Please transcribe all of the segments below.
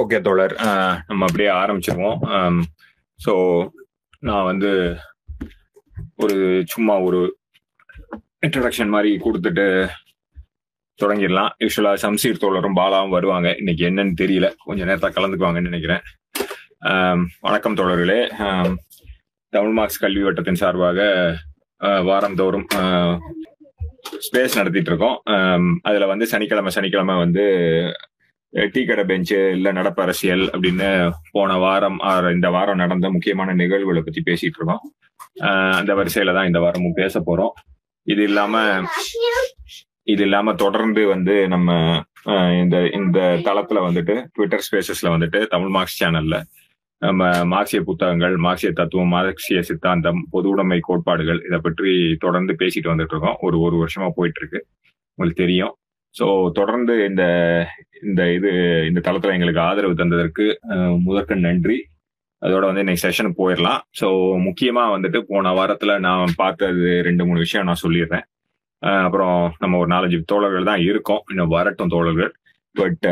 Okay தோழர். நம்ம அப்படியே ஆரம்பிச்சிருவோம். ஸோ நான் வந்து ஒரு சும்மா ஒரு இன்ட்ரடக்ஷன் மாதிரி கொடுத்துட்டு தொடங்கிடலாம். யூஸ்வலா சம்சீர் தோழரும் பாலாவும் வருவாங்க. இன்னைக்கு என்னன்னு தெரியல. கொஞ்சம் நேரத்தில் கலந்துக்குவாங்கன்னு நினைக்கிறேன். வணக்கம் தோழர்களே. தமிழ் மார்க்ஸ் கல்வி வட்டத்தின் சார்பாக வாரந்தோறும் ஸ்பேஸ் நடத்திட்டு இருக்கோம். அதுல வந்து சனிக்கிழமை சனிக்கிழமை வந்து டீ கடை பெஞ்சு இல்ல நடப்பு அரசியல் அப்படின்னு போன வாரம் இந்த வாரம் நடந்த முக்கியமான நிகழ்வுகளை பத்தி பேசிட்டு இருக்கோம். அந்த வரிசையில தான் இந்த வாரமும் பேச போறோம். இது இல்லாம இது இல்லாம தொடர்ந்து வந்து நம்ம இந்த இந்த தளத்துல வந்துட்டு ட்விட்டர் ஸ்பேசஸ்ல வந்துட்டு தமிழ் மார்க்ஸ் சேனல்ல நம்ம மார்க்சிய புத்தகங்கள் மார்க்சிய தத்துவம் மார்க்சிய சித்தாந்தம் பொது உடைமை கோட்பாடுகள் இதை பற்றி தொடர்ந்து பேசிட்டு வந்துட்டு இருக்கோம். ஒரு ஒரு வருஷமா போயிட்டு இருக்கு. உங்களுக்கு தெரியும். ஸோ தொடர்ந்து இந்த இந்த இது இந்த தளத்தில் எங்களுக்கு ஆதரவு தந்ததற்கு அஹ், நன்றி. அதோட வந்து இன்னைக்கு செஷனுக்கு போயிடலாம் ஸோ முக்கியமாக வந்துட்டு போன வாரத்தில் நான் பார்த்தது ரெண்டு மூணு விஷயம் நான் சொல்லிடுறேன் அப்புறம் நம்ம ஒரு நாலஞ்சு தோழர்கள் தான் இருக்கோம். இன்னும் வரட்டும் தோழர்கள். பட்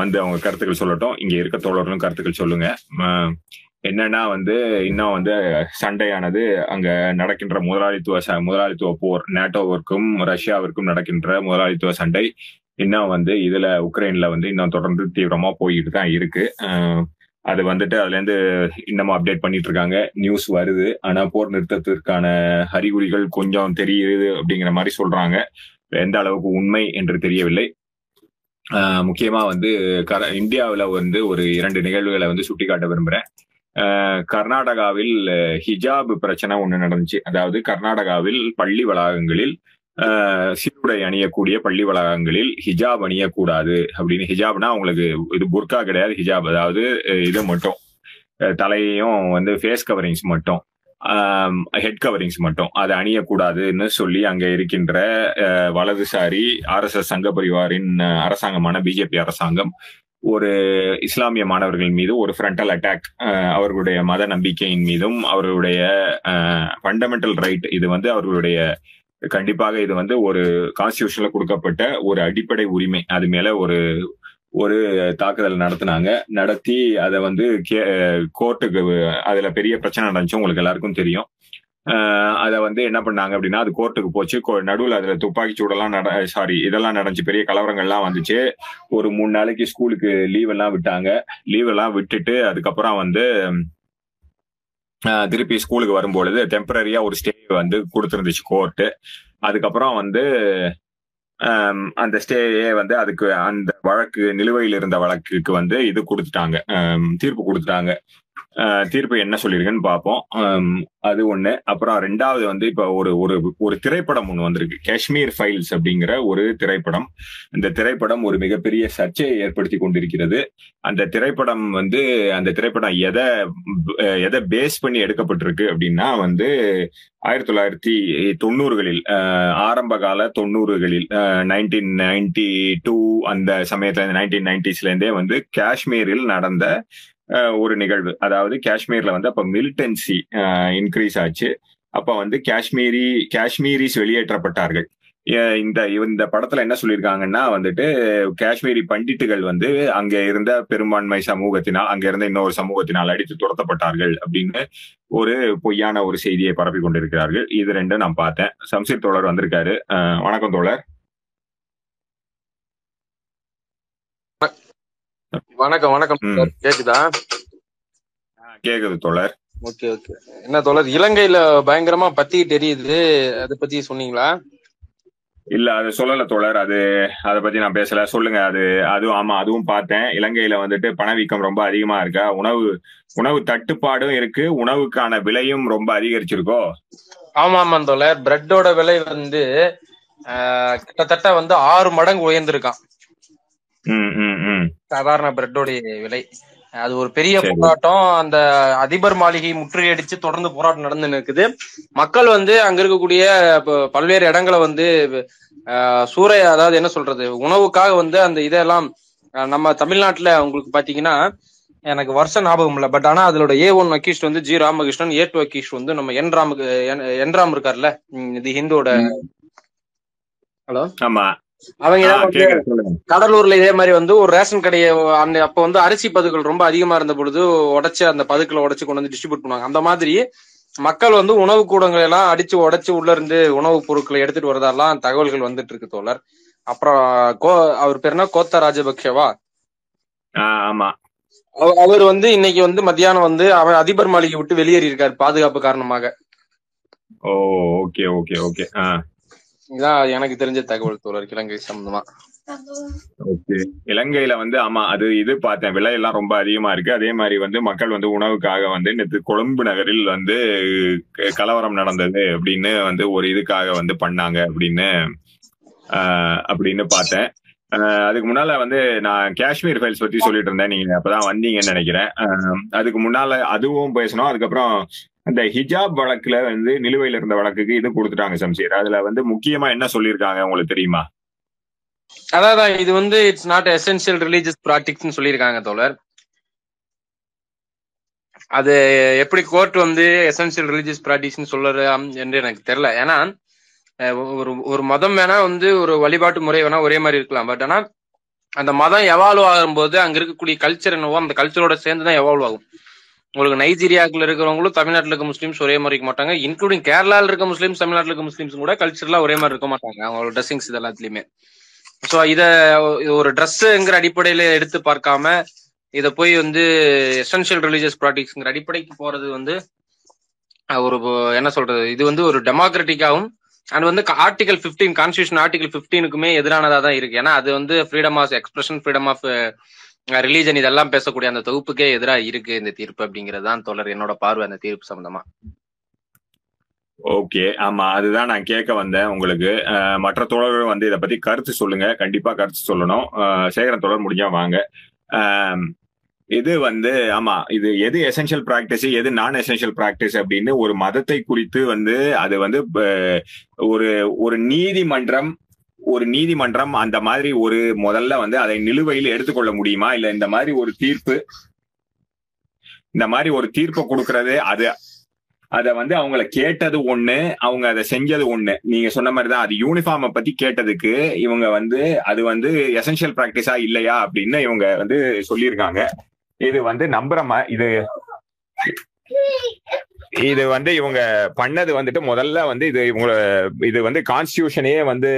வந்து அவங்க கருத்துக்கள் சொல்லட்டும். இங்கே இருக்க தோழர்களும் கருத்துக்கள் சொல்லுங்க. என்னன்னா வந்து இன்னும் வந்து சண்டையானது அங்க நடக்கின்ற முதலாளித்துவ ச- முதலாளித்துவ போர் நேட்டோவிற்கும் ரஷ்யாவிற்கும் நடக்கின்ற முதலாளித்துவ சண்டை இன்னும் வந்து இதுல உக்ரைன்ல வந்து இன்னும் தொடர்ந்து தீவிரமா போயிட்டு தான் இருக்கு. அது வந்துட்டு அதுல இருந்து இன்னமும் அப்டேட் பண்ணிட்டு இருக்காங்க நியூஸ் வருது. ஆனா போர் நிறுத்தத்திற்கான அறிகுறிகள் கொஞ்சம் தெரியுது அப்படிங்கிற மாதிரி சொல்றாங்க. எந்த அளவுக்கு உண்மை என்று தெரியவில்லை. முக்கியமா வந்து கர இந்தியாவில் வந்து ஒரு இரண்டு நிகழ்வுகளை வந்து சுட்டிக்காட்ட விரும்புறேன். கர்நாடகாவில் ஹிஜாப் பிரச்சனை ஒன்று நடந்துச்சு. அதாவது கர்நாடகாவில் பள்ளி வளாகங்களில் சீருடை அணியக்கூடிய பள்ளி வளாகங்களில் ஹிஜாப் அணியக்கூடாது அப்படின்னு. ஹிஜாப்னா அவங்களுக்கு இது புர்கா கிடையாது ஹிஜாப். அதாவது இது மட்டும். தலையையும் வந்து ஃபேஸ் கவரிங்ஸ் மட்டும். ஹெட் கவரிங்ஸ் மட்டும். அதை அணியக்கூடாதுன்னு சொல்லி அங்க இருக்கின்ற அஹ், வலதுசாரி ஆர்எஸ்எஸ் சங்க பரிவாரின் அரசாங்கமான பிஜேபி அரசாங்கம் ஒரு இஸ்லாமிய மாணவர்கள் மீது ஒரு ஃப்ரண்டல் அட்டாக் அவர்களுடைய மத நம்பிக்கையின் மீதும் அவர்களுடைய ஃபண்டமெண்டல் ரைட் இது வந்து அவர்களுடைய கண்டிப்பாக இது வந்து ஒரு கான்ஸ்டியூஷன்ல கொடுக்கப்பட்ட ஒரு அடிப்படை உரிமை. அது மேல ஒரு ஒரு தாக்குதல் நடத்தினாங்க. நடத்தி அதை வந்து கோர்ட்டுக்கு அதுல பெரிய பிரச்சனை நடந்துச்சு. உங்களுக்கு எல்லாருக்கும் தெரியும். அதை வந்து என்ன பண்ணாங்க அப்படின்னா அது கோர்ட்டுக்கு போச்சு. நடுவில் அதுல துப்பாக்கி சூடெல்லாம் நட சாரி இதெல்லாம் நடந்துச்சு. பெரிய கலவரங்கள்லாம் வந்துச்சு. ஒரு மூணு நாளைக்கு ஸ்கூலுக்கு லீவ் எல்லாம் விட்டாங்க. லீவ் எல்லாம் விட்டுட்டு அதுக்கப்புறம் வந்து திருப்பி ஸ்கூலுக்கு வரும்பொழுது டெம்பரரியா ஒரு ஸ்டே வந்து கொடுத்துருந்துச்சு கோர்ட்டு. அதுக்கப்புறம் வந்து அந்த ஸ்டேயே வந்து அதுக்கு அந்த வழக்கு நிலுவையில் இருந்த வழக்குக்கு வந்து இது கொடுத்துட்டாங்க. தீர்ப்பு கொடுத்துட்டாங்க. தீர்ப்பு என்ன சொல்லியிருக்குன்னு பார்ப்போம். அது ஒண்ணு. அப்புறம் ரெண்டாவது வந்து இப்ப ஒரு ஒரு ஒரு திரைப்படம் ஒண்ணு வந்திருக்கு. காஷ்மீர் ஃபைல்ஸ் அப்படிங்கிற ஒரு திரைப்படம். இந்த திரைப்படம் ஒரு மிகப்பெரிய சர்ச்சையை ஏற்படுத்தி கொண்டிருக்கிறது. அந்த திரைப்படம் வந்து அந்த திரைப்படம் எதை எதை பேஸ் பண்ணி எடுக்கப்பட்டிருக்கு அப்படின்னா வந்து ஆயிரத்தி தொள்ளாயிரத்தி தொண்ணூறுகளில் ஆரம்ப கால தொண்ணூறுகளில் நைன்டீன் நைன்டி டூ அந்த சமயத்துல நைன்டீன் நைன்டிஸ்ல இருந்தே வந்து காஷ்மீரில் நடந்த ஒரு நிகழ்வு. அதாவது காஷ்மீர்ல வந்து அப்ப மிலிட்டன்சி இன்க்ரீஸ் ஆச்சு. அப்ப வந்து காஷ்மீரி காஷ்மீரிஸ் வெளியேற்றப்பட்டார்கள். இந்த இந்த படத்துல என்ன சொல்லியிருக்காங்கன்னா வந்துட்டு காஷ்மீரி பண்டிட்டுகள் வந்து அங்க இருந்த பெரும்பான்மை சமூகத்தினால் அங்க இருந்த இன்னொரு சமூகத்தினால் அடித்து துரத்தப்பட்டார்கள் அப்படின்னு ஒரு பொய்யான ஒரு செய்தியை பரப்பி கொண்டிருக்கிறார்கள். இது ரெண்டும் நான் பார்த்தேன். சம்சீர் தோழர் வந்திருக்காரு. வணக்கம் தோழர். வணக்கம் வணக்கம். கேக்குதா? கேக்குது தோழர். Okay okay. என்ன தோழர் இலங்கையில பயங்கரமா பத்திக்கிட்டு எரியுது. அதை பத்தி சொன்னீங்களா? இல்ல அது சொல்லல தோழர். அது அதை பத்தி நான் பேசல. சொல்லுங்க. அது அதுவும் ஆமா அதுவும் பார்த்தேன். இலங்கையில வந்துட்டு பணவீக்கம் ரொம்ப அதிகமா இருக்கா? உணவு உணவு தட்டுப்பாடும் இருக்கு. உணவுக்கான விலையும் ரொம்ப அதிகரிச்சிருக்கோ? ஆமா ஆமா தோழர். பிரெட்டோட விலை வந்து ஆஹ், கிட்டத்தட்ட வந்து ஆறு மடங்கு உயர்ந்திருக்கான். சாதாரண பிரெட்டோடைய விலை. அது ஒரு பெரிய. போராட்டம். அந்த அதிபர் மாளிகை முற்றுகையடிச்சு தொடர்ந்து போராட்டம் நடந்து இருக்குது மக்கள் வந்து அங்க இருக்கக்கூடிய பல்வேறு இடங்களை வந்து சூறை அதாவது என்ன சொல்றது உணவுக்காக வந்து அந்த இதெல்லாம் நம்ம தமிழ்நாட்டுல உங்களுக்கு பாத்தீங்கன்னா எனக்கு வருஷம் ஞாபகம் இல்ல. பட் ஆனா அதோட ஏ ஒன் வக்கீஸ்ட் வந்து ஜி ராமகிருஷ்ணன் ஏ டூ வக்கீஸ்ட் வந்து நம்ம என் ராம என்- ராம் இருக்கார்ல ம், இது ஹிந்தோட ஹலோ? ஆமா. அவங்க கடலூர்ல இதே மாதிரி வந்து ஒரு ரேஷன் கடையை அந்த அப்ப வந்து அரிசி பதுக்கள் ரொம்ப அதிகமா இருந்த பொழுது உடைச்சு அந்த பதுக்களை உடைச்சு கொண்டு வந்து டிஸ்ட்ரிபியூட் பண்ணுவாங்க. அந்த மாதிரி மக்கள் வந்து உணவு கூடங்களை எல்லாம் அடிச்சு உடைச்சு உள்ள இருந்து உணவுப் பொருட்களை எடுத்துட்டு வரதெல்லாம் தகவல்கள் வந்துட்டு இருக்கு தோழர். அப்புறம் கோ அவர் பேர் என்ன? கோத்தா ராஜபக்ஷவா? ஆமா. அவ- அவர் வந்து இன்னைக்கு வந்து மத்தியானம் வந்து அவர் அதிபர் மாளிகை விட்டு வெளியேறி இருக்காரு பாதுகாப்பு காரணமாக. ஓ ஓகே ஓகே ஓகே. ஆ. இதான் எனக்கு தெரிஞ்ச தகவல் தோழர் இலங்கை சம்பந்தமா. ஓகே. இலங்கையில வந்து ஆமா அது இது பார்த்தேன். விலை எல்லாம் ரொம்ப அதிகமா இருக்கு. அதே மாதிரி வந்து மக்கள் வந்து உணவுக்காக வந்து நேற்று கொழும்பு நகரில் வந்து கலவரம் நடந்தது அப்படின்னு வந்து ஒரு இதுக்காக வந்து பண்ணாங்க அப்படின்னு ஆஹ், அப்படின்னு பார்த்தேன். ஆஹ், அதுக்கு முன்னால வந்து நான் காஷ்மீர் ஃபைல்ஸ் பத்தி சொல்லிட்டு இருந்தேன். நீங்க அப்பதான் வந்தீங்கன்னு நினைக்கிறேன். ஆஹ், அதுக்கு முன்னால அதுவும் பேசணும். அதுக்கப்புறம் அந்த ஹிஜாப் வழக்குல வந்து நிலுவையில் இருந்த வழக்குக்கு இது கொடுத்துட்டாங்க சம்சீர். அதுல வந்து முக்கியமா என்ன சொல்லியிருக்காங்க உங்களுக்கு தெரியுமா? அதான் இது வந்து இட்ஸ் நாட் எசென்சியல் ரிலீஜியஸ் ப்ராக்டிக்ஸ்னு சொல்லியிருக்காங்க தோழர். அது எப்படி கோர்ட் வந்து எசென்சியல் ரிலீஜியஸ் ப்ராக்டிஸ்னு சொல்லுற என்று எனக்கு தெரியல. ஏன்னா ஒரு ஒரு மதம் வேணா வந்து ஒரு வழிபாட்டு முறை வேணா ஒரே மாதிரி இருக்கலாம். பட் ஆனா அந்த மதம் எவால்வ் ஆகும்போது அங்க இருக்கக்கூடிய கல்ச்சர் என்னவோ அந்த கல்ச்சரோட சேர்ந்து தான் எவால்வ் ஆகும். உங்களுக்கு நைஜீரியாக்குள்ள இருக்கிறவங்களும் தமிழ்நாட்டில் இருக்க முஸ்லீம்ஸ் ஒரே மாதிரி இருக்க மாட்டாங்க. இன்க்ளூடிங் கேரளாவில் இருக்க முஸ்லீம்ஸ் தமிழ்நாட்டில் இருக்க முஸ்லீம்ஸ் கூட கல்ச்சர்லாம் ஒரே மாதிரி இருக்க மாட்டாங்க. அவங்களோட ட்ரெஸ்ஸிங்ஸ் இது எல்லாத்துலயுமே ஸோ இத ஒரு ட்ரெஸ்ஸுங்கிற அடிப்படையில எடுத்து பார்க்காம இதை போய் வந்து எசென்ஷியல் ரிலீஜியஸ் ப்ராக்டிக்ஸ்ங்கிற அடிப்படைக்கு போறது வந்து ஒரு என்ன சொல்றது இது வந்து ஒரு டெமோக்ராட்டிக்காவும் அண்ட் வந்து ஆர்டிகல் 15 கான்ஸ்டியூஷன் ஆர்டிகல் 15க்குமே எதிரானதா தான் இருக்கு. ஏன்னா அது வந்து freedom of expression freedom of religion இதெல்லாம் பேசக்கூடிய அந்த தொகுப்புக்கே எதிராக இருக்கு இந்த தீர்ப்பு அப்படிங்கிறது தான் என்னோட பார்வை அந்த தீர்ப்பு சம்பந்தமா. ஓகே ஆமா அதுதான் நான் கேட்க வந்தேன் உங்களுக்கு. மற்ற தோழர்கள் வந்து இதை பத்தி கருத்து சொல்லுங்க கண்டிப்பா கருத்து சொல்லணும். சேகரன் தொடர் முடிஞ்சா வாங்க. இது வந்து ஆமா இது எது எசென்ஷியல் பிராக்டிஸ் எது நான் எசென்ஷியல் பிராக்டிஸ் அப்படின்னு ஒரு மதத்தை குறித்து வந்து அது வந்து ஒரு ஒரு நீதிமன்றம் ஒரு நீதிமன்றம் அந்த மாதிரி ஒரு முதல்ல வந்து அதை நிலுவையில் எடுத்துக்கொள்ள முடியுமா? இல்ல இந்த மாதிரி ஒரு தீர்ப்பு இந்த மாதிரி ஒரு தீர்ப்பை கொடுக்கறது அது அத வந்து அவங்கள கேட்டது ஒண்ணு அவங்க அதை செஞ்சது ஒண்ணு. நீங்க சொன்ன மாதிரி தான் அது யூனிஃபார்மை பத்தி கேட்டதுக்கு இவங்க வந்து அது வந்து எசென்ஷியல் பிராக்டிஸா இல்லையா அப்படின்னு இவங்க வந்து சொல்லியிருக்காங்க. இது வந்து நம்புற இது இது வந்து இவங்க பண்ணது வந்துட்டு முதல்ல வந்து இது இவங்க இது வந்து கான்ஸ்டியூஷனையே வந்து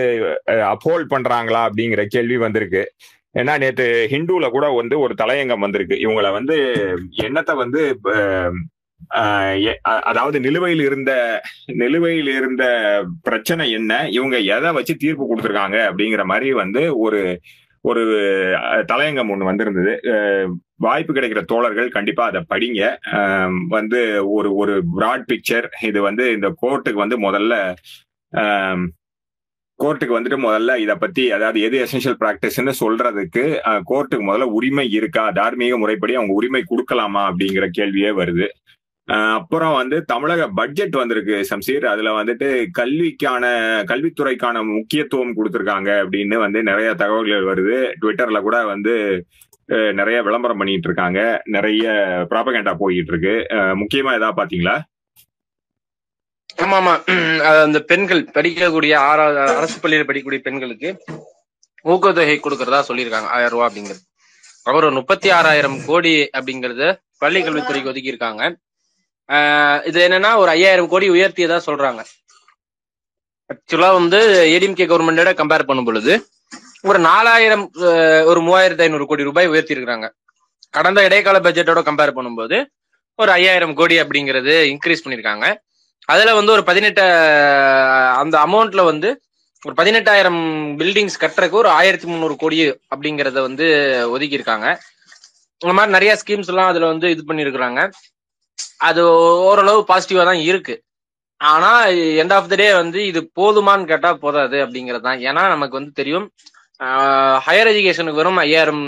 அப்போல்ட் பண்றாங்களா அப்படிங்கிற கேள்வி வந்திருக்கு. ஏன்னா நேத்து ஹிந்துல கூட வந்து ஒரு தலையங்கம் வந்திருக்கு. இவங்கள வந்து எண்ணத்தை வந்து ஆஹ் அதாவது நிலுவையில் இருந்த நிலுவையில் இருந்த பிரச்சனை என்ன? இவங்க எதை வச்சு தீர்ப்பு கொடுத்துருக்காங்க அப்படிங்கிற மாதிரி வந்து ஒரு ஒரு தலையங்கம் ஒன்று வந்திருந்தது. வாய்ப்பு கிடைக்கிற தோழர்கள் கண்டிப்பா அதை படிங்க. வந்து ஒரு ஒரு பிராட் பிக்சர் இது வந்து இந்த கோர்ட்டுக்கு வந்து முதல்ல கோர்ட்டுக்கு வந்துட்டு முதல்ல இதை பத்தி அதாவது எது எசென்ஷியல் ப்ராக்டிஸ்ன்னு சொல்றதுக்கு கோர்ட்டுக்கு முதல்ல உரிமை இருக்கா? தார்மீக முறைப்படி அவங்க உரிமை கொடுக்கலாமா அப்படிங்கிற கேள்வியே வருது. அப்புறம் வந்து தமிழக பட்ஜெட் வந்திருக்கு சம்சீர். அதுல வந்துட்டு கல்விக்கான கல்வித்துறைக்கான முக்கியத்துவம் கொடுத்துருக்காங்க அப்படின்னு வந்து நிறைய தகவல்கள் வருது. ட்விட்டர்ல கூட வந்து நிறைய விளம்பரம் பண்ணிட்டு இருக்காங்க. நிறைய ப்ராபகேண்டா போயிட்டு இருக்கு. முக்கியமா ஏதாவது பாத்தீங்களா? ஆமா ஆமா அது அந்த பெண்கள் படிக்கக்கூடிய ஆறாவது அரசு பள்ளியில் படிக்கக்கூடிய பெண்களுக்கு ஊக்கத்தொகை கொடுக்கறதா சொல்லியிருக்காங்க. ஆயிரம் ரூபாய் அப்படிங்கிறது. அவர் முப்பத்தி ஆறாயிரம் கோடி அப்படிங்கறது பள்ளி கல்வித்துறைக்கு ஒதுக்கி இருக்காங்க இது என்னன்னா ஒரு ஐயாயிரம் கோடி உயர்த்தியதா சொல்றாங்க. ஆக்சுவலா வந்து ஏடிஎம்கே கவர்மெண்டோட கம்பேர் பண்ணும் பொழுது ஒரு நாலாயிரம் ஒரு மூவாயிரத்தி ஐநூறு கோடி ரூபாய் உயர்த்தி இருக்கிறாங்க கடந்த இடைக்கால பட்ஜெட்டோட கம்பேர் பண்ணும்போது ஒரு ஐயாயிரம் கோடி அப்படிங்கறது இன்க்ரீஸ் பண்ணிருக்காங்க அதுல வந்து ஒரு பதினெட்டு அந்த அமௌண்ட்ல வந்து ஒரு பதினெட்டாயிரம் பில்டிங்ஸ் கட்டுறதுக்கு ஒரு ஆயிரத்தி முந்நூறு கோடி அப்படிங்கறத வந்து ஒதுக்கி இருக்காங்க இந்த மாதிரி நிறைய ஸ்கீம்ஸ் எல்லாம் அதுல வந்து இது பண்ணிருக்கிறாங்க அது ஓரளவு பாசிட்டிவா தான் இருக்கு. ஆனா எண்ட் ஆஃப் த டே வந்து இது போதுமான்னு கேட்டா போதாது அப்படிங்கிறது தான். ஏன்னா நமக்கு வந்து தெரியும் ஹையர் எஜுகேஷனுக்கு வெறும் ஐயாயிரம்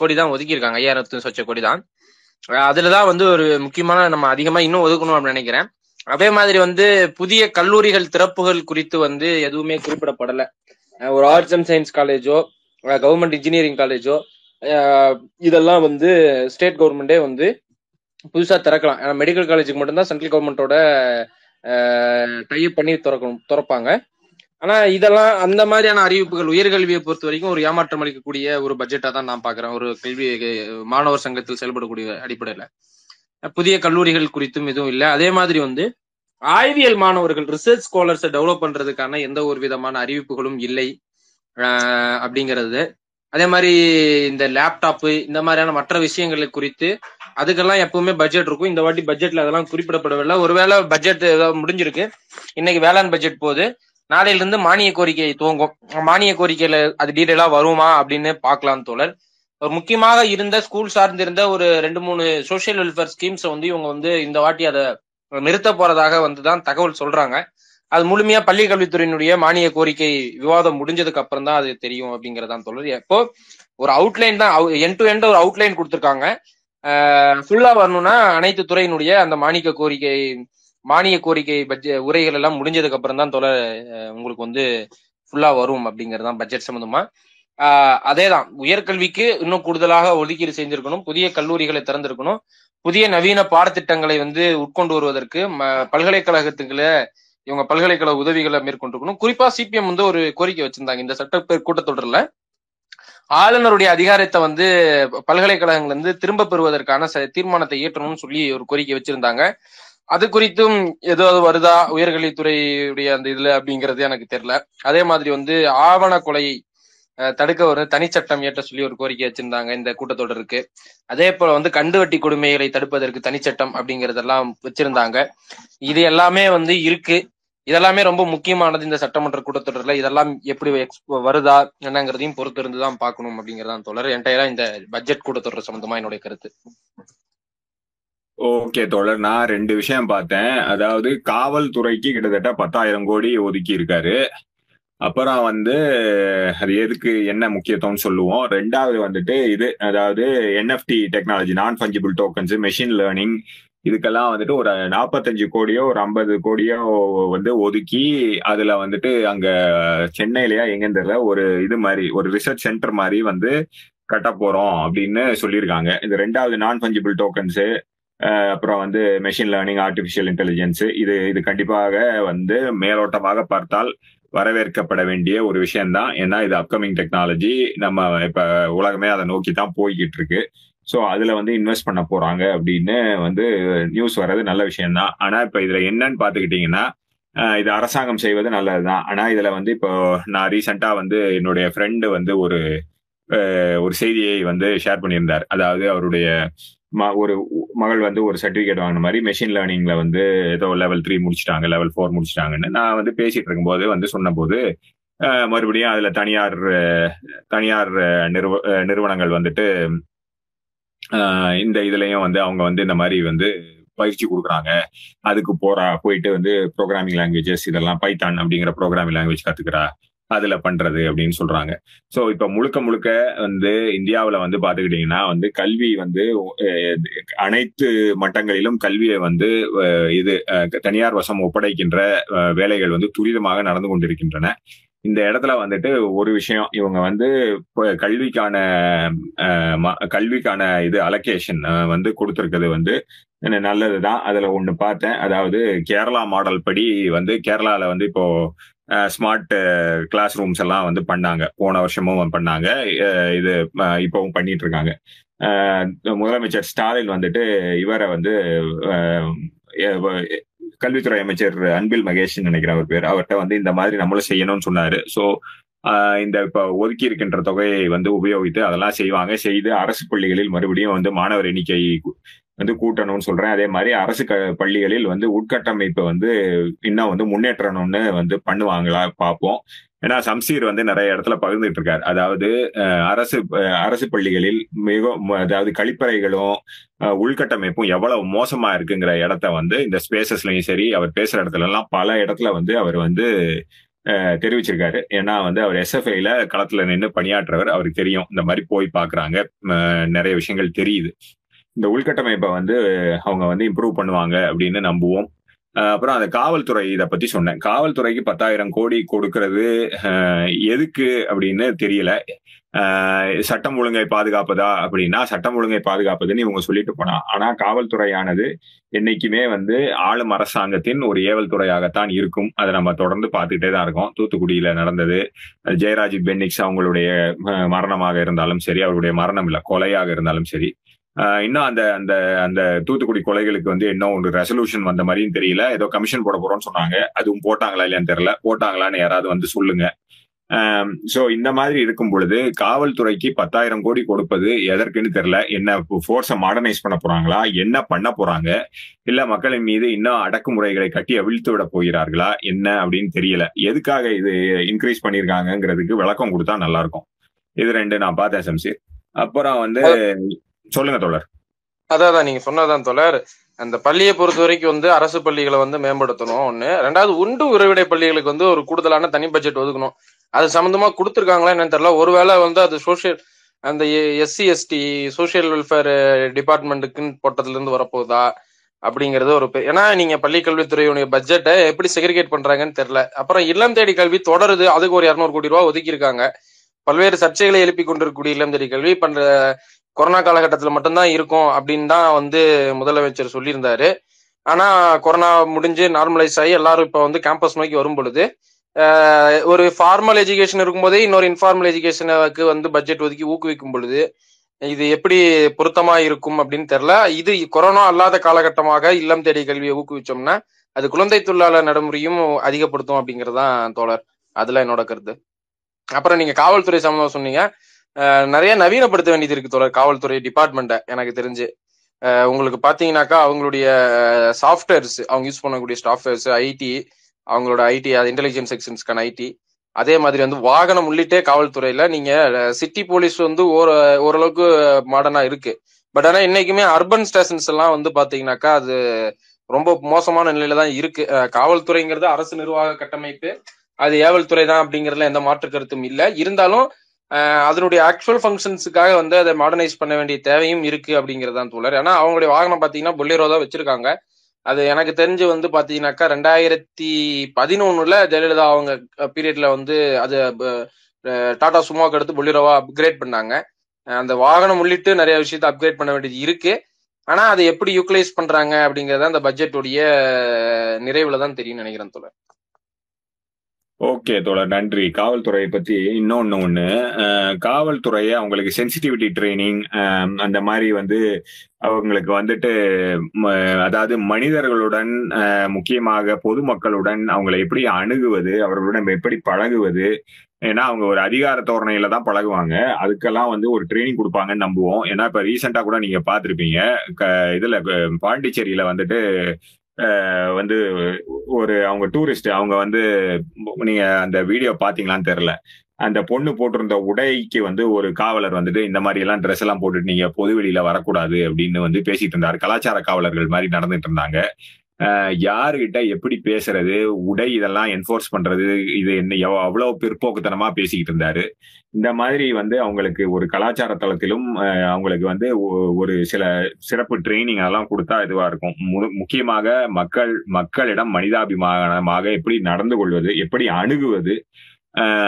கோடி தான் ஒதுக்கியிருக்காங்க. ஐயாயிரத்து சொச்ச கோடி தான். அதுலதான் வந்து ஒரு முக்கியமான நம்ம அதிகமா இன்னும் ஒதுக்கணும் அப்படின்னு நினைக்கிறேன். அதே மாதிரி வந்து புதிய கல்லூரிகள் திறப்புகள் குறித்து வந்து எதுவுமே குறிப்பிடப்படல. ஒரு ஆர்ட்ஸ் அண்ட் சயின்ஸ் காலேஜோ கவர்மெண்ட் இன்ஜினியரிங் காலேஜோ இதெல்லாம் வந்து ஸ்டேட் கவர்மெண்டே வந்து புதுசா திறக்கலாம். ஏன்னா மெடிக்கல் காலேஜுக்கு மட்டும்தான் சென்ட்ரல் கவர்மெண்ட்டோட டைப் பண்ணி திறக்கணும் திறப்பாங்க. ஆனா இதெல்லாம் அந்த மாதிரியான அறிவிப்புகள் உயர்கல்வியை பொறுத்த வரைக்கும் ஒரு ஏமாற்றம் அளிக்கக்கூடிய ஒரு பட்ஜெட்டா தான் நான் பாக்குறேன் ஒரு கல்வி மாணவர் சங்கத்தில் செயல்படக்கூடிய அடிப்படையில. புதிய கல்லூரிகள் குறித்தும் எதுவும் இல்லை. அதே மாதிரி வந்து ஆய்வியல் மாணவர்கள் ரிசர்ச் ஸ்காலர்ஸை டெவலப் பண்றதுக்கான எந்த ஒரு விதமான அறிவிப்புகளும் இல்லை. அப்படிங்கிறது. அதே மாதிரி இந்த லேப்டாப்பு இந்த மாதிரியான மற்ற விஷயங்களை குறித்து அதுக்கெல்லாம் எப்பவுமே பட்ஜெட் இருக்கும். இந்த வாட்டி பட்ஜெட்ல அதெல்லாம் குறிப்பிடப்படவில்லை. ஒருவேளை பட்ஜெட் ஏதாவது முடிஞ்சிருக்கு. இன்னைக்கு வேளாண் பட்ஜெட் போகுது. நாளையில இருந்து மானிய கோரிக்கை துவங்கும். மானிய கோரிக்கையில அது டீடைலா வருமா அப்படின்னு பார்க்கலாம் தோழர். ஒரு முக்கியமாக இருந்த ஸ்கூல் சார்ந்திருந்த ஒரு ரெண்டு மூணு சோசியல் வெல்ஃபேர் ஸ்கீம்ஸ் வந்து இவங்க வந்து இந்த வாட்டி அதை நிறுத்த போறதாக வந்துதான் தகவல் சொல்றாங்க. அது முழுமையா பள்ளி கல்வித்துறையினுடைய மானிய கோரிக்கை விவாதம் முடிஞ்சதுக்கு அப்புறம் தான் அது தெரியும் அப்படிங்கறதான் தோழர். எப்போ ஒரு அவுட்லைன் தான் என் டு எண்ட் ஒரு அவுட்லைன் கொடுத்துருக்காங்க. ஃபுல்லா வரணும்னா அனைத்து துறையினுடைய அந்த மானிய கோரிக்கை மானிய கோரிக்கை பட்ஜெட் உரைகள் எல்லாம் முடிஞ்சதுக்கு அப்புறம் தான் தொலை உங்களுக்கு வந்து ஃபுல்லா வரும் அப்படிங்கிறது தான் பட்ஜெட் சம்பந்தமா. அதே தான் உயர்கல்விக்கு இன்னும் கூடுதலாக ஒதுக்கீடு செஞ்சிருக்கணும். புதிய கல்லூரிகளை திறந்திருக்கணும். புதிய நவீன பாடத்திட்டங்களை வந்து உட்கொண்டு வருவதற்கு பல்கலைக்கழகத்துக்குள்ள இவங்க பல்கலைக்கழக உதவிகளை மேற்கொண்டிருக்கணும். குறிப்பா சிபிஎம் வந்து ஒரு கோரிக்கை வச்சிருந்தாங்க. இந்த சட்டப்பேர் கூட்டத்தொடர்ல ஆளுநருடைய அதிகாரத்தை வந்து பல்கலைக்கழகங்கள் வந்து திரும்ப பெறுவதற்கான தீர்மானத்தை இயற்றணும்னு சொல்லி ஒரு கோரிக்கை வச்சிருந்தாங்க. அது குறித்தும் ஏதாவது வருதா? உயர்கல்வித்துறையுடைய அந்த இதுல அப்படிங்கிறது எனக்கு தெரியல. அதே மாதிரி வந்து ஆவண கொலையை தடுக்க ஒரு தனிச்சட்டம் ஏற்ற சொல்லி ஒரு கோரிக்கை வச்சிருந்தாங்க இந்த கூட்டத்தொடருக்கு. அதே போல வந்து கண்டுவட்டி கொடுமைகளை தடுப்பதற்கு தனிச்சட்டம் அப்படிங்கறதெல்லாம் வச்சிருந்தாங்க. இது எல்லாமே வந்து இருக்கு. இதெல்லாமே ரொம்ப முக்கியமானது இந்த சட்டமன்ற கூட்டத்தொடர்ல. இதெல்லாம் எப்படி வருதா என்னங்கிறதையும் பொறுத்து இருந்து தான் பார்க்கணும் அப்படிங்கறதான் தொடர் என்டையரா இந்த பட்ஜெட் கூட்டத்தொடர் சம்பந்தமா என்னுடைய கருத்து. ஓகே தொடர் நான் ரெண்டு விஷயம் பார்த்தேன். அதாவது காவல்துறைக்கு கிட்டத்தட்ட பத்தாயிரம் கோடி ஒதுக்கி இருக்காரு. அப்புறம் வந்து அது எதுக்கு என்ன முக்கியத்துவம்னு சொல்லுவோம். ரெண்டாவது வந்துட்டு இது அதாவது NFT technology non fungible tokens machine learning இதுக்கெல்லாம் வந்துட்டு ஒரு நாற்பத்தஞ்சு கோடியோ ஒரு ஐம்பது கோடியோ வந்து ஒதுக்கி அதுல வந்துட்டு அங்க சென்னையிலயா எங்கன்னு தெரியல ஒரு இது மாதிரி ஒரு ரிசர்ச் சென்டர் மாதிரி வந்து கட்ட போறோம் அப்படின்னு சொல்லியிருக்காங்க. இது ரெண்டாவது நான் ஃபஞ்சிபிள் டோக்கன்ஸு அப்புறம் வந்து மெஷின் லேர்னிங் ஆர்டிஃபிஷியல் இன்டெலிஜென்ஸ் இது இது கண்டிப்பாக வந்து மேலோட்டமாக பார்த்தால் வரவேற்கப்பட வேண்டிய ஒரு விஷயம்தான். ஏன்னா இது அப்கமிங் டெக்னாலஜி நம்ம இப்ப உலகமே அதை நோக்கி தான் போய்கிட்டு இருக்கு. ஸோ அதில் வந்து இன்வெஸ்ட் பண்ண போகிறாங்க அப்படின்னு வந்து நியூஸ் வர்றது நல்ல விஷயம்தான். ஆனால் இப்போ இதில் என்னன்னு பார்த்துக்கிட்டிங்கன்னா இது அரசாங்கம் செய்வது நல்லது தான் ஆனால் இதில் வந்து இப்போ நான் ரீசெண்டா வந்து என்னுடைய ஃப்ரெண்டு வந்து ஒரு ஒரு செய்தியை வந்து ஷேர் பண்ணியிருந்தார். அதாவது அவருடைய ம ஒரு மகள் வந்து ஒரு சர்டிஃபிகேட் வாங்கின மாதிரி மெஷின் லேர்னிங்கில் வந்து ஏதோ லெவல் த்ரீ முடிச்சிட்டாங்க லெவல் ஃபோர் முடிச்சிட்டாங்கன்னு நான் வந்து பேசிகிட்டு இருக்கும்போது வந்து சொன்னபோது மறுபடியும் அதில் தனியார் தனியார் நிறுவ நிறுவனங்கள் வந்துட்டு இந்த இதுலயும் வந்து அவங்க வந்து இந்த மாதிரி வந்து பயிற்சி கொடுக்குறாங்க. அதுக்கு போறா போயிட்டு வந்து ப்ரோக்ராமிங் லாங்குவேஜஸ் இதெல்லாம் பைத்தான் அப்படிங்கிற ப்ரோக்ராமிங் லாங்குவேஜ் கத்துக்கிறா. அதுல பண்றது அப்படின்னு சொல்றாங்க. ஸோ இப்ப முழுக்க முழுக்க வந்து இந்தியாவில வந்து பாத்துக்கிட்டீங்கன்னா வந்து கல்வி வந்து அனைத்து மட்டங்களிலும் கல்வியை வந்து இது தனியார் வசம் ஒப்படைக்கின்ற வேலைகள் வந்து துரிதமாக நடந்து கொண்டிருக்கின்றன. இந்த இடத்துல வந்துட்டு ஒரு விஷயம் இவங்க வந்து கல்விக்கான கல்விக்கான இது அலகேஷன் வந்து கொடுத்துருக்கிறது வந்து நல்லதுதான். அதுல ஒண்ணு பார்த்தேன். அதாவது கேரளா மாடல் படி வந்து கேரளால வந்து இப்போ ஸ்மார்ட் கிளாஸ் ரூம்ஸ் எல்லாம் வந்து பண்ணாங்க. போன வருஷமும் பண்ணாங்க. இது இப்பவும் பண்ணிட்டு இருக்காங்க. முதலமைச்சர் ஸ்டாலின் வந்துட்டு இவரை வந்து கல்வித்துறை அமைச்சர் அன்பில் மகேஷ் நினைக்கிறேன் அவர் பேர். அவர்கிட்ட வந்து இந்த மாதிரி நம்மளும் செய்யணும்னு சொன்னாரு. சோ இந்த இப்போ ஒதுக்கி இருக்கின்ற தொகையை வந்து உபயோகித்து அதெல்லாம் செய்வாங்க. செய்து அரசு பள்ளிகளில் மறுபடியும் வந்து மாணவர் எண்ணிக்கை வந்து கூட்டணும்னு சொல்றேன். அதே மாதிரி அரசு க பள்ளிகளில் வந்து உட்கட்டமைப்பை வந்து இன்னும் வந்து முன்னேற்றணும்னு வந்து பண்ணுவாங்களா பார்ப்போம். ஏன்னா சம்சீர் வந்து நிறைய இடத்துல பகிர்ந்துட்டு இருக்காரு. அதாவது அரசு அரசு பள்ளிகளில் மிக அதாவது கழிப்பறைகளும் உள்கட்டமைப்பும் எவ்வளவு மோசமா இருக்குங்கிற இடத்த வந்து இந்த ஸ்பேசஸ்லயும் சரி அவர் பேசுற இடத்துல எல்லாம் பல இடத்துல வந்து அவர் வந்து தெரிவிச்சிருக்காரு. ஏன்னா வந்து அவர் எஸ்எஃப்ஐல களத்துல நின்று பணியாற்றுறவர் அவருக்கு தெரியும். இந்த மாதிரி போய் பாக்குறாங்க. நிறைய விஷயங்கள் தெரியுது. இந்த உள்கட்டமைப்பை வந்து அவங்க வந்து இம்ப்ரூவ் பண்ணுவாங்க அப்படின்னு நம்புவோம். அப்புறம் அந்த காவல்துறை இதை பத்தி சொன்னேன். காவல்துறைக்கு பத்தாயிரம் கோடி கொடுக்கறது எதுக்கு அப்படின்னு தெரியல. சட்டம் ஒழுங்கை பாதுகாப்பதா அப்படின்னா சட்டம் ஒழுங்கை பாதுகாப்பதுன்னு இவங்க சொல்லிட்டு போனா ஆனா காவல்துறையானது என்னைக்குமே வந்து ஆளும் அரசாங்கத்தின் ஒரு ஏவல் துறையாகத்தான் இருக்கும். அதை நம்ம தொடர்ந்து பார்த்துக்கிட்டே தான் இருக்கோம். தூத்துக்குடியில நடந்தது. ஜெயராஜ் பென்னிக்ஸ் அவங்களுடைய மரணமாக இருந்தாலும் சரி அவருடைய மரணம் இல்லை கொலையாக இருந்தாலும் சரி. இன்னும் அந்த அந்த அந்த தூத்துக்குடி கொலைகளுக்கு வந்து இன்னும் ஒரு ரெசல்யூஷன் வந்த மாதிரியும் தெரியல. ஏதோ கமிஷன் போட போறோம்னு சொன்னாங்க. அதுவும் போட்டாங்களா இல்லையான்னு தெரியல. போட்டாங்களான்னு யாராவது வந்து சொல்லுங்க. ஸோ இந்த மாதிரி இருக்கும் பொழுது காவல்துறைக்கு பத்தாயிரம் கோடி கொடுப்பது எதற்குன்னு தெரியல. என்ன ஃபோர்ஸை மாடர்னைஸ் பண்ண போறாங்களா? என்ன பண்ண போறாங்க? இல்ல மக்களின் மீது இன்னும் அடக்குமுறைகளை கட்டி அவிழ்த்து விட போகிறார்களா? என்ன அப்படின்னு தெரியல. எதுக்காக இது இன்க்ரீஸ் பண்ணியிருக்காங்கிறதுக்கு விளக்கம் கொடுத்தா நல்லா இருக்கும் இது ரெண்டு நான் பார்த்தேன் சம்சீர். அப்புறம் வந்து சொல்லுங்க தோழர். அதான் நீங்க சொன்னதான் தோழர். அந்த பள்ளியை பொறுத்த வரைக்கும் வந்து அரசு பள்ளிகளை வந்து மேம்படுத்தணும். ஒண்ணு. ரெண்டாவது உண்டு உறவிடை பள்ளிகளுக்கு வந்து ஒரு கூடுதலான தனி பட்ஜெட் ஒதுக்கணும். அது சம்பந்தமா கொடுத்துருக்காங்களா என்னன்னு தெரியல. ஒருவேளை வந்து அது சோசியல் அந்த எஸ்சி எஸ்டி சோசியல் வெல்ஃபேர் டிபார்ட்மெண்ட்டுக்குன்னு போட்டதுல இருந்து வரப்போகுதா? அப்படிங்கறது ஒரு ஏன்னா நீங்க பள்ளி கல்வித்துறையுடைய பட்ஜெட்டை எப்படி செக்ரிகேட் பண்றாங்கன்னு தெரியல. அப்புறம் இல்லம் தேடி கல்வி தொடருது. அதுக்கு ஒரு இரநூறு கோடி ரூபாய் ஒதுக்கியிருக்காங்க. பல்வேறு சர்ச்சைகளை எழுப்பி கொண்டிருக்கக்கூடிய இல்லம் தேடி கல்வி பண்ற கொரோனா காலகட்டத்தில் மட்டும்தான் இருக்கும் அப்படின்னு தான் வந்து முதலமைச்சர் சொல்லியிருந்தாரு. ஆனா கொரோனா முடிஞ்சு நார்மலைஸ் ஆகி எல்லாரும் இப்போ வந்து கேம்பஸ் நோக்கி வரும் பொழுது ஒரு ஃபார்மல் எஜுகேஷன் இருக்கும்போதே இன்னொரு இன்ஃபார்மல் எஜுகேஷனுக்கு வந்து பட்ஜெட் ஒதுக்கி ஊக்குவிக்கும் பொழுது இது எப்படி பொருத்தமா இருக்கும் அப்படின்னு தெரியல. இது கொரோனா அல்லாத காலகட்டமாக இல்லம் தேடி கல்வியை ஊக்குவிச்சோம்னா அது குழந்தை தொழிலாளர் நடைமுறையும் அதிகப்படுத்தும் அப்படிங்கறதுதான் தோழர். அதுல என்னோட கருத்து. அப்புறம் நீங்க காவல்துறை சம்பந்தம் சொன்னீங்க. நிறைய நவீனப்படுத்த வேண்டியது இருக்கு தொடர் காவல்துறை டிபார்ட்மெண்ட்டை எனக்கு தெரிஞ்சு. உங்களுக்கு பாத்தீங்கன்னாக்கா அவங்களுடைய சாஃப்ட்வேர்ஸ் அவங்க யூஸ் பண்ணக்கூடிய சாஃப்ட்வேர்ஸ் ஐடி அவங்களோட ஐடி அது இன்டெலிஜென்ஸ் செக்ஷன்ஸ்க்கான ஐடி அதே மாதிரி வந்து வாகனம் உள்ளிட்டே காவல்துறையில நீங்க சிட்டி போலீஸ் வந்து ஒரு ஓரளவுக்கு மாடர்னா இருக்கு. பட் ஆனா இன்னைக்குமே அர்பன் ஸ்டேஷன்ஸ் எல்லாம் வந்து பாத்தீங்கன்னாக்கா அது ரொம்ப மோசமான நிலையில தான் இருக்கு. காவல்துறைங்கிறது அரசு நிர்வாக கட்டமைப்பு அது ஏவல் துறை தான் அப்படிங்கறதுல எந்த மாற்று கருத்தும் இல்லை. இருந்தாலும் அதனுடைய ஆக்சுவல் ஃபங்க்ஷன்ஸுக்காக வந்து அதை மாடர்னைஸ் பண்ண வேண்டிய தேவையும் இருக்கு அப்படிங்கிறதான் தோழர். ஏன்னா அவங்களுடைய வாகனம் பாத்தீங்கன்னா பொல்லேரோ தான் வச்சிருக்காங்க. அது எனக்கு தெரிஞ்சு வந்து பாத்தீங்கன்னாக்கா ரெண்டாயிரத்தி பதினொன்னுல ஜெயலலிதா அவங்க பீரியட்ல வந்து அது டாடா சுமோக்கு எடுத்து பொல்லேரோவா அப்கிரேட் பண்ணாங்க. அந்த வாகனம் உள்ளிட்டு நிறைய விஷயத்த அப்கிரேட் பண்ண வேண்டியது இருக்கு. ஆனா அதை எப்படி யூட்டிலைஸ் பண்றாங்க அப்படிங்கறத அந்த பட்ஜெட்டுடைய நிறைவுல தான் தெரியும் நினைக்கிறேன் தோழர். ஓகே தோழர் நன்றி. காவல்துறையை பத்தி இன்னொன்னு ஒண்ணு. காவல்துறையை அவங்களுக்கு சென்சிட்டிவிட்டி ட்ரைனிங் அந்த மாதிரி வந்து அவங்களுக்கு வந்துட்டு ம, அதாவது மனிதர்களுடன் முக்கியமாக பொதுமக்களுடன் அவங்களை எப்படி அணுகுவது அவர்களுடன் எப்படி பழகுவது ஏன்னா அவங்க ஒரு அதிகார தோரணையில தான் பழகுவாங்க. அதுக்கெல்லாம் வந்து ஒரு ட்ரைனிங் கொடுப்பாங்கன்னு நம்புவோம். ஏன்னா இப்ப ரீசெண்டா கூட நீங்க பார்த்துருப்பீங்க. க- இதுல பாண்டிச்சேரியில வந்துட்டு வந்து ஒரு அவங்க டூரிஸ்ட் அவங்க வந்து நீங்க அந்த வீடியோ பாத்தீங்களான்னு தெரியல. அந்த பொண்ணு போட்டிருந்த உடைக்கு வந்து ஒரு காவலர் வந்துட்டு இந்த மாதிரி எல்லாம் ட்ரெஸ் எல்லாம் போட்டுட்டு நீங்க பொது வெளியில வரக்கூடாது அப்படின்னு வந்து பேசிட்டு இருந்தாரு. கலாச்சார காவலர்கள் மாதிரி நடந்துட்டு இருந்தாங்க. யாருகிட்ட எப்படி பேசுறது உடை இதெல்லாம் என்ஃபோர்ஸ் பண்றது இது என்ன அவ்வளவு பிற்போக்குத்தனமா பேசிக்கிட்டு இருந்தாரு. இந்த மாதிரி வந்து அவங்களுக்கு ஒரு கலாச்சார தளத்திலும் அவங்களுக்கு வந்து ஒ- ஒரு சில சிறப்பு ட்ரைனிங் அதெல்லாம் கொடுத்தா இதுவா இருக்கும். மு- முக்கியமாக மக்கள் மக்களிடம் மனிதாபிமானமாக எப்படி நடந்து கொள்வது எப்படி அணுகுவது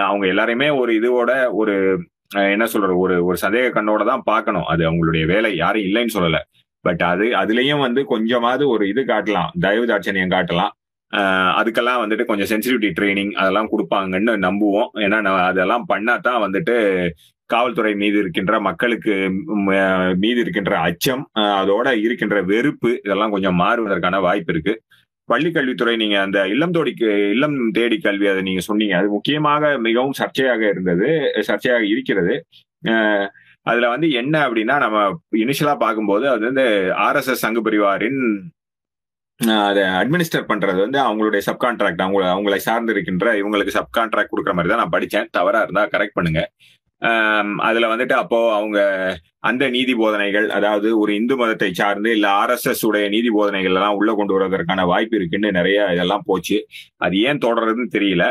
அவங்க எல்லாரையுமே ஒரு இதுவோட ஒரு என்ன சொல்றது ஒரு ஒரு சந்தேக கண்ணோட தான் பார்க்கணும். அது அவங்களுடைய வேலை யாரும் இல்லைன்னு சொல்லலை. பட் அது அதுலயும் வந்து கொஞ்சமாவது ஒரு இது காட்டலாம். தயவு தாட்சணியம் காட்டலாம். அதுக்கெல்லாம் வந்துட்டு கொஞ்சம் சென்சிட்டிவிட்டி ட்ரைனிங் அதெல்லாம் கொடுப்பாங்கன்னு நம்புவோம். ஏன்னா அதெல்லாம் பண்ணா தான் வந்துட்டு காவல்துறை மீது இருக்கின்ற மக்களுக்கு மீது இருக்கின்ற அச்சம் அதோட இருக்கின்ற வெறுப்பு இதெல்லாம் கொஞ்சம் மாறுவதற்கான வாய்ப்பு இருக்கு. பள்ளி கல்வித்துறை நீங்க அந்த இல்லம் தோடிக்கு இல்லம் தேடி கல்வி அதை நீங்க சொன்னீங்க. அது முக்கியமாக மிகவும் சர்ச்சையாக இருந்தது சர்ச்சையாக இருக்கிறது. அதுல வந்து என்ன அப்படின்னா நம்ம இனிஷியலா பார்க்கும்போது அது வந்து ஆர்எஸ்எஸ் சங்கு பரிவாரின் அதை அட்மினிஸ்டர் பண்றது வந்து அவங்களுடைய சப்கான்ட்ராக்ட் அவங்க அவங்களை சார்ந்து இருக்கின்ற இவங்களுக்கு சப்கான்ட்ராக்ட் கொடுக்குற மாதிரி தான் நான் படிச்சேன். தவறா இருந்தா கரெக்ட் பண்ணுங்க. அதுல வந்துட்டு அப்போ அவங்க அந்த நீதி போதனைகள் அதாவது ஒரு இந்து மதத்தை சார்ந்து இல்ல ஆர்எஸ்எஸ் உடைய நீதி போதனைகள் எல்லாம் உள்ள கொண்டு வருவதற்கான வாய்ப்பு இருக்குன்னு நிறைய இதெல்லாம் போச்சு. அது ஏன் தொடர்றதுன்னு தெரியல.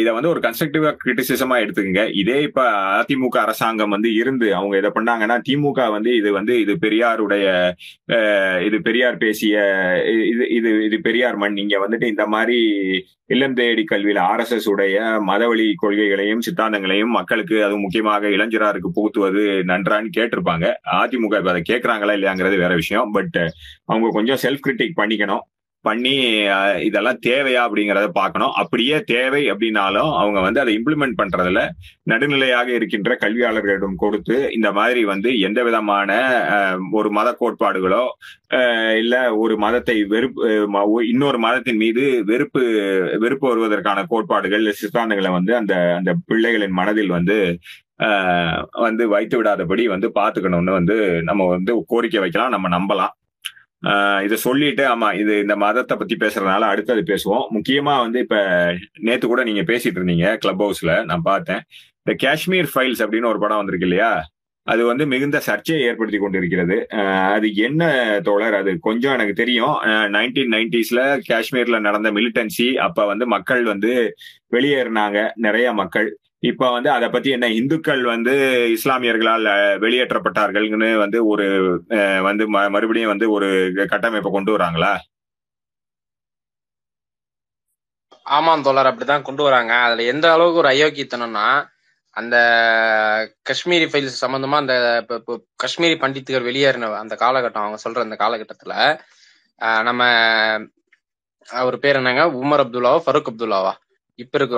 இதை வந்து ஒரு கன்ஸ்ட்ரக்டிவா கிரிட்டிசிசமா எடுத்துக்கங்க. இதே இப்ப அதிமுக அரசாங்கம் வந்து இருந்து அவங்க இதை பண்ணாங்கன்னா திமுக வந்து இது வந்து இது பெரியாருடைய இது பெரியார் பேசிய இது இது இது பெரியார் மண். நீங்க வந்துட்டு இந்த மாதிரி இல்லம் தேடி கல்வியில ஆர்எஸ்எஸ் உடைய மதவழி கொள்கைகளையும் சித்தாந்தங்களையும் மக்களுக்கு அது முக்கியமாக இளைஞராருக்கு புகுத்துவது நன்றான்னு கேட்டிருப்பாங்க. அதிமுக இப்ப அதை கேட்கறாங்களா இல்லையாங்கிறது வேற விஷயம். பட் அவங்க கொஞ்சம் செல்ஃப் கிரிட்டிக் பண்ணிக்கணும். பண்ணி இதெல்லாம் தேவையா அப்படிங்கறத பார்க்கணும். அப்படியே தேவை அப்படின்னாலும் அவங்க வந்து அதை இம்ப்ளிமெண்ட் பண்றதுல நடுநிலையாக இருக்கின்ற கல்வியாளர்களிடம் கொடுத்து இந்த மாதிரி வந்து எந்த விதமான ஒரு மத கோட்பாடுகளோ இல்ல ஒரு மதத்தை வெறுப்பு ம- இன்னொரு மதத்தின் மீது வெறுப்பு வெறுப்பு வருவதற்கான கோட்பாடுகள் சித்தாந்தங்களை வந்து அந்த அந்த பிள்ளைகளின் மனதில் வந்து வந்து வைத்து விடாதபடி வந்து பாத்துக்கணும்னு வந்து நம்ம வந்து கோரிக்கை வைக்கலாம் நம்ம நம்பலாம். இதை சொல்லிட்டு ஆமா இது இந்த மதத்தை பத்தி பேசுறதுனால அடுத்தது பேசுவோம். முக்கியமா வந்து இப்ப நேத்து கூட நீங்க பேசிட்டு இருந்தீங்க கிளப் ஹவுஸ்ல நான் பார்த்தேன். இந்த காஷ்மீர் ஃபைல்ஸ் அப்படின்னு ஒரு படம் வந்திருக்கு இல்லையா? அது வந்து மிகுந்த சர்ச்சையை ஏற்படுத்தி கொண்டிருக்கிறது. அது என்ன தோழர்? அது கொஞ்சம் எனக்கு தெரியும். நைன்டீன் நைன்டிஸ்ல காஷ்மீர்ல நடந்த மிலிட்டன்சி அப்ப வந்து மக்கள் வந்து வெளியேறினாங்க நிறைய மக்கள். இப்ப வந்து அதை பத்தி என்ன இந்துக்கள் வந்து இஸ்லாமியர்களால் வெளியேற்றப்பட்டார்கள்னு வந்து ஒரு வந்து மறுபடியும் வந்து ஒரு கட்டமைப்பை கொண்டு வராங்களா? ஆமாம் தோழர் அப்படிதான் கொண்டு வராங்க. அதுல எந்த அளவுக்கு ஒரு அயோக்கியத்தனம்னா அந்த காஷ்மீரி ஃபைல்ஸ் சம்பந்தமா அந்த காஷ்மீரி பண்டித்துகள் வெளியேறின அந்த காலகட்டம் அவங்க சொல்ற அந்த காலகட்டத்துல நம்ம அவர் பேர் என்னங்க? உமர் அப்துல்லாவா? ஃபருக் அப்துல்லாவா? இப்ப இருக்க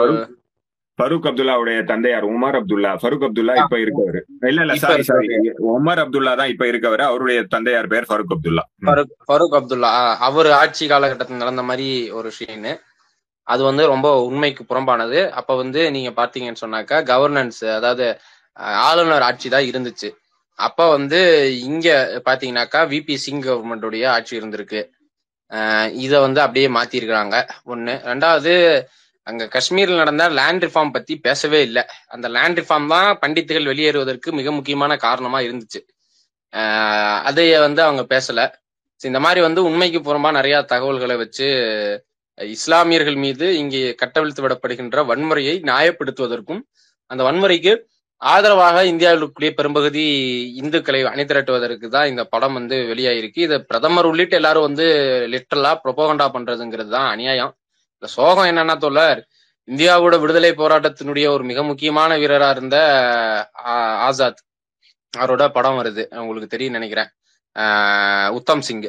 ஃபருக் அப்துல்லாவுடைய தந்தையார் உமர் அப்துல்லா. ஃபருக் அப்துல்லா இப்ப இருக்கவர். இல்ல இல்ல சாரி சாரி. உமர் அப்துல்லா தான் இப்ப இருக்கவர். அவருடைய தந்தையார் பேர் ஃபருக் அப்துல்லா. ஃபருக் அப்துல்லா அவர் ஆட்சி காலகட்டத்தில் நடந்த மாதிரி ஒரு விஷயம் அது வந்து ரொம்ப உண்மைக்கு புறம்பானது. அப்ப வந்து நீங்க பாத்தீங்கன்னு சொன்னாக்கா கவர்னன்ஸ் அதாவது ஆளுநர் ஆட்சி தான் இருந்துச்சு. அப்ப வந்து இங்க பாத்தீங்கன்னாக்கா விபி சிங் கவர்மெண்டுடைய ஆட்சி இருந்திருக்கு. இத வந்து அப்படியே மாத்திருக்கிறாங்க. ஒண்ணு. ரெண்டாவது அங்க காஷ்மீர்ல நடந்த லேண்ட் ரிஃபார்ம் பத்தி பேசவே இல்லை. அந்த லேண்ட் ரிஃபார்ம் தான் பண்டித்துகள் வெளியேறுவதற்கு மிக முக்கியமான காரணமா இருந்துச்சு. அதையே வந்து அவங்க பேசல. இந்த மாதிரி வந்து உண்மைக்கு புறம்பா நிறைய தகவல்களை வச்சு இஸ்லாமியர்கள் மீது இங்கே கட்டவிழ்த்து விடப்படுகின்ற வன்முறையை நியாயப்படுத்துவதற்கும் அந்த வன்முறைக்கு ஆதரவாக இந்தியாவில் இருக்கக்கூடிய பெரும்பகுதி இந்துக்களை அணிதிரட்டுவதற்கு தான் இந்த படம் வந்து வெளியாயிருக்கு. இதை பிரதமர் உள்ளிட்ட எல்லாரும் வந்து லிட்டரலா ப்ரொபோகண்டா பண்றதுங்கிறது தான் அநியாயம். இந்த சோகம் என்னன்னா தோழர் இந்தியாவோட விடுதலை போராட்டத்தினுடைய ஒரு மிக முக்கியமான வீரரா இருந்த ஆசாத். அவரோட படம் வருது. உங்களுக்கு தெரியும் நினைக்கிறேன். உத்தம் சிங்.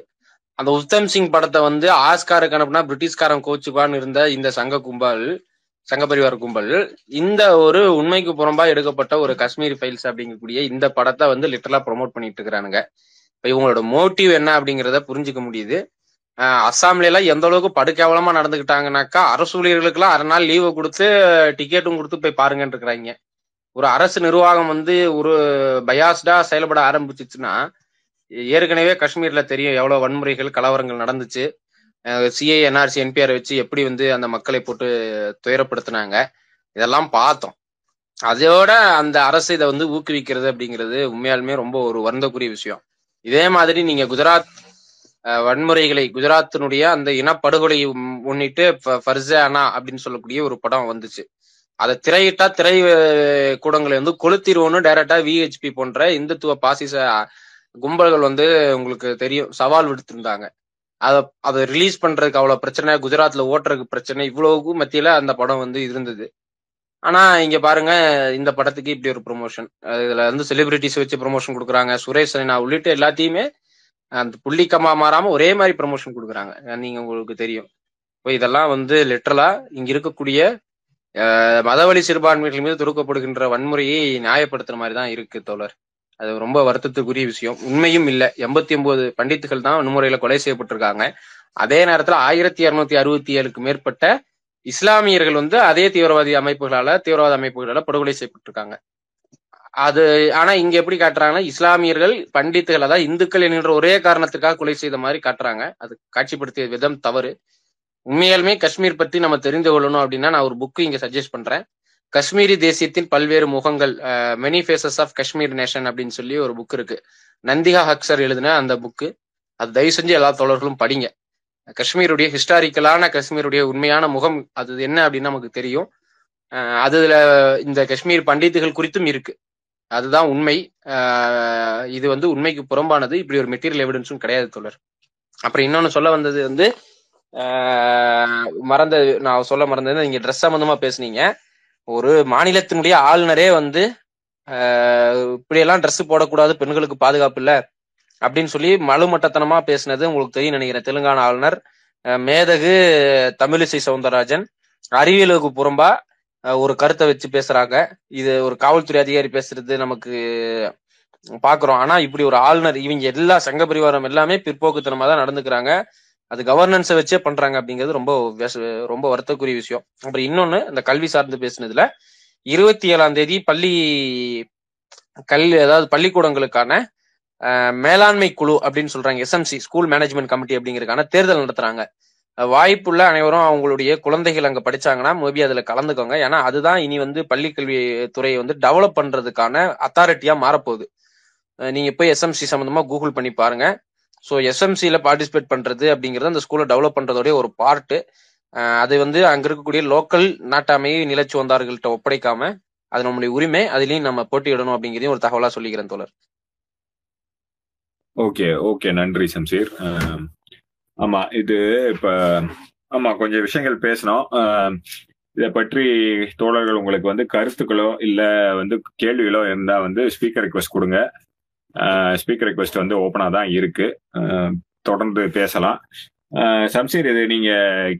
அந்த உத்தம் சிங் படத்தை வந்து ஆஸ்காருக்கு அனுப்புனா பிரிட்டிஷ்காரன் கோச்சுக்குவான்னு இருந்த இந்த சங்க கும்பல் சங்க பரிவார கும்பல் இந்த ஒரு உண்மைக்கு புறம்பா எடுக்கப்பட்ட ஒரு காஷ்மீர் ஃபைல்ஸ் அப்படிங்கக்கூடிய இந்த படத்தை வந்து லிட்டரலா ப்ரோமோட் பண்ணிட்டு இருக்கிறானுங்க. இப்ப இவங்களோட மோட்டிவ் என்ன அப்படிங்கிறத புரிஞ்சுக்க முடியுது. அஸ்ஸாம்ல எல்லாம் எந்த அளவுக்கு படுகேவலமா நடந்துகிட்டாங்கனாக்கா அரசு ஊழியர்களுக்கெல்லாம் அரை நாள் லீவு கொடுத்து டிக்கெட்டும் கொடுத்து போய் பாருங்கன்னு இருக்கிறாங்க. ஒரு அரசு நிர்வாகம் வந்து ஒரு பயாஸ்டா செயல்பட ஆரம்பிச்சிச்சுன்னா ஏற்கனவே காஷ்மீர்ல தெரியும் எவ்வளவு வன்முறைகள் கலவரங்கள் நடந்துச்சு. சிஐ என்ஆர்சி என்பிஆர் வச்சு எப்படி வந்து அந்த மக்களை போட்டு துயரப்படுத்தினாங்க. இதெல்லாம் பார்த்தோம். அதோட அந்த அரசு இதை வந்து ஊக்குவிக்கிறது அப்படிங்கிறது உண்மையாலுமே ரொம்ப ஒரு வருந்தக்குரிய விஷயம். இதே மாதிரி நீங்க குஜராத் வன்முறைகளை குஜராத்தினுடைய அந்த இனப்படுகொலை முன்னிட்டு ஃப- ஃபர்சானா அப்படின்னு சொல்லக்கூடிய ஒரு படம் வந்துச்சு. அதை திரையிட்டா திரை கூடங்களை வந்து கொளுத்திருவோன்னு டைரக்டா விஹெச்பி போன்ற இந்துத்துவ பாசிச கும்பல்கள் வந்து உங்களுக்கு தெரியும் சவால் விடுத்திருந்தாங்க. அதை அதை ரிலீஸ் பண்றதுக்கு அவ்வளவு பிரச்சனை குஜராத்ல ஓட்டுறதுக்கு பிரச்சனை இவ்வளவுக்கும் மத்தியில அந்த படம் வந்து இருந்தது. ஆனா இங்க பாருங்க இந்த படத்துக்கு இப்படி ஒரு ப்ரொமோஷன் இதுல வந்து செலிபிரிட்டிஸ் வச்சு ப்ரொமோஷன் கொடுக்குறாங்க. சுரேஷ் ரெய்னா உள்ளிட்ட எல்லாத்தையுமே அந்த புள்ளிக்கமா மாறாம ஒரே மாதிரி ப்ரொமோஷன் கொடுக்குறாங்க. நீங்க உங்களுக்கு தெரியும். இப்போ இதெல்லாம் வந்து லிட்டரலா இங்க இருக்கக்கூடிய மதவழி சிறுபான்மைகள் மீது தொடுக்கப்படுகின்ற வன்முறையை நியாயப்படுத்துற மாதிரி தான் இருக்கு தோழர். அது ரொம்ப வருத்தத்துக்குரிய விஷயம். உண்மையும் இல்லை. எண்பத்தி ஒன்பது பண்டித்துகள் தான் வன்முறையில கொலை செய்யப்பட்டிருக்காங்க. அதே நேரத்துல ஆயிரத்தி இருநூத்தி அறுபத்தி ஏழுக்கு மேற்பட்ட இஸ்லாமியர்கள் வந்து அதே தீவிரவாதி அமைப்புகளால தீவிரவாத அமைப்புகளால படுகொலை செய்யப்பட்டிருக்காங்க. அது ஆனா இங்க எப்படி காட்டுறாங்கன்னா இஸ்லாமியர்கள் பண்டித்துகள் அதாவது இந்துக்கள் என்கின்ற ஒரே காரணத்துக்காக கொலை செய்த மாதிரி காட்டுறாங்க. அது காட்சிப்படுத்திய விதம் தவறு. உண்மையாலுமே காஷ்மீர் பத்தி நம்ம தெரிந்து கொள்ளணும் அப்படின்னா நான் ஒரு புக்கு இங்க சஜஸ்ட் பண்றேன். காஷ்மீரி தேசியத்தின் பல்வேறு முகங்கள் many faces of Kashmir nation அப்படின்னு சொல்லி ஒரு புக் இருக்கு. நந்திகா ஹக்சர் எழுதின அந்த புக்கு அது தயவு செஞ்சு எல்லா தோழர்களும் படிங்க. காஷ்மீருடைய ஹிஸ்டாரிக்கலான காஷ்மீருடைய உண்மையான முகம் அது என்ன அப்படின்னு நமக்கு தெரியும். அதுல இந்த காஷ்மீர் பண்டித்துகள் குறித்தும் இருக்கு. அதுதான் உண்மை. இது வந்து உண்மைக்கு புறம்பானது. இப்படி ஒரு மெட்டீரியல் எவிடன்ஸும் கிடையாது தோழர். அப்புறம் இன்னொன்னு சொல்ல வந்தது வந்து மறந்த நான் சொல்ல மறந்தது நீங்க ட்ரெஸ் சம்பந்தமா பேசுனீங்க. ஒரு மாநிலத்தினுடைய ஆளுநரே வந்து இப்படியெல்லாம் ட்ரெஸ் போடக்கூடாது பெண்களுக்கு பாதுகாப்பு இல்லை அப்படின்னு சொல்லி மலுமட்டத்தனமா பேசினது உங்களுக்கு தெரியும் நினைக்கிறேன். தெலுங்கானா ஆளுநர் மேதகு தமிழிசை சவுந்தரராஜன் அறிவியலுக்கு புறம்பா ஒரு கருத்தை வச்சு பேசுறாங்க. இது ஒரு காவல்துறை அதிகாரி பேசுறது நமக்கு பாக்குறோம். ஆனா இப்படி ஒரு ஆளுநர் இவங்க எல்லா சங்க பரிவாரம் எல்லாமே பிற்போக்குத்தனமா தான் நடந்துக்கிறாங்க. அது கவர்னன்ஸை வச்சே பண்றாங்க அப்படிங்கிறது ரொம்ப ரொம்ப வருத்தக்குரிய விஷயம். அப்புறம் இன்னொன்னு இந்த கல்வி சார்ந்து பேசுனதுல இருபத்தி ஏழாம் தேதி பள்ளி கல்வி அதாவது பள்ளிக்கூடங்களுக்கான மேலாண்மை குழு அப்படின்னு சொல்றாங்க. எஸ்எம்சி ஸ்கூல் மேனேஜ்மெண்ட் கமிட்டி அப்படிங்கிறதுக்கான தேர்தல் நடத்துறாங்க. வாய்ப்புள்ள அனைவரும் அவங்களுடைய குழந்தைகள் அங்க படிச்சாங்கன்னா மேபி அதுல கலந்துக்கோங்க. ஏன்னா அதுதான் இனி வந்து பள்ளி கல்வி துறையை வந்து டெவலப் பண்றதுக்கான அத்தாரிட்டியா மாறப்போகுது. நீங்க போய் எஸ்எம்சி சம்பந்தமா கூகுள் பண்ணி பாருங்க. ஸோ எஸ்எம்சியில் பார்ட்டிசிபேட் பண்றது அப்படிங்கிறது அந்த ஸ்கூலை டெவலப் பண்றதோடைய ஒரு பார்ட்டு அது வந்து அங்க இருக்கக்கூடிய லோக்கல் நாட்டாமையை நிலச்சி வந்தார்கள்ட்ட ஒப்படைக்காம அது நம்முடைய உரிமை. அதுலயும் நம்ம போட்டியிடணும் அப்படிங்கிறதையும் ஒரு தகவலா சொல்லிக்கிறேன் தோழர். ஓகே ஓகே நன்றி சம்சீர். ஆமா இது இப்ப ஆமா கொஞ்சம் விஷயங்கள் பேசணும். இதை பற்றி தோழர்கள் உங்களுக்கு வந்து கருத்துக்களோ இல்ல வந்து கேள்விகளோ இருந்தா வந்து ஸ்பீக்கர் ரிக்வெஸ்ட் கொடுங்க. ஸ்பீக்கர் ரிக்வெஸ்ட் வந்து ஓப்பனா தான் இருக்கு. தொடர்ந்து பேசலாம். சம்சீர் இது நீங்க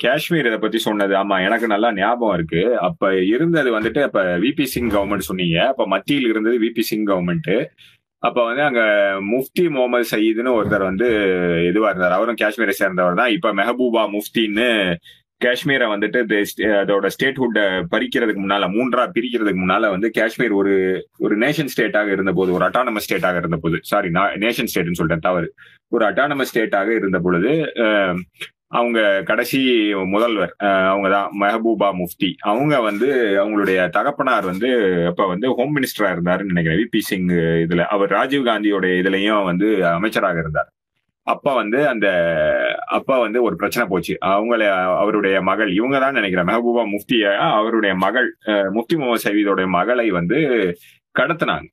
காஷ்மீர் இதை பத்தி சொன்னது ஆமா எனக்கு நல்லா ஞாபகம் இருக்கு. அப்ப இருந்தது வந்துட்டு அப்ப விபி சிங் கவர்மெண்ட் சொன்னீங்க. அப்ப மத்தியில் இருந்தது விபி சிங் கவர்மெண்ட் அப்ப வந்து அங்க முஃப்தி முகமது சயீதுன்னு ஒருத்தர் வந்து இதுவா இருந்தார். அவரும் காஷ்மீரை சேர்ந்தவர் தான். இப்ப மெஹபூபா முஃப்தின்னு காஷ்மீரை வந்துட்டு அதோட ஸ்டேட்ஹுட்டை பறிக்கிறதுக்கு முன்னால மூன்றா பிரிக்கிறதுக்கு முன்னால வந்து காஷ்மீர் ஒரு ஒரு நேஷன் ஸ்டேட்டாக இருந்த போது ஒரு அட்டானமஸ் ஸ்டேட்டாக இருந்த போது சாரி நேஷன் ஸ்டேட்னு சொல்லிட்டேன் தவறு. ஒரு அட்டானமஸ் ஸ்டேட்டாக இருந்த பொழுது அவங்க கடைசி முதல்வர் அஹ், அவங்க தான் மெஹபூபா முஃப்தி. அவங்க வந்து அவங்களுடைய தகப்பனார் வந்து அப்ப வந்து ஹோம் மினிஸ்டரா இருந்தாருன்னு நினைக்கிறேன். விபி சிங் இதுல. அவர் ராஜீவ் காந்தியோட இதுலயும் வந்து அமைச்சராக இருந்தார். அப்ப வந்து அந்த அப்பா வந்து ஒரு பிரச்சனை போச்சு. அவங்கள அவருடைய மகள் இவங்க தான் நினைக்கிறேன். மெஹபூபா முஃப்திய அவருடைய மகள் அஹ், முஃப்தி முகமது சயீதோடைய மகளை வந்து கடத்தினாங்க.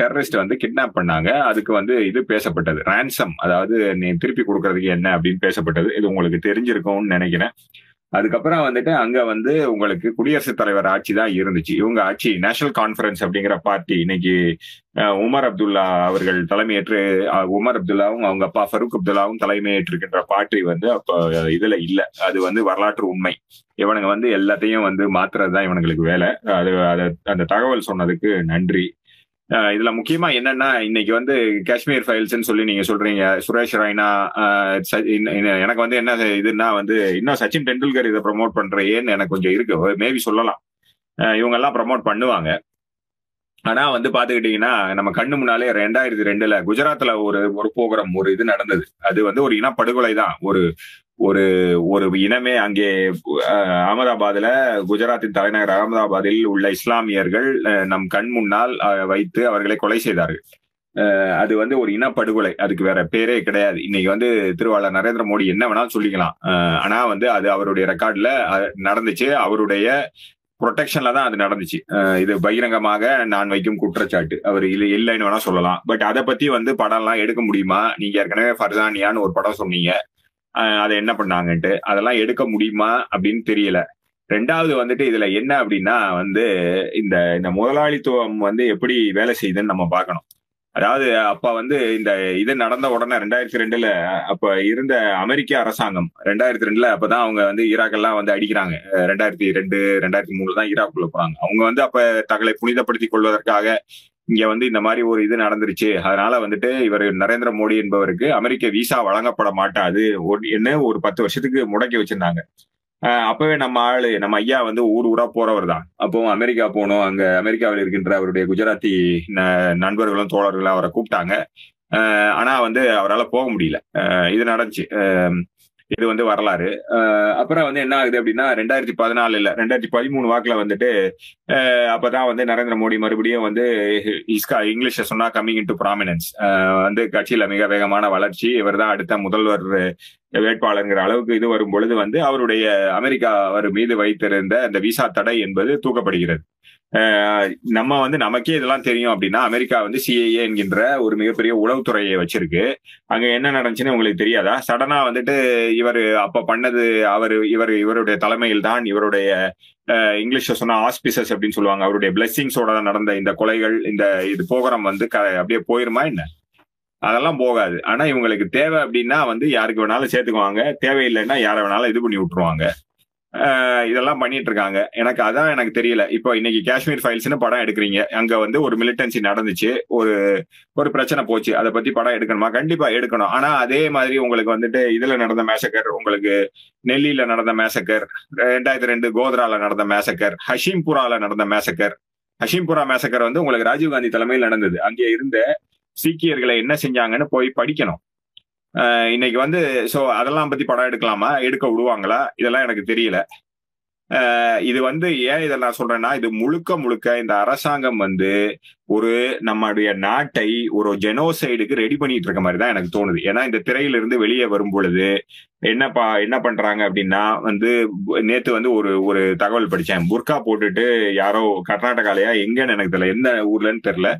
டெரரிஸ்ட் வந்து கிட்னாப் பண்ணாங்க. அதுக்கு வந்து இது பேசப்பட்டது. ரேன்சம் அதாவது நீ திருப்பி கொடுக்கறதுக்கு என்ன அப்படின்னு பேசப்பட்டது. இது உங்களுக்கு தெரிஞ்சிருக்கும்னு நினைக்கிறேன். அதுக்கப்புறம் வந்துட்டு அங்க வந்து உங்களுக்கு குடியரசுத் தலைவர் ஆட்சி தான் இருந்துச்சு. இவங்க ஆட்சி நேஷனல் கான்ஃபரன்ஸ் அப்படிங்கிற பார்ட்டி இன்னைக்கு உமர் அப்துல்லா அவர்கள் தலைமையேற்று உமர் அப்துல்லாவும் அவங்க அப்பா ஃபரூக் அப்துல்லாவும் தலைமையேற்றிருக்கின்ற பார்ட்டி வந்து அப்ப இதுல இல்ல. அது வந்து வரலாற்று உண்மை. இவனுங்க வந்து எல்லாத்தையும் வந்து மாத்துறது தான் இவனுங்களுக்கு வேலை. அது அதை அந்த தகவல் சொன்னதுக்கு நன்றி. இதுல முக்கியமா என்னன்னா இன்னைக்கு வந்து காஷ்மீர் ஃபைல்ஸ்னு சொல்லி நீங்க சொல்றீங்க. சுரேஷ் ரெய்னா எனக்கு வந்து என்ன இதுன்னா வந்து இன்னும் சச்சின் டெண்டுல்கர் இதை ப்ரமோட் பண்றேன்னு எனக்கு கொஞ்சம் இருக்கு. மேபி சொல்லலாம். அஹ் இவங்க எல்லாம் ப்ரமோட் பண்ணுவாங்க. ஆனா வந்து பாத்துக்கிட்டீங்கன்னா நம்ம கண்ணு முன்னாலே ரெண்டாயிரத்தி ரெண்டுல குஜராத்ல ஒரு ஒரு போகிறம் ஒரு இது நடந்தது. அது வந்து ஒரு இனப்படுகொலை தான் ஒரு ஒரு ஒரு இனமே அங்கே அகமதாபாத்ல குஜராத்தின் தலைநகர் அகமதாபாத்தில் உள்ள இஸ்லாமியர்கள் நம் கண் முன்னால் வைத்து அவர்களை கொலை செய்தார்கள். அது வந்து ஒரு இனப்படுகொலை. அதுக்கு வேற பேரே கிடையாது. இன்னைக்கு வந்து திருவாளர் நரேந்திர மோடி என்ன வேணாலும் சொல்லிக்கலாம். ஆனா வந்து அது அவருடைய ரெக்கார்ட்ல நடந்துச்சு. அவருடைய ப்ரொடெக்ஷன்ல தான் அது நடந்துச்சு. இது பகிரங்கமாக நான் வைக்கும் குற்றச்சாட்டு. அவர் இல்லை இல்லைன்னு வேணா சொல்லலாம். பட் அதை பத்தி வந்து படம்லாம் எடுக்க முடியுமா? நீங்க ஏற்கனவே ஃபர்சானியான்னு ஒரு படம் சொன்னீங்க. அதை என்ன பண்ணாங்கன்ட்டு அதெல்லாம் எடுக்க முடியுமா அப்படின்னு தெரியல. ரெண்டாவது வந்துட்டு இதுல என்ன அப்படின்னா வந்து இந்த இந்த முதலாளித்துவம் வந்து எப்படி வேலை செய்யுதுன்னு நம்ம பார்க்கணும். அதாவது அப்ப வந்து இந்த இது நடந்த உடனே ரெண்டாயிரத்தி ரெண்டுல அப்ப இருந்த அமெரிக்க அரசாங்கம் ரெண்டாயிரத்தி ரெண்டுல அப்பதான் அவங்க வந்து ஈராக்கெல்லாம் வந்து அடிக்கிறாங்க. ரெண்டாயிரத்தி ரெண்டு ரெண்டாயிரத்தி மூணுல தான் ஈராக்குள்ள போறாங்க. அவங்க வந்து அப்ப தங்களை புனிதப்படுத்திக் கொள்வதற்காக இங்க வந்து இந்த மாதிரி ஒரு இது நடந்துருச்சு. அதனால வந்துட்டு இவர் நரேந்திர மோடி என்பவருக்கு அமெரிக்க விசா வழங்கப்பட மாட்டாது. என்ன ஒரு பத்து வருஷத்துக்கு முடக்கி வச்சிருந்தாங்க. அப்பவே நம்ம ஆளு நம்ம ஐயா வந்து ஊர் ஊரா போறவர் தான். அப்போ அமெரிக்கா போகணும் அங்க அமெரிக்காவில் இருக்கின்ற அவருடைய குஜராத்தி ந- நண்பர்களும் தோழர்களும் அவரை கூப்பிட்டாங்க. ஆனா வந்து அவரால் போக முடியல. இது நடந்துச்சு. இது வந்து வரலாறு. ஆஹ் அப்புறம் வந்து என்ன ஆகுது அப்படின்னா ரெண்டாயிரத்தி பதினாலுல ரெண்டாயிரத்தி பதிமூணு வாக்குல வந்துட்டு அப்பதான் வந்து நரேந்திர மோடி மறுபடியும் வந்து இஸ்கா இங்கிலீஷ சொன்னா கம்மிங் இன் டு ப்ராமினன்ஸ் வந்து கட்சியில மிக வேகமான வளர்ச்சி இவர் தான் அடுத்த முதல்வர் வேட்பாளருங்கிற அளவுக்கு இது வரும் பொழுது வந்து அவருடைய அமெரிக்கா அவர் மீது வைத்திருந்த அந்த விசா தடை என்பது தூக்கப்படுகிறது. நம்ம வந்து நமக்கே இதெல்லாம் தெரியும் அப்படின்னா அமெரிக்கா வந்து சிஏஏ என்கின்ற ஒரு மிகப்பெரிய உளவுத்துறையை வச்சிருக்கு. அங்க என்ன நடந்துச்சுன்னு உங்களுக்கு தெரியாதா? சடனா வந்துட்டு இவர் அப்ப பண்ணது அவர் இவர் இவருடைய தலைமையில் தான் இவருடைய இங்கிலீஷ்ல சொன்னா ஆஸ்பிசஸ் அப்படின்னு சொல்லுவாங்க. அவருடைய பிளெஸிங்ஸோட நடந்த இந்த கொலைகள் இந்த இது போகிறம் வந்து க- அப்படியே போயிருமா என்ன? அதெல்லாம் போகாது. ஆனா இவங்களுக்கு தேவை அப்படின்னா வந்து யாருக்கு வேணாலும் சேர்த்துக்குவாங்க. தேவையில்லைன்னா யாரை வேணாலும் இது பண்ணி விட்டுருவாங்க. இதெல்லாம் பண்ணிட்டு இருக்காங்க எனக்கு அதான் எனக்கு தெரியல. இப்போ இன்னைக்கு காஷ்மீர் ஃபைல்ஸ்னு படம் எடுக்கிறீங்க. அங்க வந்து ஒரு மிலிட்டன்சி நடந்துச்சு. ஒரு ஒரு பிரச்சனை போச்சு. அதை பத்தி படம் எடுக்கணுமா? கண்டிப்பா எடுக்கணும். ஆனா அதே மாதிரி உங்களுக்கு வந்துட்டு இதுல நடந்த மேசக்கர் உங்களுக்கு நெல்லியில நடந்த மேசக்கர் ரெண்டாயிரத்தி ரெண்டு கோத்ரால நடந்த மேசக்கர் ஹஷிம்புரால நடந்த மேசக்கர் ஹஷிம்புரா மேசக்கர் வந்து உங்களுக்கு ராஜீவ்காந்தி தலைமையில் நடந்தது. அங்கே இருந்த சீக்கியர்களை என்ன செஞ்சாங்கன்னு போய் படிக்கணும். இன்னைக்கு வந்து சோ அதெல்லாம் பத்தி படம் எடுக்கலாமா? எடுக்க விடுவாங்களா? இதெல்லாம் எனக்கு தெரியல. இது வந்து ஏன் இதை நான் சொல்றேன்னா இது முழுக்க முழுக்க இந்த அரசாங்கம் வந்து ஒரு நம்மளுடைய நாட்டை ஒரு ஜெனோசைடுக்கு ரெடி பண்ணிட்டு இருக்க மாதிரி தான் எனக்கு தோணுது. ஏன்னா இந்த திரையிலிருந்து வெளியே வரும் பொழுது என்னப்பா என்ன பண்றாங்க அப்படின்னா வந்து நேத்து வந்து ஒரு ஒரு தகவல் படிச்சேன். புர்கா போட்டுட்டு யாரோ கர்நாடகாலயா எங்கன்னு எனக்கு தெரியல. எந்த ஊர்லன்னு தெரியல.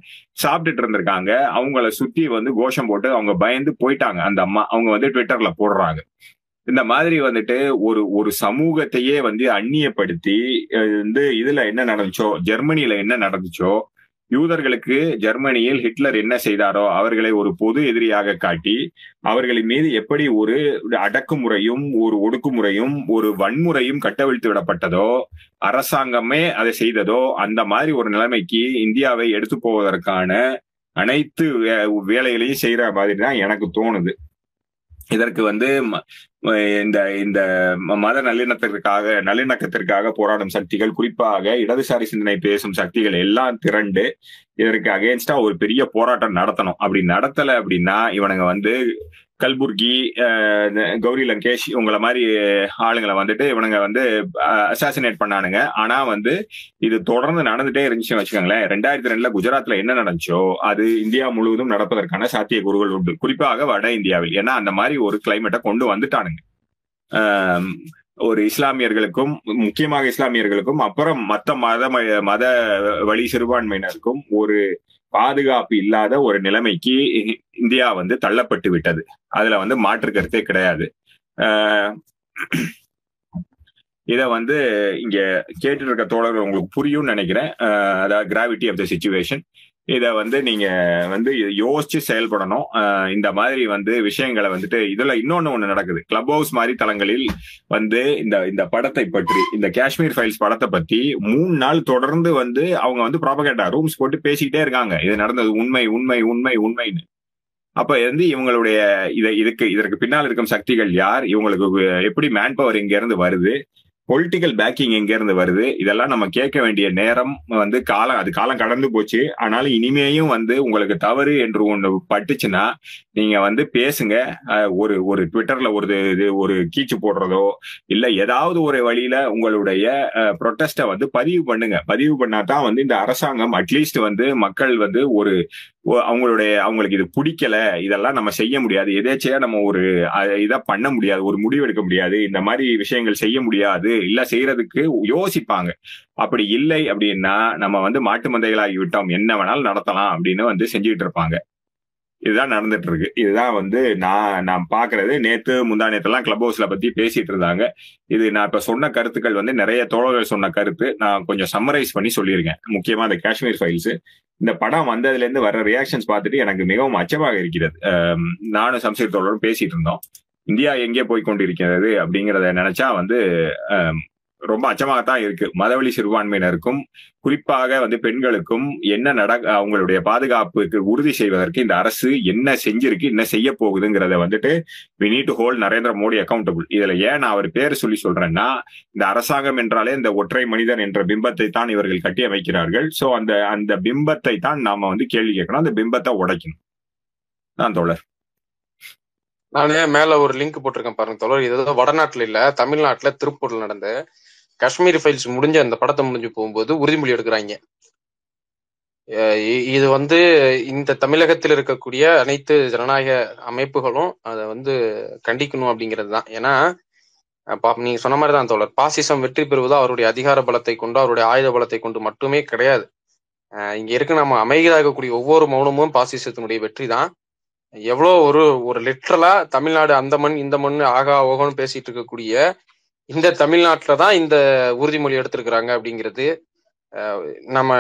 சாப்பிட்டுட்டு இருந்திருக்காங்க. அவங்கள சுத்தி வந்து கோஷம் போட்டு அவங்க பயந்து போயிட்டாங்க. அந்த அம்மா அவங்க வந்து ட்விட்டர்ல போடுறாங்க. இந்த மாதிரி வந்துட்டு ஒரு ஒரு சமூகத்தையே வந்து அந்நியப்படுத்தி வந்து இதுல என்ன நடந்துச்சோ ஜெர்மனியில என்ன நடந்துச்சோ யூதர்களுக்கு ஜெர்மனியில் ஹிட்லர் என்ன செய்தாரோ அவர்களை ஒரு பொது எதிரியாக காட்டி அவர்களின் மீது எப்படி ஒரு அடக்குமுறையும் ஒரு ஒடுக்குமுறையும் ஒரு வன்முறையும் கட்டவிழ்த்து விடப்பட்டதோ அரசாங்கமே அதை செய்ததோ அந்த மாதிரி ஒரு நிலைமைக்கு இந்தியாவை எடுத்து போவதற்கான அனைத்து வே- வேலைகளையும் செய்யற மாதிரி தான் எனக்கு தோணுது. இதற்கு வந்து ம- இந்த இந்த ம- மத நல்லிணக்கத்திற்காக நல்லிணக்கத்திற்காக போராடும் சக்திகள் குறிப்பாக இடதுசாரி சிந்தனை பேசும் சக்திகள் எல்லாம் திரண்டு இதற்கு அகேன்ஸ்டா ஒரு பெரிய போராட்டம் நடத்தணும். அப்படி நடத்தல அப்படின்னா இவனுங்க வந்து கல்புர்கி கௌரி லங்கேஷ் இவங்கள மாதிரி ஆளுங்களை வந்துட்டு இவனுங்க வந்து அசாசினேட் பண்ணானுங்க. ஆனா வந்து இது தொடர்ந்து நடந்துட்டே இருந்துச்சுன்னு வச்சுக்கோங்களேன். ரெண்டாயிரத்தி ரெண்டுல குஜராத்ல என்ன நடந்துச்சோ அது இந்தியா முழுவதும் நடப்பதற்கான சாத்திய குருகள் உண்டு. குறிப்பாக வட இந்தியாவில். ஏன்னா அந்த மாதிரி ஒரு கிளைமேட்டை கொண்டு வந்துட்டானுங்க. ஒரு இஸ்லாமியர்களுக்கும் முக்கியமாக இஸ்லாமியர்களுக்கும் அப்புறம் மத்த மத ம- மத வழி சிறுபான்மையினருக்கும் ஒரு பாதுகாப்பு இல்லாத ஒரு நிலைமைக்கு இ- இந்தியா வந்து தள்ளப்பட்டு விட்டது. அதுல வந்து மாற்று கருத்தே கிடையாது. ஆஹ் இத வந்து இங்க கேட்டு இருக்க தோழர்கள் உங்களுக்கு புரியும்னு நினைக்கிறேன். ஆஹ் அதாவது கிராவிட்டி ஆஃப் த சுச்சுவேஷன் இத வந்து நீங்க வந்து யோசிச்சு செயல்படணும். இந்த மாதிரி வந்து விஷயங்களை வந்துட்டு இதுல இன்னொன்னு ஒண்ணு நடக்குது. கிளப் ஹவுஸ் மாதிரி தளங்களில் வந்து இந்த இந்த படத்தை பற்றி இந்த காஷ்மீர் ஃபைல்ஸ் படத்தை பத்தி மூணு நாள் தொடர்ந்து வந்து அவங்க வந்து ப்ராபகேட்டா ரூம்ஸ் போட்டு பேசிக்கிட்டே இருக்காங்க. இது நடந்தது உண்மை உண்மை உண்மை உண்மைன்னு. அப்ப வந்து இவங்களுடைய இதை இதுக்கு இதற்கு பின்னால் இருக்கும் சக்திகள் யார்? இவங்களுக்கு எப்படி மேன் பவர் இங்க இருந்து வருது? பொலிட்டிக்கல் பேக்கிங் எங்க இருந்து வருது? இதெல்லாம் நம்ம கேட்க வேண்டிய நேரம் வந்து காலம் அது காலம் கடந்து போச்சு. ஆனாலும் இனிமேயும் வந்து உங்களுக்கு தவறு என்று ஒன்று பட்டுச்சுன்னா நீங்க வந்து பேசுங்க. ஒரு ஒரு ட்விட்டர்ல ஒரு இது ஒரு கீச்சு போடுறதோ இல்ல ஏதாவது ஒரு வழியில உங்களுடைய ப்ரொட்டஸ்டை வந்து பதிவு பண்ணுங்க. பதிவு பண்ணாதான் வந்து இந்த அரசாங்கம் அட்லீஸ்ட் வந்து மக்கள் வந்து ஒரு அவங்களுடைய அவங்களுக்கு இது பிடிக்கல. இதெல்லாம் நம்ம செய்ய முடியாது. எதேச்சையா நம்ம ஒரு இதை பண்ண முடியாது. ஒரு முடிவு எடுக்க முடியாது. இந்த மாதிரி விஷயங்கள் செய்ய முடியாது. இல்ல செய்யறதுக்கு யோசிப்பாங்க. அப்படி இல்லை அப்படின்னா நம்ம வந்து மாட்டு மந்தைகளாகி விட்டோம். என்ன வேணாலும் நடத்தலாம் அப்படின்னு வந்து செஞ்சுக்கிட்டு இருப்பாங்க. இதுதான் நடந்துட்டு இருக்கு. இதுதான் வந்து நான் நான் பாக்குறது நேத்து முந்தா நேத்தெல்லாம் கிளப் ஹவுஸ்ல பத்தி பேசிட்டு இருந்தாங்க. இது நான் இப்ப சொன்ன கருத்துக்கள் வந்து நிறைய தோழர்கள் சொன்ன கருத்து. நான் கொஞ்சம் சம்மரைஸ் பண்ணி சொல்லியிருக்கேன். முக்கியமா அந்த காஷ்மீர் ஃபைல்ஸ் இந்த படம் வந்ததுல இருந்து வர ரியாக்ஷன்ஸ் பார்த்துட்டு எனக்கு மிகவும் அச்சமாக இருக்கிறது. நானும் சம்சீர் தோழரும் பேசிட்டு இருந்தோம். இந்தியா எங்கே போய் கொண்டிருக்கிறது அப்படிங்கிறத நினைச்சா வந்து ரொம்ப அச்சமாகத்தான் இருக்கு. மதவழி சிறுபான்மையினருக்கும் குறிப்பாக வந்து பெண்களுக்கும் என்ன நட அவங்களுடைய பாதுகாப்புக்கு உறுதி செய்வதற்கு இந்த அரசு என்ன செஞ்சிருக்கு என்ன செய்ய போகுதுங்கிறத வந்துட்டு we need to hold Narendra Modi accountable இதுல ஏன் நான் அவர் பேர் சொல்லி சொல்றேன்னா இந்த அரசாங்கம் என்றாலே இந்த ஒற்றை மனிதன் என்ற பிம்பத்தை தான் இவர்கள் கட்டி அமைக்கிறார்கள் சோ அந்த அந்த பிம்பத்தை தான் நாம வந்து கேள்வி கேட்கணும். அந்த பிம்பத்தை உடைக்கணும். நான் தோழர். நானே மேல ஒரு லிங்க் போட்டிருக்கேன் பாருங்க தோழர். இது வடநாட்டுல இல்ல தமிழ்நாட்டுல திருப்பூர்ல நடந்த காஷ்மீர் ஃபைல்ஸ் முடிஞ்ச அந்த படத்தை முடிஞ்சு போகும்போது உறுதிமொழி எடுக்கிறாங்க. இது வந்து இந்த தமிழகத்தில் இருக்கக்கூடிய அனைத்து ஜனநாயக அமைப்புகளும் அதை வந்து கண்டிக்கணும் அப்படிங்கிறது தான். ஏன்னா பா- நீங்க சொன்ன மாதிரி தான் தோழர். பாசிசம் வெற்றி பெறுவது அவருடைய அதிகார பலத்தை கொண்டு அவருடைய ஆயுத பலத்தை கொண்டு மட்டுமே கிடையாது. இங்க இருக்க நம்ம அமைதியாக இருக்கக்கூடிய ஒவ்வொரு மௌனமும் பாசிசத்தினுடைய வெற்றி தான். எவ்வளோ ஒரு ஒரு லிட்ரலா தமிழ்நாடு அந்த மண் இந்த மண் ஆகா ஓகோன்னு பேசிட்டு இருக்கக்கூடிய இந்த தமிழ்நாட்டில் தான் இந்த உறுதிமொழி எடுத்திருக்கிறாங்க அப்படிங்கிறது நம்ம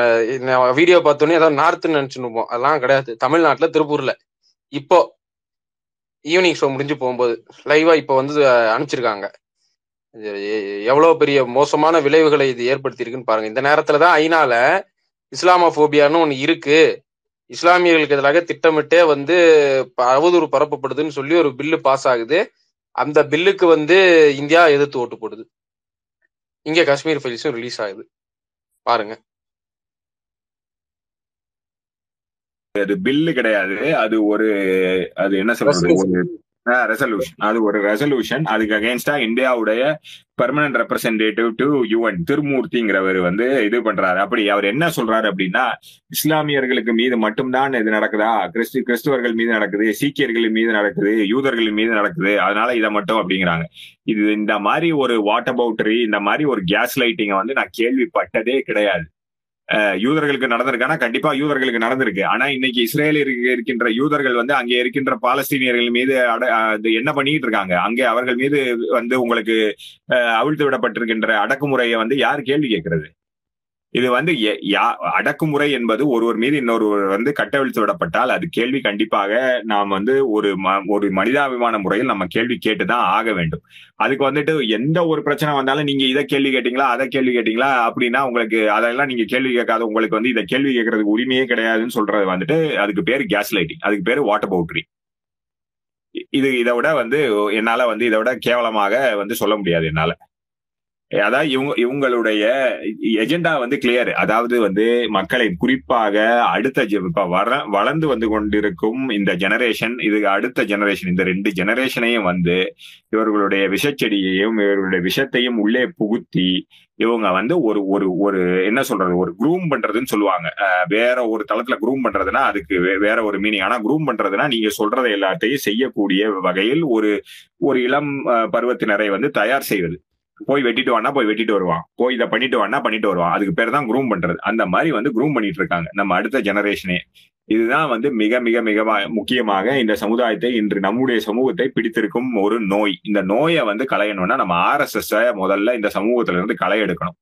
வீடியோ பார்த்தோன்னே ஏதோ நார்த்துன்னு நினச்சிருப்போம் அதெல்லாம் கிடையாது. தமிழ்நாட்டில் திருப்பூர்ல. இப்போ ஈவினிங் ஷோ முடிஞ்சு போகும்போது லைவா இப்போ வந்து அனுப்பிச்சிருக்காங்க. எவ்வளோ பெரிய மோசமான விளைவுகளை இது ஏற்படுத்தியிருக்குன்னு பாருங்க. இந்த நேரத்துல தான் ஐநால இஸ்லாமோபோபியான்னு ஒன்று இருக்கு. இஸ்லாமியர்களுக்கு எதிராக திட்டமிட்டே வந்து அவதூறு பரப்பப்படுதுன்னு சொல்லி ஒரு பில்லு பாஸ் ஆகுது. அந்த பில்லுக்கு வந்து இந்தியா எதிர்த்து ஓட்டு போடுது. இங்க காஷ்மீர் ஃபைல்ஸும் ரிலீஸ் ஆகுது. பாருங்க. அது பில்லு கிடையாது. அது ஒரு அது என்ன சொல்றது? ரெசல்யூஷன் அது ஒரு ரெசல்யூஷன் அதுக்கு அகேன்ஸ்டா இந்தியாவுடைய பெர்மனன்ட் ரெப்ரசன்டேட்டிவ் டு யுஎன் திருமூர்த்திங்கிறவர் வந்து இது பண்றாரு. அப்படி அவர் என்ன சொல்றாரு அப்படின்னா இஸ்லாமியர்களுக்கு மீது மட்டும்தான் இது நடக்குதா? கிறிஸ்து கிறிஸ்துவர்கள் மீது நடக்குது சீக்கியர்கள் மீது நடக்குது யூதர்கள் மீது நடக்குது. அதனால இதை மட்டும் அப்படிங்கிறாங்க. இது இந்த மாதிரி ஒரு வாட் பவுட்டரி இந்த மாதிரி ஒரு கேஸ் லைட்டிங்கை வந்து நான் கேள்விப்பட்டதே கிடையாது. யூதர்களுக்கு நடந்திருக்கானா கண்டிப்பா யூதர்களுக்கு நடந்திருக்கு. ஆனா இன்னைக்கு இஸ்ரேலிற்கு இருக்கின்ற யூதர்கள் வந்து அங்கே இருக்கின்ற பாலஸ்தீனியர்கள் மீது அட- என்ன பண்ணிட்டு இருக்காங்க? அங்கே அவர்கள் மீது வந்து உங்களுக்கு அவிழ்த்து விடப்பட்டிருக்கின்ற அடக்குமுறையை வந்து யார் கேள்வி கேட்கறது? இது வந்து எ- யா- அடக்குமுறை என்பது ஒருவர் மீது இன்னொருவர் வந்து கட்டவிழ்த்து விடப்பட்டால் அது கேள்வி கண்டிப்பாக நாம் வந்து ஒரு ம- ஒரு மனிதாபிமான முறையில் நம்ம கேள்வி கேட்டுதான் ஆக வேண்டும். அதுக்கு வந்துட்டு எந்த ஒரு பிரச்சனை வந்தாலும் நீங்க இதை கேள்வி கேட்டீங்களா அதை கேள்வி கேட்டீங்களா அப்படின்னா உங்களுக்கு அதெல்லாம் நீங்க கேள்வி கேட்காத உங்களுக்கு வந்து இதை கேள்வி கேட்கறதுக்கு உரிமையே கிடையாதுன்னு சொல்றது வந்துட்டு அதுக்கு பேர் கேஸ் லைட்டிங் அதுக்கு பேர் வாட்டர் பவுட்ரி இது இதை விட வந்து என்னால வந்து இதை விட கேவலமாக வந்து சொல்ல முடியாது என்னால. அதாவது இவங்க இவங்களுடைய எஜெண்டா வந்து கிளியர் அதாவது வந்து மக்களை குறிப்பாக அடுத்த ஜெ- இப்ப வர வளர்ந்து வந்து கொண்டிருக்கும் இந்த ஜெனரேஷன் இது அடுத்த ஜெனரேஷன் இந்த ரெண்டு ஜெனரேஷனையும் வந்து இவர்களுடைய விஷச்செடியையும் இவர்களுடைய விஷத்தையும் உள்ளே புகுத்தி இவங்க வந்து ஒரு ஒரு ஒரு என்ன சொல்றது ஒரு குரூம் பண்றதுன்னு சொல்லுவாங்க. வேற ஒரு தளத்துல குரூம் பண்றதுன்னா அதுக்கு வேற ஒரு மீனிங் ஆனா குரூம் பண்றதுன்னா நீங்க சொல்றதை எல்லாத்தையும் செய்யக்கூடிய வகையில் ஒரு ஒரு இளம் அஹ், பருவத்தினரை வந்து தயார் செய்வது. போய் வெட்டிட்டு வானா போய் வெட்டிட்டு வருவான். போய் இதை பண்ணிட்டு வானா பண்ணிட்டு வருவான். அதுக்கு பேர் தான் குரூம் பண்றது. அந்த மாதிரி வந்து குரூம் பண்ணிட்டு இருக்காங்க. நம்ம அடுத்த ஜெனரேஷனே இதுதான் வந்து மிக மிக மிக முக்கியமாக இந்த சமுதாயத்தை இன்று நம்முடைய சமூகத்தை பிடித்திருக்கும் ஒரு நோய். இந்த நோயை வந்து களையணும்னா நம்ம ஆர்எஸ்எஸ் முதல்ல இந்த சமூகத்துல இருந்து களை எடுக்கணும்.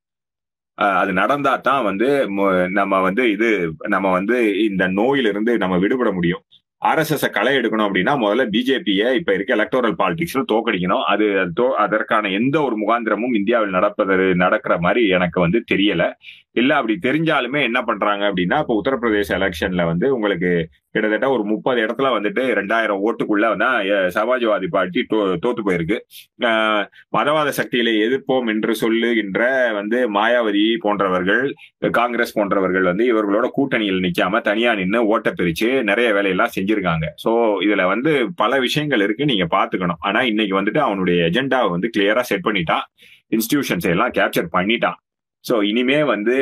அது நடந்தா தான் வந்து நம்ம வந்து இது நம்ம வந்து இந்த நோயிலிருந்து நம்ம விடுபட முடியும். ஆர்எஸ்எஸ் களை எடுக்கணும் அப்படின்னா முதல்ல பிஜேபியை இப்ப இருக்க எலக்டோரல் பாலிடிக்ஸ்ல தோக்கடிக்கணும். அது தோ- அதற்கான எந்த ஒரு முகாந்திரமும் இந்தியாவில் நடப்பது நடக்கிற மாதிரி எனக்கு வந்து தெரியல. இல்ல அப்படி தெரிஞ்சாலுமே என்ன பண்றாங்க அப்படின்னா இப்ப உத்தரப்பிரதேச எலெக்ஷன்ல வந்து உங்களுக்கு கிட்டத்தட்ட ஒரு முப்பது இடத்துல வந்துட்டு ரெண்டாயிரம் ஓட்டுக்குள்ள வந்து சமாஜ்வாதி பார்ட்டி தோ- தோத்து போயிருக்கு. மதவாத சக்திகளை எதிர்ப்போம் என்று சொல்லுகின்ற வந்து மாயாவதி போன்றவர்கள் காங்கிரஸ் போன்றவர்கள் வந்து இவர்களோட கூட்டணியில் நிக்காம தனியா நின்று ஓட்ட பிரிச்சு நிறைய வேலையெல்லாம் செஞ்சிருக்காங்க. சோ இதுல வந்து பல விஷயங்கள் இருக்கு நீங்க பாத்துக்கணும். ஆனா இன்னைக்கு வந்துட்டு அவனுடைய எஜெண்டாவை வந்து கிளியரா செட் பண்ணிட்டான். இன்ஸ்டிடியூஷன்ஸ் எல்லாம் கேப்சர் பண்ணிட்டான். சோ இனிமே வந்து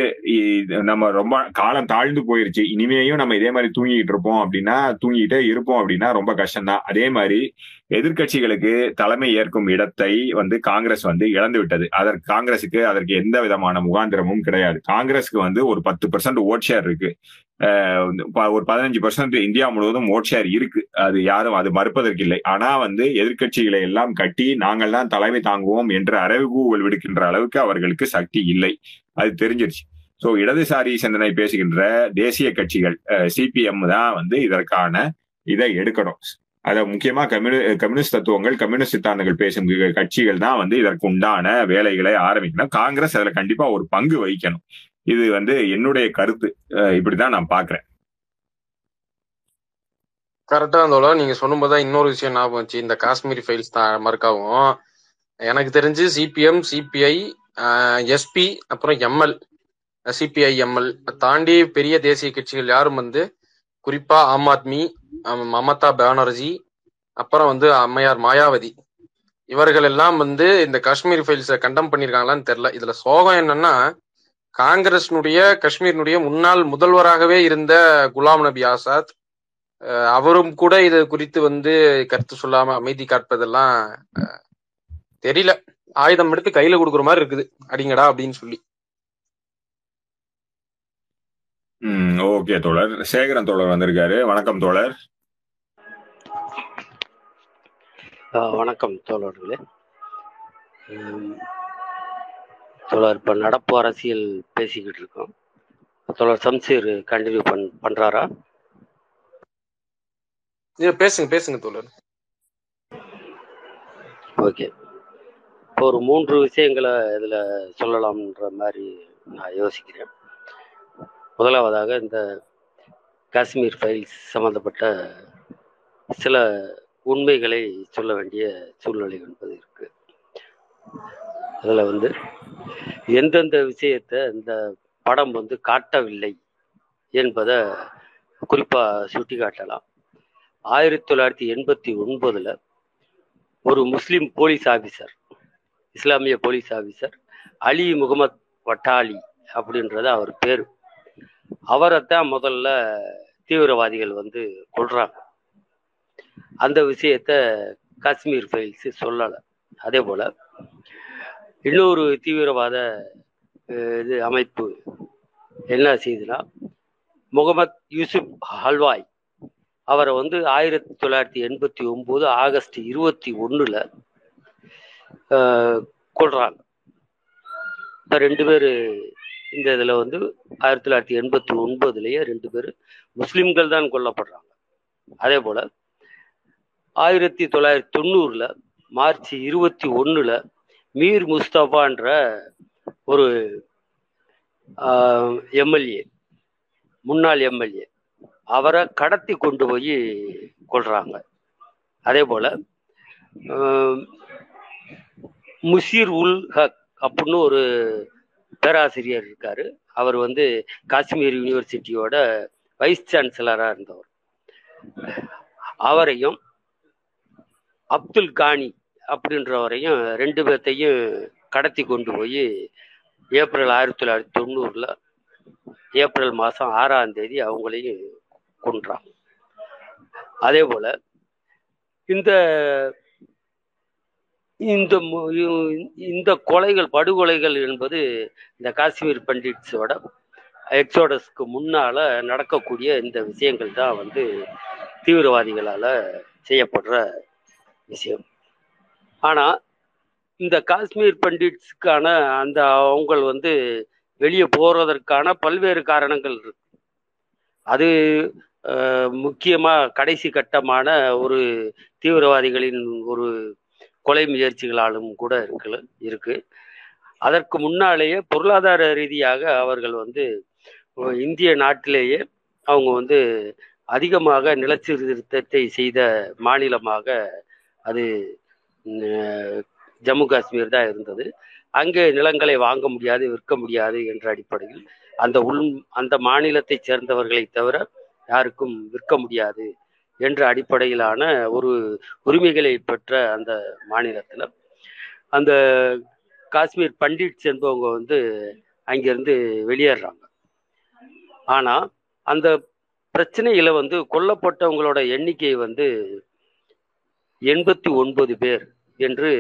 நம்ம ரொம்ப காலம் தாழ்ந்து போயிருச்சு. இனிமேயும் நம்ம இதே மாதிரி தூங்கிட்டு இருப்போம் அப்படின்னா தூங்கிட்டே இருப்போம் அப்படின்னா ரொம்ப கஷ்டம்தான். அதே மாதிரி எதிர்க்கட்சிகளுக்கு தலைமை ஏற்கும் இடத்தை வந்து காங்கிரஸ் வந்து இழந்து விட்டது அதற்கு காங்கிரஸுக்கு அதற்கு எந்த விதமான முகாந்திரமும் கிடையாது. காங்கிரஸுக்கு வந்து ஒரு பத்து பர்சன்ட் ஓட் ஷேர் இருக்கு. ப- ஒரு பதினஞ்சு பர்சன்ட் இந்தியா முழுவதும் ஓட் ஷேர் இருக்கு. அது யாரும் அது மறுப்பதற்கு இல்லை. ஆனா வந்து எதிர்க்கட்சிகளை எல்லாம் கட்டி நாங்கள் தான் தலைமை தாங்குவோம் என்ற அறைகூவல் விடுக்கின்ற அளவுக்கு அவர்களுக்கு சக்தி இல்லை. அது தெரிஞ்சிருச்சு. ஸோ இடதுசாரி சிந்தனை பேசுகின்ற தேசிய கட்சிகள் சிபிஎம் தான் வந்து இதற்கான இதை எடுக்கணும். அத முக்கியமா கம்யூனி கம்யூனிஸ்ட் தத்துவங்கள் கம்யூனிஸ்ட் சித்தாந்தங்கள் பேசும் கட்சிகள் தான் வந்து இதற்கு உண்டான வேலைகளை ஆரம்பிக்கணும். காங்கிரஸ் அதுல கண்டிப்பா ஒரு பங்கு வகிக்கணும். இது வந்து என்னுடைய கருத்து. இப்படிதான் நான் பாக்குறேன். கரெக்டா இருந்தோம் நீங்க சொல்லும்போது இன்னொரு விஷயம் ஞாபகம் வந்துச்சு. இந்த காஷ்மீர் ஃபைல்ஸ் தான் மறுக்காவும் எனக்கு தெரிஞ்சு சிபிஎம் சிபிஐ எஸ்பி அப்புறம் எம்எல் சிபிஐ எம்எல் தாண்டி பெரிய தேசிய கட்சிகள் யாரும் வந்து குறிப்பா ஆம் ஆத்மி மமதா பானர்ஜி அப்புறம் வந்து அம்மையார் மாயாவதி. இவர்கள் எல்லாம் வந்து இந்த காஷ்மீர் ஃபைல்ஸை கண்டம் பண்ணியிருக்காங்களான்னு தெரியல. இதுல சோகம் என்னன்னா காங்கிரஸ்னுடைய காஷ்மீரினுடைய முன்னாள் முதல்வராகவே இருந்த குலாம் நபி ஆசாத் அவரும் கூட இது குறித்து வந்து கருத்து சொல்லாம அமைதி காட்பதெல்லாம் தெரியல. ஆயுதம் எடுத்து கையில கொடுக்குற மாதிரி இருக்குது. அடிங்கடா அப்படின்னு சொல்லி. ம் ஓகே தோழர். சேகரன் தோழர் வந்திருக்காரு. வணக்கம் தோழர். ஆ, வணக்கம் தோழர்களே. தோழர் இப்போ நடப்பு அரசியல் பேசிக்கிட்டு இருக்கோம். தோழர் சம்சீர் கண்டினியூ பண் பண்றாரா? இது பேசுங்க பேசுங்க தோழர். ஓகே. இப்போ ஒரு மூன்று விஷயங்களை இதில் சொல்லலாம்ன்ற மாதிரி நான் யோசிக்கிறேன். முதலாவதாக இந்த காஷ்மீர் ஃபைல்ஸ் சம்மந்தப்பட்ட சில உண்மைகளை சொல்ல வேண்டிய சூழ்நிலை என்பது இருக்கு. அதில் வந்து எந்தெந்த விஷயத்தை இந்த படம் வந்து காட்டவில்லை என்பதை குறிப்பாக சுட்டி காட்டலாம் ஆயிரத்தி தொள்ளாயிரத்தி எண்பத்தி ஒன்பதுல ஒரு முஸ்லீம் போலீஸ் ஆபீசர் இஸ்லாமிய போலீஸ் ஆபீசர் அலி முகமது வட்டாலி அப்படின்றது அவர் பேர் அவரைத்தான் முதல்ல தீவிரவாதிகள் வந்து கொள்றாங்க அந்த விஷயத்த காஷ்மீர் ஃபைல்ஸ் சொல்லலை. அதே போல இன்னொரு தீவிரவாத இது அமைப்பு என்ன செய்யுதுன்னா முகமது யூசுப் ஹல்வாய் அவரை வந்து ஆயிரத்தி தொள்ளாயிரத்தி எண்பத்தி ஒம்பது ஆகஸ்ட் இருபத்தி ஒன்றில் கொள்றாங்க இப்போ ரெண்டு பேர் இந்த இதில் வந்து ஆயிரத்தி தொள்ளாயிரத்தி எண்பத்தி ஒன்பதுலேயே ரெண்டு பேர் முஸ்லீம்கள் தான் கொல்லப்படுறாங்க. அதே போல் ஆயிரத்தி தொள்ளாயிரத்தி தொண்ணூறில் மார்ச் இருபத்தி ஒன்றில் மீர் முஸ்தபான்ற ஒரு எம்எல்ஏ முன்னாள் எம்எல்ஏ அவரை கடத்தி கொண்டு போய் கொள்றாங்க அதே போல் முஷீர் உல் ஹக் அப்படின்னு ஒரு பேராசிரியர் இருக்கார். அவர் வந்து காஷ்மீர் யூனிவர்சிட்டியோட வைஸ் சான்சலராக இருந்தவர். அவரையும் அப்துல் கானி அப்படின்றவரையும் ரெண்டு பேர்த்தையும் கடத்தி கொண்டு போய் ஏப்ரல் ஆயிரத்தி தொள்ளாயிரத்தி தொண்ணூறில் ஏப்ரல் மாதம் ஆறாம் தேதி அவங்களையும் கொன்றான். அதே போல் இந்த இந்த இந்த கொலைகள் படுகொலைகள் என்பது இந்த காஷ்மீர் பண்டிட்ஸோட எக்ஸோடஸ்க்கு முன்னால் நடக்கக்கூடிய இந்த விஷயங்கள் தான் வந்து தீவிரவாதிகளால் செய்யப்படுற விஷயம். ஆனால் இந்த காஷ்மீர் பண்டிட்ஸுக்கான அந்த அவங்க வந்து வெளியே போகிறதற்கான பல்வேறு காரணங்கள் இருக்கு. அது முக்கியமாக கடைசி கட்டமான ஒரு தீவிரவாதிகளின் ஒரு கொலை முயற்சிகளாலும் கூட இருக்கு இருக்கு. அதற்கு முன்னாலேயே பொருளாதார ரீதியாக அவர்கள் வந்து இந்திய நாட்டிலேயே அவங்க வந்து அதிகமாக நிலச்சீர்திருத்தத்தை செய்த மாநிலமாக அது ஜம்மு காஷ்மீர் தான் இருந்தது. அங்கே நிலங்களை வாங்க முடியாது விற்க முடியாது என்ற அடிப்படையில் அந்த உள் அந்த மாநிலத்தை சேர்ந்தவர்களை தவிர யாருக்கும் விற்க முடியாது. என்ற அடிப்படையிலான ஒரு உரிமைகளை பெற்ற அந்த மாநிலத்தில் அந்த காஷ்மீர் பண்டிட்ஸ் என்பவங்க வந்து அங்கிருந்து வெளியேறாங்க. ஆனால் அந்த பிரச்சனையில் வந்து கொல்லப்பட்டவங்களோட எண்ணிக்கை வந்து எண்பத்தி ஒன்பது பேர் என்று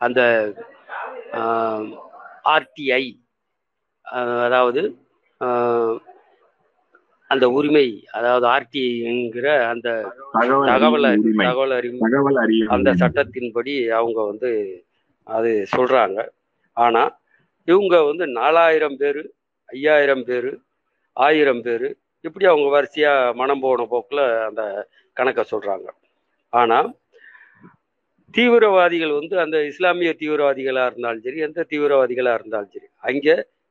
அந்த ஆர்டிஐ அதாவது அந்த உரிமை அதாவது ஆர்டிஐ என்கிற அந்த தகவல் தகவல் அறிவு அந்த. சட்டத்தின்படி அவங்க வந்து அது சொல்றாங்க. ஆனா இவங்க வந்து நாலாயிரம் பேர் ஐயாயிரம் பேர் ஆயிரம் பேர் இப்படி அவங்க வரிசையா மனம் போன போக்குல அந்த கணக்கை சொல்றாங்க. ஆனா தீவிரவாதிகள் வந்து அந்த இஸ்லாமிய தீவிரவாதிகளா இருந்தாலும் சரி எந்த தீவிரவாதிகளா இருந்தாலும் சரி அங்க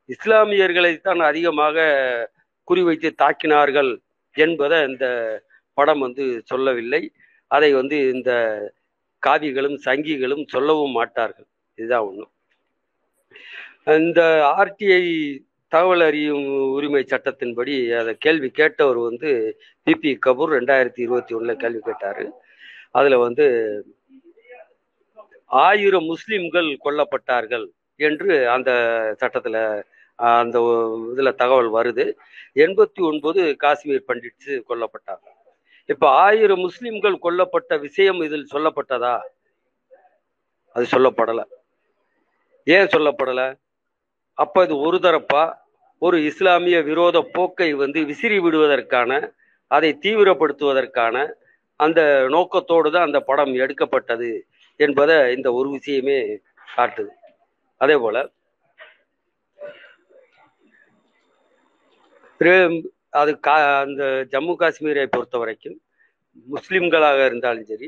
இஸ்லாமியர்களைத்தான் அதிகமாக குறிவைத்து தாக்கினார்கள் என்பதை இந்த படம் வந்து சொல்லவில்லை. அதை வந்து இந்த காவிகளும் சங்கிகளும் சொல்லவும் மாட்டார்கள். இதுதான் ஒன்று இந்த ஆர்டிஐ தகவல் அறியும் உரிமை சட்டத்தின்படி அதை கேள்வி கேட்டவர் வந்து பிபி கபூர் ரெண்டாயிரத்தி இருபத்தி ஒன்றில் கேள்வி கேட்டார். அதில் வந்து ஆயிரம் முஸ்லிம்கள் கொல்லப்பட்டார்கள் என்று அந்த சட்டத்தில் அந்த இதில் தகவல் வருது. எண்பத்தி ஒன்பது காஷ்மீர் பண்டிட்ஸ் கொல்லப்பட்டாங்க. இப்ப ஆயிரம் முஸ்லிம்கள் கொல்லப்பட்ட விஷயம் இதில் சொல்லப்பட்டதா? அது சொல்லப்படல. ஏன் சொல்லப்படல? அப்ப இது ஒரு தரப்பா? ஒரு இஸ்லாமிய விரோத போக்கை வந்து விசிறி விடுவதற்கான அதை தீவிரப்படுத்துவதற்கான அந்த நோக்கத்தோடு தான் அந்த படம் எடுக்கப்பட்டது என்பதை இந்த ஒரு விஷயமே காட்டுது. அதே போல பிற- அது கா அந்த ஜம்மு காஷ்மீரை பொறுத்த வரைக்கும் முஸ்லிம்களாக இருந்தாலும் சரி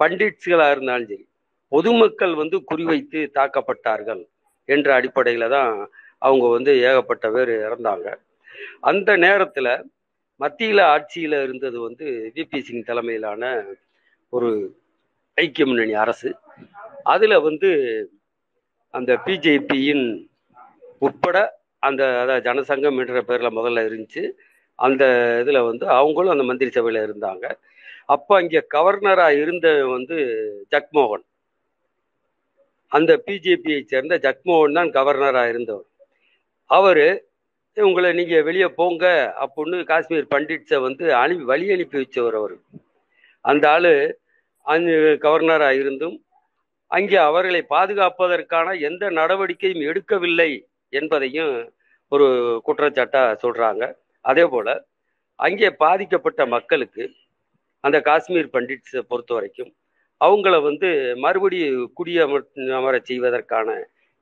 பண்டிட்ஸ்களாக இருந்தாலும் சரி பொதுமக்கள் வந்து குறிவைத்து தாக்கப்பட்டார்கள் என்ற அடிப்படையில் தான் அவங்க வந்து ஏகப்பட்ட பேர் இறந்தாங்க. அந்த நேரத்தில் மத்தியில் ஆட்சியில் இருந்தது வந்து விபி சிங் தலைமையிலான ஒரு ஐக்கிய முன்னணி அரசு. அதில் வந்து அந்த பிஜேபியின் உட்பட அந்த அதாவது ஜனசங்கம் என்ற பேரில் முதல்ல இருந்துச்சு. அந்த இதில் வந்து அவங்களும் அந்த மந்திரி சபையில் இருந்தாங்க. அப்போ அங்கே கவர்னராக இருந்த வந்து ஜக்மோகன். அந்த பிஜேபியை சேர்ந்த ஜக்மோகன் தான் கவர்னராக இருந்தவர். அவர் உங்களை நீங்கள் வெளியே போங்க அப்படின்னு காஷ்மீர் பண்டிட்ஸை வந்து அனுப்பி வழி அனுப்பி வச்சவர் அவர். அந்த ஆள் அங்கு கவர்னராக இருந்தும் அங்கே அவர்களை பாதுகாப்பதற்கான எந்த நடவடிக்கையும் எடுக்கவில்லை. என்பதையும் ஒரு குற்றச்சாட்டாக சொல்கிறாங்க அதே போல் அங்கே பாதிக்கப்பட்ட மக்களுக்கு அந்த காஷ்மீர் பண்டிட்ஸை பொறுத்த வரைக்கும் அவங்கள வந்து மறுபடி குடியமர் அமர செய்வதற்கான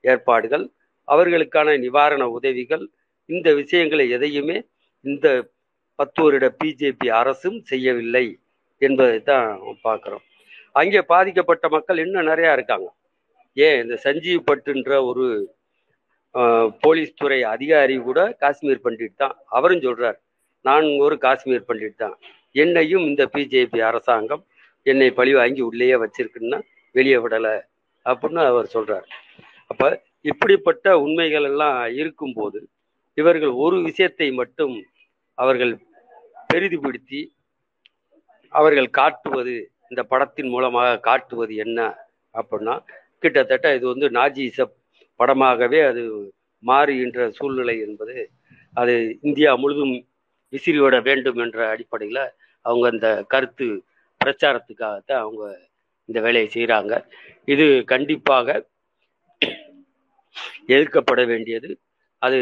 ஏற்பாடுகள் அவர்களுக்கான நிவாரண உதவிகள் இந்த விஷயங்களை எதையுமே இந்த பத்து வருட பிஜேபி அரசும் செய்யவில்லை என்பதை தான் பார்க்குறோம். அங்கே பாதிக்கப்பட்ட மக்கள் இன்னும் நிறையா இருக்காங்க. ஏன் இந்த சஞ்சீவ் பட்டுன்ற ஒரு போலீஸ் துறை அதிகாரி கூட காஷ்மீர் பண்டிட் தான். அவரும் சொல்றார் நான் ஒரு காஷ்மீர் பண்டிட் தான். என்னையும் இந்த பிஜேபி அரசாங்கம் என்னை பழி வாங்கி உள்ளேயே வச்சிருக்குன்னா வெளியே விடலை அப்படின்னு அவர் சொல்றார். அப்ப இப்படிப்பட்ட உண்மைகள் எல்லாம் இருக்கும்போது இவர்கள் ஒரு விஷயத்தை மட்டும் அவர்கள் பெரிதுபடுத்தி அவர்கள் காட்டுவது இந்த படத்தின் மூலமாக காட்டுவது என்ன அப்படின்னா கிட்டத்தட்ட இது வந்து நாஜிசப் படமாகவே அது மாறுகின்ற சூழ்நிலை என்பது அது இந்தியா முழுதும் விசிறிவிட வேண்டும் என்ற அடிப்படையில் அவங்க அந்த கருத்து பிரச்சாரத்துக்காகத்தான் அவங்க இந்த வேலையை செய்கிறாங்க இது கண்டிப்பாக எதிர்க்கப்பட வேண்டியது அது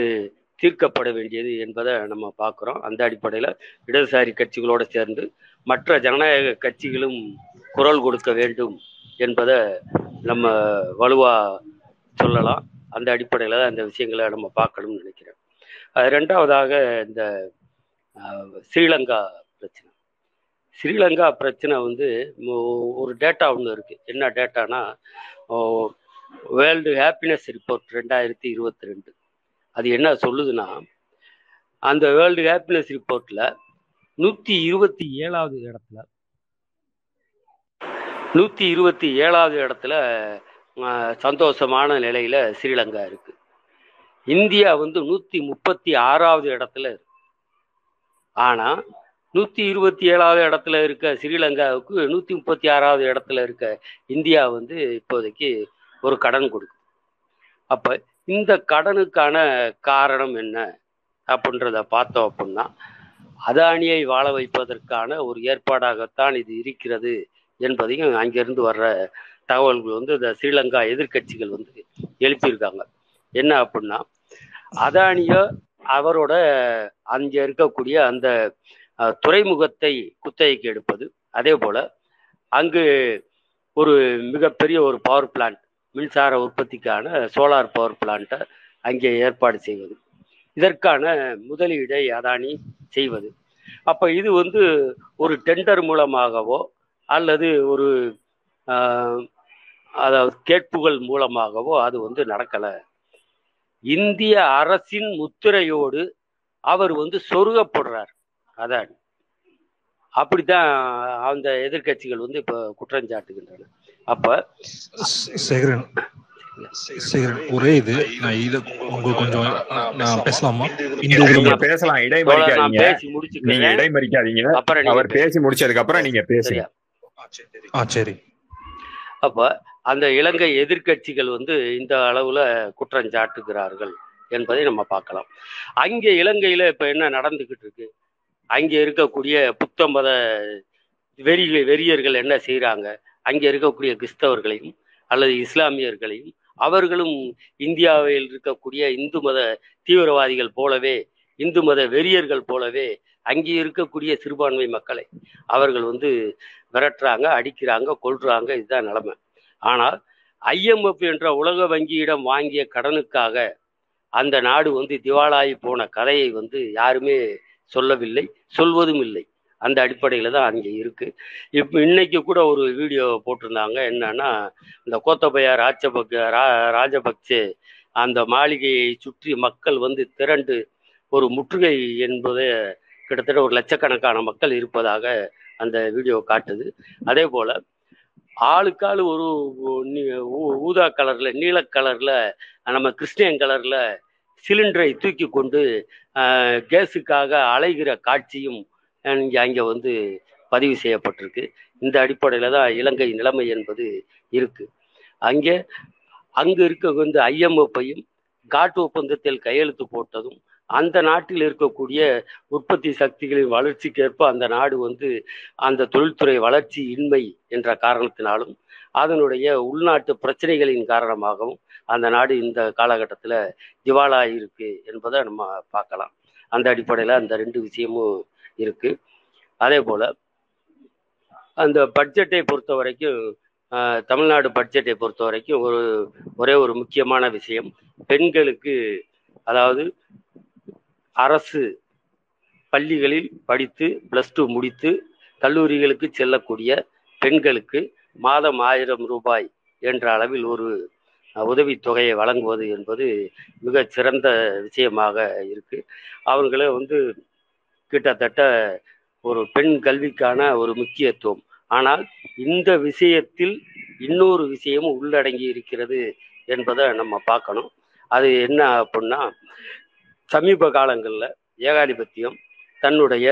தீர்க்கப்பட வேண்டியது என்பதை நம்ம பார்க்குறோம். அந்த அடிப்படையில் இடதுசாரி கட்சிகளோடு சேர்ந்து மற்ற ஜனநாயக கட்சிகளும் குரல் கொடுக்க வேண்டும் என்பதை நம்ம வலுவாக சொல்லலாம். அந்த அடிப்படையில் தான் இந்த விஷயங்களை நம்ம பார்க்கணும்னு நினைக்கிறேன். அது ரெண்டாவதாக இந்த ஸ்ரீலங்கா பிரச்சனை. ஸ்ரீலங்கா பிரச்சனை வந்து ஒரு டேட்டா ஒன்று இருக்குது என்ன டேட்டானா வேர்ல்டு ஹாப்பினஸ் ரிப்போர்ட் ரெண்டாயிரத்தி இருபத்தி ரெண்டு. அது என்ன சொல்லுதுன்னா அந்த வேர்ல்டு ஹாப்பினஸ் ரிப்போர்ட்டில் நூற்றி இருபத்தி ஏழாவது இடத்துல நூற்றி இருபத்தி ஏழாவது இடத்துல சந்தோஷமான நிலையில் ஸ்ரீலங்கா இருக்குது இந்தியா வந்து நூற்றி முப்பத்தி ஆறாவது இடத்துல இருக்கு. ஆனால் நூற்றி இருபத்தி ஏழாவது இடத்துல இருக்க ஸ்ரீலங்காவுக்கு நூற்றி முப்பத்தி ஆறாவது இடத்துல இருக்க இந்தியா வந்து இப்போதைக்கு ஒரு கடன் கொடுக்கும் அப்போ இந்த கடனுக்கான காரணம் என்ன அப்படின்றத பார்த்தோம் அப்படின்னா அதானியை வாழ வைப்பதற்கான ஒரு ஏற்பாடாகத்தான் இது இருக்கிறது என்பதையும் அங்கிருந்து வர்ற தகவல்கள் வந்து இந்த ஸ்ரீலங்கா எதிர்க்கட்சிகள் வந்து எழுப்பியிருக்காங்க. என்ன அப்படின்னா அதானியோ அவரோட அங்கே இருக்கக்கூடிய அந்த துறைமுகத்தை குத்தகைக்கு எடுப்பது. அதே போல் அங்கு ஒரு மிகப்பெரிய ஒரு பவர் பிளான்ட் மின்சார உற்பத்திக்கான சோலார் பவர் பிளான்ட்டை அங்கே ஏற்பாடு செய்வது. இதற்கான முதலீடை அதானி செய்வது. அப்போ இது வந்து ஒரு டெண்டர் மூலமாகவோ அல்லது ஒரு அதாவது கேட்புகள் மூலமாகவோ அது வந்து நடக்கல. இந்திய அரசின் முத்திரையோடு அவர் வந்து சொருகப்படுறார். அதானி. அப்படித்தான் அந்த எதிர்க்கட்சிகள் வந்து இப்ப குற்றம் சாட்டுகின்றன. அப்ப சேகரன் ஒரே இது. நான் இது உங்களுக்கு கொஞ்சம் நான் பேசலாமா? இந்த நீங்க இடைமறிக்காதீங்க. பேசி நீங்க முடிச்சுக்கிறேன் இடைமறிக்காதீங்க. அப்புறம் நீங்க அவர் பேசி முடிச்சதுக்கு அப்புறம் நீங்க பேசுங்க. ஆ சரி. அப்ப அந்த இலங்கை எதிர்க்கட்சிகள் வந்து இந்த அளவுல குற்றஞ்சாட்டுகிறார்கள் என்பதை நம்ம பார்க்கலாம். அங்கே இலங்கையில இப்ப என்ன நடந்துகிட்டு இருக்கு? அங்கே இருக்கக்கூடிய புத்த மத வெறி வெறியர்கள் என்ன செய்கிறாங்க அங்கே இருக்கக்கூடிய கிறிஸ்தவர்களையும் அல்லது இஸ்லாமியர்களையும் அவர்களும் இந்தியாவில் இருக்கக்கூடிய இந்து மத தீவிரவாதிகள் போலவே இந்து மத வெறியர்கள் போலவே அங்கே இருக்கக்கூடிய சிறுபான்மை மக்களை அவர்கள் வந்து விரட்டுறாங்க அடிக்கிறாங்க கொள்றாங்க இதுதான் நிலைமை. ஆனால் ஐஎம்எஃப் என்ற உலக வங்கியிடம் வாங்கிய கடனுக்காக அந்த நாடு வந்து திவாலாகி போன கதையை வந்து யாருமே சொல்லவில்லை சொல்வதும் இல்லை. அந்த அடிப்படையில் தான் அங்கே இருக்குது இப்போ இன்னைக்கு கூட ஒரு வீடியோ போட்டிருந்தாங்க. என்னன்னா இந்த கோத்தபையா ராஜபக் ரா ராஜபக்சே அந்த மாளிகையை சுற்றி மக்கள் வந்து திரண்டு ஒரு முற்றுகை என்பதே கிட்டத்தட்ட ஒரு லட்சக்கணக்கான மக்கள் இருப்பதாக அந்த வீடியோ காட்டுது. அதே போல் ஆளுக்காள் ஒரு ஊதா கலர்ல நீல கலர்ல நம்ம கிறிஸ்டியன் கலர்ல சிலிண்டரை தூக்கி கொண்டு கேஸுக்காக அலைகிற காட்சியும் இங்கே அங்கே வந்து பதிவு செய்யப்பட்டிருக்கு. இந்த அடிப்படையில் தான் இலங்கை நிலைமை என்பது இருக்கு. அங்கே அங்கு இருக்க வந்து ஐஎம்எஃப்பையும் காட்டு ஒப்பந்தத்தில் கையெழுத்து போட்டதும் அந்த நாட்டில் இருக்கக்கூடிய உற்பத்தி சக்திகளின் வளர்ச்சிக்கேற்ப அந்த நாடு வந்து அந்த தொழில்துறை வளர்ச்சி இன்மை என்ற காரணத்தினாலும் அதனுடைய உள்நாட்டு பிரச்சனைகளின் காரணமாகவும் அந்த நாடு இந்த காலகட்டத்தில் திவாலா இருக்கு என்பதை நம்ம பார்க்கலாம். அந்த அடிப்படையில் அந்த ரெண்டு விஷயமும் இருக்கு. அதே போல அந்த பட்ஜெட்டை பொறுத்த வரைக்கும் ஆஹ், தமிழ்நாடு பட்ஜெட்டை பொறுத்த வரைக்கும் ஒரு ஒரே ஒரு முக்கியமான விஷயம் பெண்களுக்கு அதாவது அரசு பள்ளிகளில் படித்து ப்ளஸ் டூ முடித்து கல்லூரிகளுக்கு செல்லக்கூடிய பெண்களுக்கு மாதம் ஆயிரம் ரூபாய் என்ற அளவில் ஒரு உதவித்தொகையை வழங்குவது என்பது மிக சிறந்த விஷயமாக இருக்கு. அவங்கள வந்து கிட்டத்தட்ட ஒரு பெண் கல்விக்கான ஒரு முக்கியத்துவம். ஆனால் இந்த விஷயத்தில் இன்னொரு விஷயமும் உள்ளடங்கி இருக்கிறது என்பதை நம்ம பார்க்கணும். அது என்ன அப்படின்னா சமீப காலங்களில் ஏகாதிபத்தியம் தன்னுடைய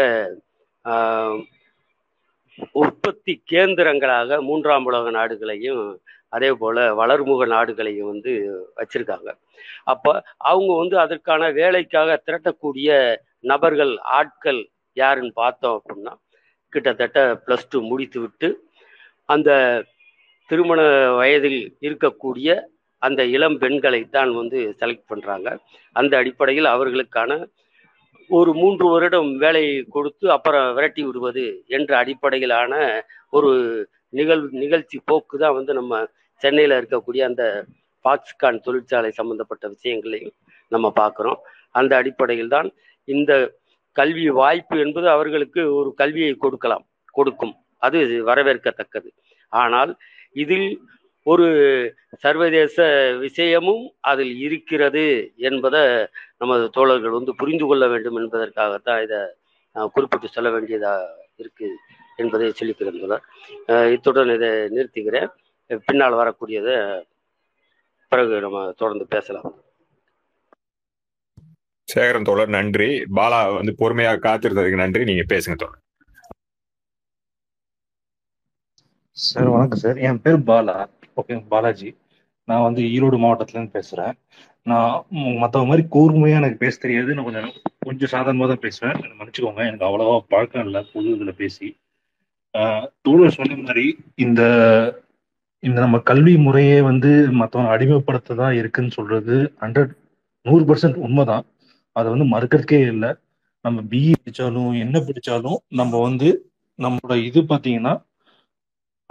உற்பத்தி கேந்திரங்களாக மூன்றாம் உலக நாடுகளையும் அதே போல் வளர்முக நாடுகளையும் வந்து வச்சிருக்காங்க. அப்போ அவங்க வந்து அதற்கான வேலைக்காக திரட்டக்கூடிய நபர்கள் ஆட்கள் யாருன்னு பார்த்தோம் அப்படின்னா கிட்டத்தட்ட ப்ளஸ் டூ முடித்து விட்டு அந்த திருமண வயதில் இருக்கக்கூடிய அந்த இளம் பெண்களை தான் வந்து செலக்ட் பண்றாங்க. அந்த அடிப்படையில் அவர்களுக்கான ஒரு மூன்று வருடம் வேலை கொடுத்து அப்புறம் விரட்டி விடுவது என்ற அடிப்படையிலான ஒரு நிகழ் நிகழ்ச்சி போக்கு தான் வந்து நம்ம சென்னையில் இருக்கக்கூடிய அந்த பாக்ஸ்கான் தொழிற்சாலை சம்பந்தப்பட்ட விஷயங்களையும் நம்ம பார்க்குறோம். அந்த அடிப்படையில் தான் இந்த கல்வி வாய்ப்பு என்பது அவர்களுக்கு ஒரு கல்வியை கொடுக்கலாம் கொடுக்கும். அது வரவேற்கத்தக்கது. ஆனால் இதில் ஒரு சர்வதேச விஷயமும் அதில் இருக்கிறது என்பதை நமது தோழர்கள் வந்து புரிந்து கொள்ள வேண்டும் என்பதற்காகத்தான் இதை குறிப்பிட்டு சொல்ல வேண்டியதா இருக்கு என்பதை சொல்லிக்கிறேன் தோழர் இத்துடன் இதை நிறுத்திக்கிறேன் பின்னால் வரக்கூடியதை பிறகு நம்ம தொடர்ந்து பேசலாம். சேகரன் தோழர் நன்றி. பாலா வந்து பொறுமையாக காத்திருந்ததுக்கு நன்றி. நீங்க பேசுங்க தோழர். சார் வணக்கம் சார். என் பேர் பாலா. ஓகே பாலாஜி. நான் வந்து ஈரோடு மாவட்டத்துலேருந்து பேசுகிறேன் நான் மற்றவங்க மாதிரி கூர்மையாக எனக்கு பேச தெரியாது. நான் கொஞ்சம் கொஞ்சம் சாதாரணமாக தான் பேசுவேன். எனக்கு மன்னிச்சுக்கோங்க. எனக்கு அவ்வளோவா பழக்கம் இல்லை. புது இதில் பேசி. தோழர் சொன்ன மாதிரி இந்த இந்த நம்ம கல்வி முறையே வந்து மற்றவங்க அடிமைப்படுத்த தான் இருக்குன்னு சொல்கிறது ஹண்ட்ரட் நூறு பர்சன்ட் உண்மைதான். அதை வந்து மறுக்கிறதுக்கே இல்லை. நம்ம பிஇ படித்தாலும் என்ன படித்தாலும் நம்ம வந்து நம்மளோட இது பார்த்தீங்கன்னா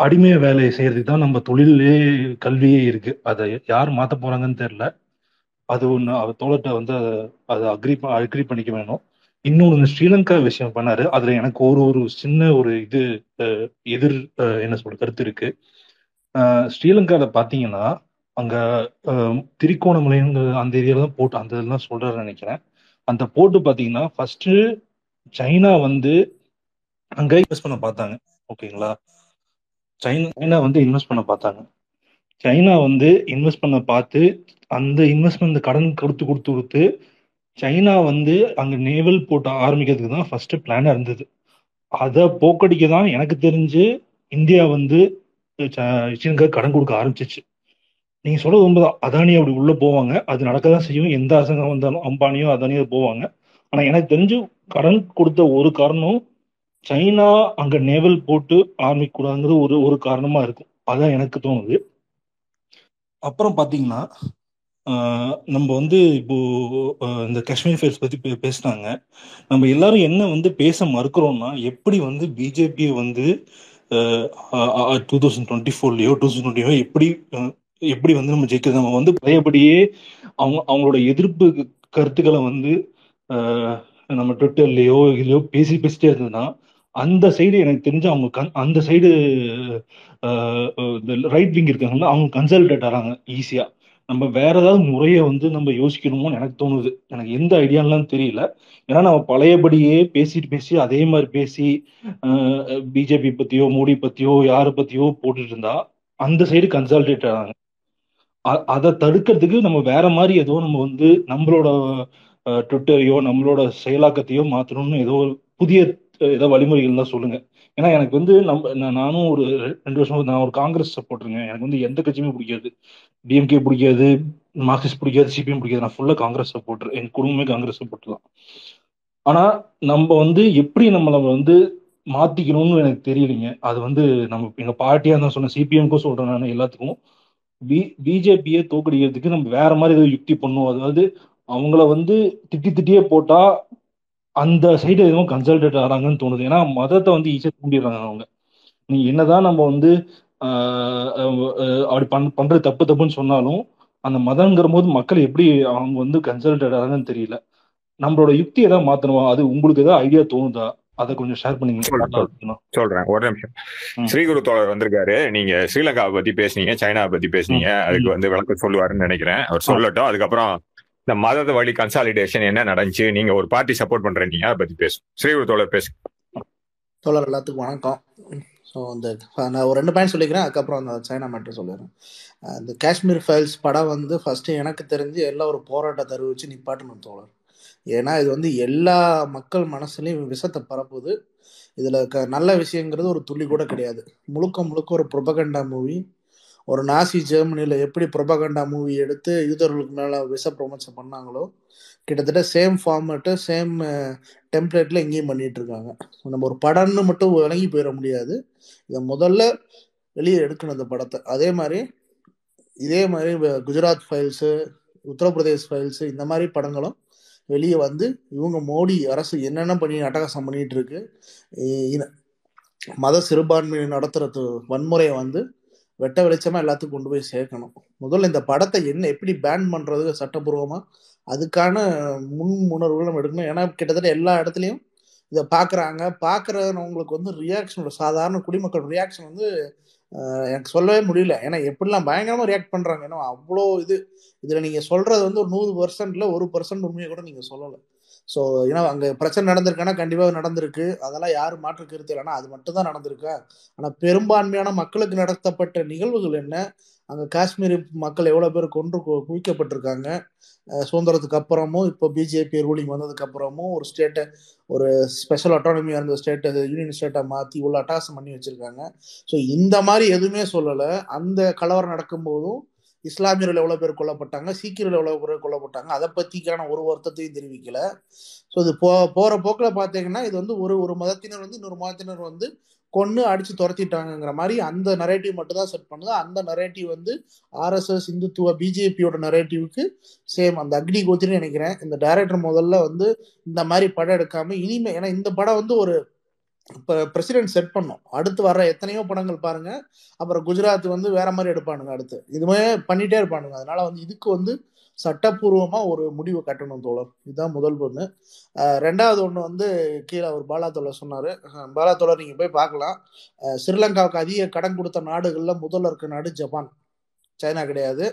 அடிமை வேலையை செய்யறதுக்கு தான் நம்ம தொழிலே கல்வியே இருக்கு. அதை யார் மாற்ற போறாங்கன்னு தெரியல. அது ஒன்று அவர் தோழர்கிட்ட வந்து அதை- அதை அக்ரி அக்ரி பண்ணிக்க வேணும். இன்னொன்று ஸ்ரீலங்கா விஷயம் பண்ணாரு. அதுல எனக்கு ஒரு ஒரு சின்ன ஒரு இது எதிர் அஹ், என்ன சொல்ற கருத்து இருக்கு. ஸ்ரீலங்கால பாத்தீங்கன்னா அங்க அஹ், அந்த ஏரியால தான் போட்டு அந்த இதெல்லாம் சொல்றாருன்னு நினைக்கிறேன். அந்த போட்டு பாத்தீங்கன்னா ஃபர்ஸ்ட் சைனா வந்து அங்க இன்வெஸ்ட் பண்ண பார்த்தாங்க. ஓகேங்களா? சைனா சைனா வந்து இன்வெஸ்ட் பண்ண பார்த்தாங்க. சைனா வந்து இன்வெஸ்ட் பண்ண பார்த்து அந்த இன்வெஸ்ட்மெண்ட் கடன் கொடுத்து கொடுத்து கொடுத்து சைனா வந்து அங்கே நேவல் போட்டு ஆரம்பிக்கிறதுக்கு தான் ஃபர்ஸ்ட் பிளானாக இருந்தது. அதை போக்கடிக்க தான் எனக்கு தெரிஞ்சு இந்தியா வந்து ச- கடன் கொடுக்க ஆரம்பிச்சிச்சு. நீங்க சொல்றது உண்மைதான். அதானி அப்படி உள்ள போவாங்க. அது நடக்க தான் செய்யும். எந்த அரசாங்கம் வந்தாலும் அம்பானியோ அதானியோ போவாங்க. ஆனா எனக்கு தெரிஞ்சு கடன் கொடுத்த ஒரு காரணம் சைனா அங்க நேவல் போட்டு ஆரம்பிக்கூடாதுங்கிறது ஒரு ஒரு காரணமா இருக்கும். அதான் எனக்கு தோணுது. அப்புறம் பாத்தீங்கன்னா நம்ம வந்து இப்போ இந்த காஷ்மீர் ஃபைல்ஸ் பத்தி பே- பேசுனாங்க. நம்ம எல்லாரும் என்ன வந்து பேச மறுக்கிறோம்னா எப்படி வந்து பிஜேபி வந்து டூ தௌசண்ட் டுவெண்ட்டி ஃபோர்லயோ டூ தௌசண்ட் டுவெண்ட்டியோ எப்படி எப்படி வந்து நம்ம ஜெயிக்கிறது? நம்ம வந்து பழையபடியே அவங்க அவங்களோட எதிர்ப்பு கருத்துக்களை வந்து நம்ம ட்விட்டர்லயோ இதுலயோ பேசி பேசிட்டே இருந்ததுன்னா அந்த சைடு எனக்கு தெரிஞ்சு அவங்க கன்- அந்த சைடு இந்த ரைட் விங் இருக்காங்கன்னா அவங்க கன்சல்டேட் ஆறாங்க ஈஸியா நம்ம வேற ஏதாவது முறையை வந்து நம்ம யோசிக்கணுமோன்னு எனக்கு தோணுது. எனக்கு எந்த ஐடியாலாம் தெரியல. ஏன்னா நம்ம பழையபடியே பேசிட்டு பேசி அதே மாதிரி பேசி பிஜேபி பத்தியோ மோடி பத்தியோ யாரை பத்தியோ போட்டுட்டு இருந்தா அந்த சைடு கன்சல்டேட் ஆறாங்க. அதை தடுக்கிறதுக்கு நம்ம வேற மாதிரி ஏதோ நம்ம வந்து நம்மளோட ட்விட்டரையோ நம்மளோட செயலாக்கத்தையோ மாத்தணும்னு ஏதோ ஒரு புதிய ஏதோ வழிமுறைகள் தான் சொல்லுங்க. ஏன்னா எனக்கு வந்து நம்ம நான் நானும் ஒரு ரெண்டு வருஷம் நான் ஒரு காங்கிரஸ் சப்போர்ட்டுருங்க எனக்கு வந்து எந்த கட்சியுமே பிடிக்காது. டிஎம்கே பிடிக்காது மார்க்சிஸ்ட் பிடிக்காது சிபிஎம் பிடிக்காது. நான் ஃபுல்லாக காங்கிரஸ் சப்போர்ட்டர் என் குடும்பமே காங்கிரஸ் சப்போர்ட் தான். ஆனா நம்ம வந்து எப்படி நம்மள வந்து மாத்திக்கணும்னு எனக்கு தெரியலைங்க. அது வந்து நம்ம எங்க பார்ட்டியா தான் சொன்ன சிபிஎம்க்கும் சொல்றேன் நான் எல்லாத்துக்கும். பி பிஜேபியை தோக்கடிக்கிறதுக்கு நம்ம வேற மாதிரி ஏதோ யுக்தி பண்ணுவோம். அதாவது அவங்கள வந்து திட்டி திட்டியே போட்டா அந்த சைடு எதுவும் கன்சல்டேட் ஆறாங்கன்னு தோணுது. ஏன்னா மதத்தை வந்து ஈஸியா தூண்டிடுறாங்க அவங்க. நீ என்னதான் நம்ம வந்து அப்படி பண் பண்றது தப்பு தப்புன்னு சொன்னாலும் அந்த மதங்கிற போது மக்கள் எப்படி அவங்க வந்து கன்சல்டேட் ஆறாங்கன்னு தெரியல. நம்மளோட யுக்தி ஏதாவது மாத்தணுமா? அது உங்களுக்கு ஏதாவது ஐடியா தோணுதா? அதை கொஞ்சம் ஷேர் பண்ணீங்க. சொல்றேன் ஒரு நிமிஷம். ஸ்ரீகுரு தோழர் வந்திருக்காரு. நீங்க ஸ்ரீலங்காவை பத்தி பேசுனீங்க சைனாவை பத்தி பேசுனீங்க. அதுக்கு. வந்து விளக்கம் சொல்லுவாருன்னு நினைக்கிறேன். அவர் சொல்லட்டும். அதுக்கப்புறம் இந்த மதத்த வழி கன்சாலிடேஷன் என்ன நடந்துச்சு? நீங்க ஒரு பார்ட்டி சப்போர்ட் பண்றீங்க அதை பத்தி பேசும் ஸ்ரீகுரு தோழர் பேசு தோழர் எல்லாத்துக்கும் வணக்கம். ஸோ அந்த நான் ஒரு ரெண்டு பாயிண்ட் சொல்லிக்கிறேன். அதுக்கப்புறம் அந்த சைனா மேட்ரு சொல்லிடுறேன். அந்த இந்த காஷ்மீர் ஃபைல்ஸ் படம் வந்து ஃபஸ்ட்டு எனக்கு தெரிஞ்சு எல்லாம் ஒரு போராட்டத்தை அறிவிச்சு நிப்பாட்டணும் தோழர். ஏன்னா இது வந்து எல்லா மக்கள் மனசுலையும் விஷத்தை பரப்புது. இதில் க நல்ல விஷயங்கிறது ஒரு துள்ளி கூட கிடையாது. முழுக்க முழுக்க ஒரு ப்ரொபகண்டா மூவி ஒரு நாசி ஜெர்மனியில் எப்படி ப்ரொபகண்டா மூவி எடுத்து யூதர்களுக்கு மேலே விஷ ப்ரொமோஷன் பண்ணாங்களோ கிட்டத்தட்ட சேம் ஃபார்மேட்டு சேம் டெம்ப்ளேட்டில் இங்கேயும் பண்ணிட்டு இருக்காங்க. நம்ம ஒரு படம்னு மட்டும் விளங்கி போயிட முடியாது. இதை முதல்ல வெளியே எடுக்கணும் இந்த படத்தை. அதே மாதிரி இதே மாதிரி குஜராத் ஃபைல்ஸு உத்தரப்பிரதேஷ் ஃபைல்ஸு இந்த மாதிரி படங்களும் வெளியே வந்து இவங்க மோடி அரசு என்னென்ன பண்ணி அட்டகாசம் பண்ணிட்டு இருக்கு. இன- மத சிறுபான்மையை நடத்துறது வன்முறையை வந்து வெட்ட வெளிச்சமா எல்லாத்துக்கும் கொண்டு போய் சேர்க்கணும். முதல்ல இந்த படத்தை என்ன எப்படி பேன் பண்றது சட்டப்பூர்வமா அதுக்கான முன் உணர்வுகள் நம்ம எடுக்கணும். ஏன்னா கிட்டத்தட்ட எல்லா இடத்துலையும் இதை பார்க்குறாங்க பார்க்குறவங்களுக்கு வந்து ரியாக்ஷன் சாதாரண குடிமக்கள் ரியாக்ஷன் வந்து எனக்கு சொல்லவே முடியல. ஏன்னா எப்படிலாம் பயங்கரமாக ரியாக்ட் பண்ணுறாங்க ஏன்னா அவ்வளோ இது. இதில் நீங்கள் சொல்கிறது வந்து ஒரு நூறு பர்சன்ட்ல ஒரு பர்சன்ட் உண்மையை கூட நீங்கள் சொல்லலை. ஸோ ஏன்னா அங்கே பிரச்சனை நடந்திருக்கானா கண்டிப்பாக நடந்திருக்கு. அதெல்லாம் யாரும் மாற்று கருத்து இல்லைனா அது மட்டும் தான் நடந்திருக்கா. ஆனால் பெரும்பான்மையான மக்களுக்கு நடத்தப்பட்ட நிகழ்வுகள் என்ன? அங்கே காஷ்மீர் மக்கள் எவ்வளோ பேர் கொன்று கு- குவிக்கப்பட்டிருக்காங்க. சுதந்திரத்துக்கு அப்புறமும் இப்போ பிஜேபி ரூலிங் வந்ததுக்கு அப்புறமும் ஒரு ஸ்டேட்டை ஒரு ஸ்பெஷல் அட்டானமியாக இருந்த ஸ்டேட்டை யூனியன் ஸ்டேட்டை மாற்றி இவ்வளோ அட்டாசம் பண்ணி வச்சுருக்காங்க. ஸோ இந்த மாதிரி எதுவுமே சொல்லலை. அந்த கலவரம் நடக்கும்போதும் இஸ்லாமியர்கள் எவ்வளோ பேர் கொல்லப்பட்டாங்க சீக்கியர்கள் எவ்வளோ பேர் கொல்லப்பட்டாங்க அதை பற்றிக்கான ஒரு வருத்தத்தையும் தெரிவிக்கல. ஸோ இது போ போகிற போக்கில் பார்த்தீங்கன்னா இது வந்து ஒரு ஒரு மதத்தினர் வந்து இன்னொரு மதத்தினர் வந்து கொன்று அடித்து துரத்திட்டாங்கங்கிற மாதிரி அந்த நரேட்டிவ் மட்டும் தான் செட் பண்ணுது. அந்த நரேட்டிவ் வந்து ஆர்எஸ்எஸ் இந்துத்துவ பிஜேபியோட நரேட்டிவ்க்கு சேம் அந்த அக்னி கோத்தின்னு நினைக்கிறேன். இந்த டைரக்டர் முதல்ல வந்து இந்த மாதிரி படம் எடுக்காம இனிமே ஏன்னா இந்த படம் வந்து ஒரு இப்போ பிரசிடென்ட் செட் பண்ணோம். அடுத்து வர எத்தனையோ படங்கள் பாருங்க. அப்புறம் குஜராத் வந்து வேற மாதிரி எடுப்பானுங்க அடுத்து. இதுமே பண்ணிட்டே இருப்பானுங்க. அதனால வந்து இதுக்கு வந்து சட்டப்பூர்வமாக ஒரு முடிவு கட்டணும் தோழர். இதுதான் முதல் ஒன்று ரெண்டாவது ஒன்று வந்து கீழே அவர் பாலா தோழர் சொன்னார். பாலா தோழர் நீங்கள் போய் பார்க்கலாம். ஸ்ரீலங்காவுக்கு அதிக கடன் கொடுத்த நாடுகளில் முதல்ல இருக்க நாடு ஜப்பான். சைனா கிடையாது.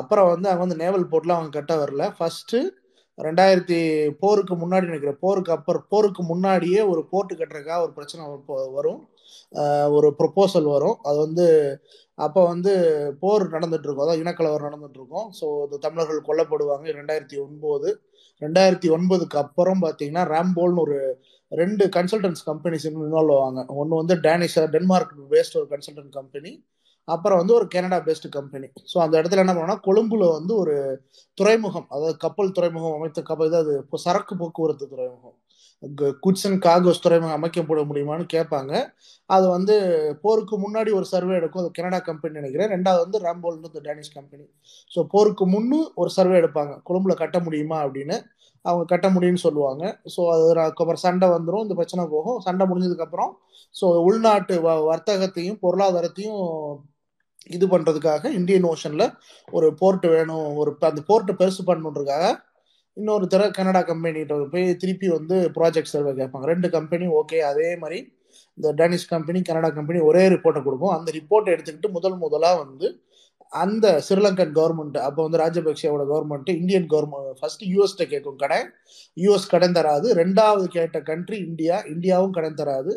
அப்புறம் வந்து அவங்க வந்து நேவல் போர்ட்லாம் அவங்க கட்ட வரல. ஃபஸ்ட்டு ரெண்டாயிரத்தி போருக்கு முன்னாடி நினைக்கிற போருக்கு அப்புறம் போருக்கு முன்னாடியே ஒரு போர்ட்டு கட்டுறதுக்காக ஒரு பிரச்சனை வரும். ஒரு ப்ரொப்போசல் வரும். அது வந்து அப்போ வந்து போர் நடந்துட்டு இருக்கும். அதாவது இனக்கலவர் நடந்துட்டு இருக்கும். ஸோ இந்த தமிழர்கள் கொல்லப்படுவாங்க. ரெண்டாயிரத்தி ஒன்பது ரெண்டாயிரத்தி ஒன்பதுக்கு அப்புறம் பார்த்தீங்கன்னா ராம்போல்னு ஒரு ரெண்டு கன்சல்டன்ஸ் கம்பெனிஸ் இன்வால்வ் ஆவாங்க. ஒன்று வந்து டேனிஷ் டென்மார்க் பேஸ்ட் ஒரு கன்சல்டன்ட் கம்பெனி அப்புறம் வந்து ஒரு கனடா பேஸ்டு கம்பெனி ஸோ அந்த இடத்துல என்ன பண்ணோம்னா கொழும்புல வந்து ஒரு துறைமுகம் அதாவது கப்பல் துறைமுகம் அமைத்த கப்பல் இதாவது இப்போ சரக்கு போக்குவரத்து துறைமுகம். குட்ஸ் அண்ட் காகோஸ் துறைமுகம் அமைக்கப்பட முடியுமான்னு கேட்பாங்க. அது வந்து போருக்கு முன்னாடி ஒரு சர்வே எடுக்கும். அது கனடா கம்பெனி நினைக்கிறேன். ரெண்டாவது வந்து ராம்போல்னு டேனிஷ் கம்பெனி ஸோ போருக்கு முன்னு ஒரு சர்வே எடுப்பாங்க. கொழும்புல கட்ட முடியுமா அப்படின்னு. அவங்க கட்ட முடியும்னு சொல்லுவாங்க. ஸோ அது அதுக்கப்புறம் சண்டை வந்துடும் இந்த பிரச்சனை போகும். சண்டை முடிஞ்சதுக்கப்புறம் ஸோ உள்நாட்டு வ வர்த்தகத்தையும் பொருளாதாரத்தையும் இது பண்ணுறதுக்காக இந்தியன் ஓஷனில் ஒரு போர்ட் வேணும் ஒரு அந்த போர்ட்டை பெருசு பண்ணணுன்றதுக்காக இன்னொரு தர கனடா கம்பெனிகிட்ட போய் திருப்பி வந்து ப்ராஜெக்ட் சர்வே கேட்பாங்க. ரெண்டு கம்பெனி ஓகே அதே மாதிரி இந்த டேனிஷ் கம்பெனி கனடா கம்பெனி ஒரே ரிப்போர்ட்டை கொடுக்கும். அந்த ரிப்போர்ட்டை எடுத்துக்கிட்டு முதல் முதலாக வந்து அந்த ஸ்ரீலங்கன் கவர்மெண்ட் அப்போ வந்து ராஜபக்சேவோட கவர்மெண்ட் இந்தியன் கவர்மெண்ட் ஃபர்ஸ்ட் யூஎஸ்ட கேட்கும் கடன் யூஎஸ் கடன் தராது. ரெண்டாவது கேட்ட கண்ட்ரி இந்தியா இந்தியாவும் கடன் தராது.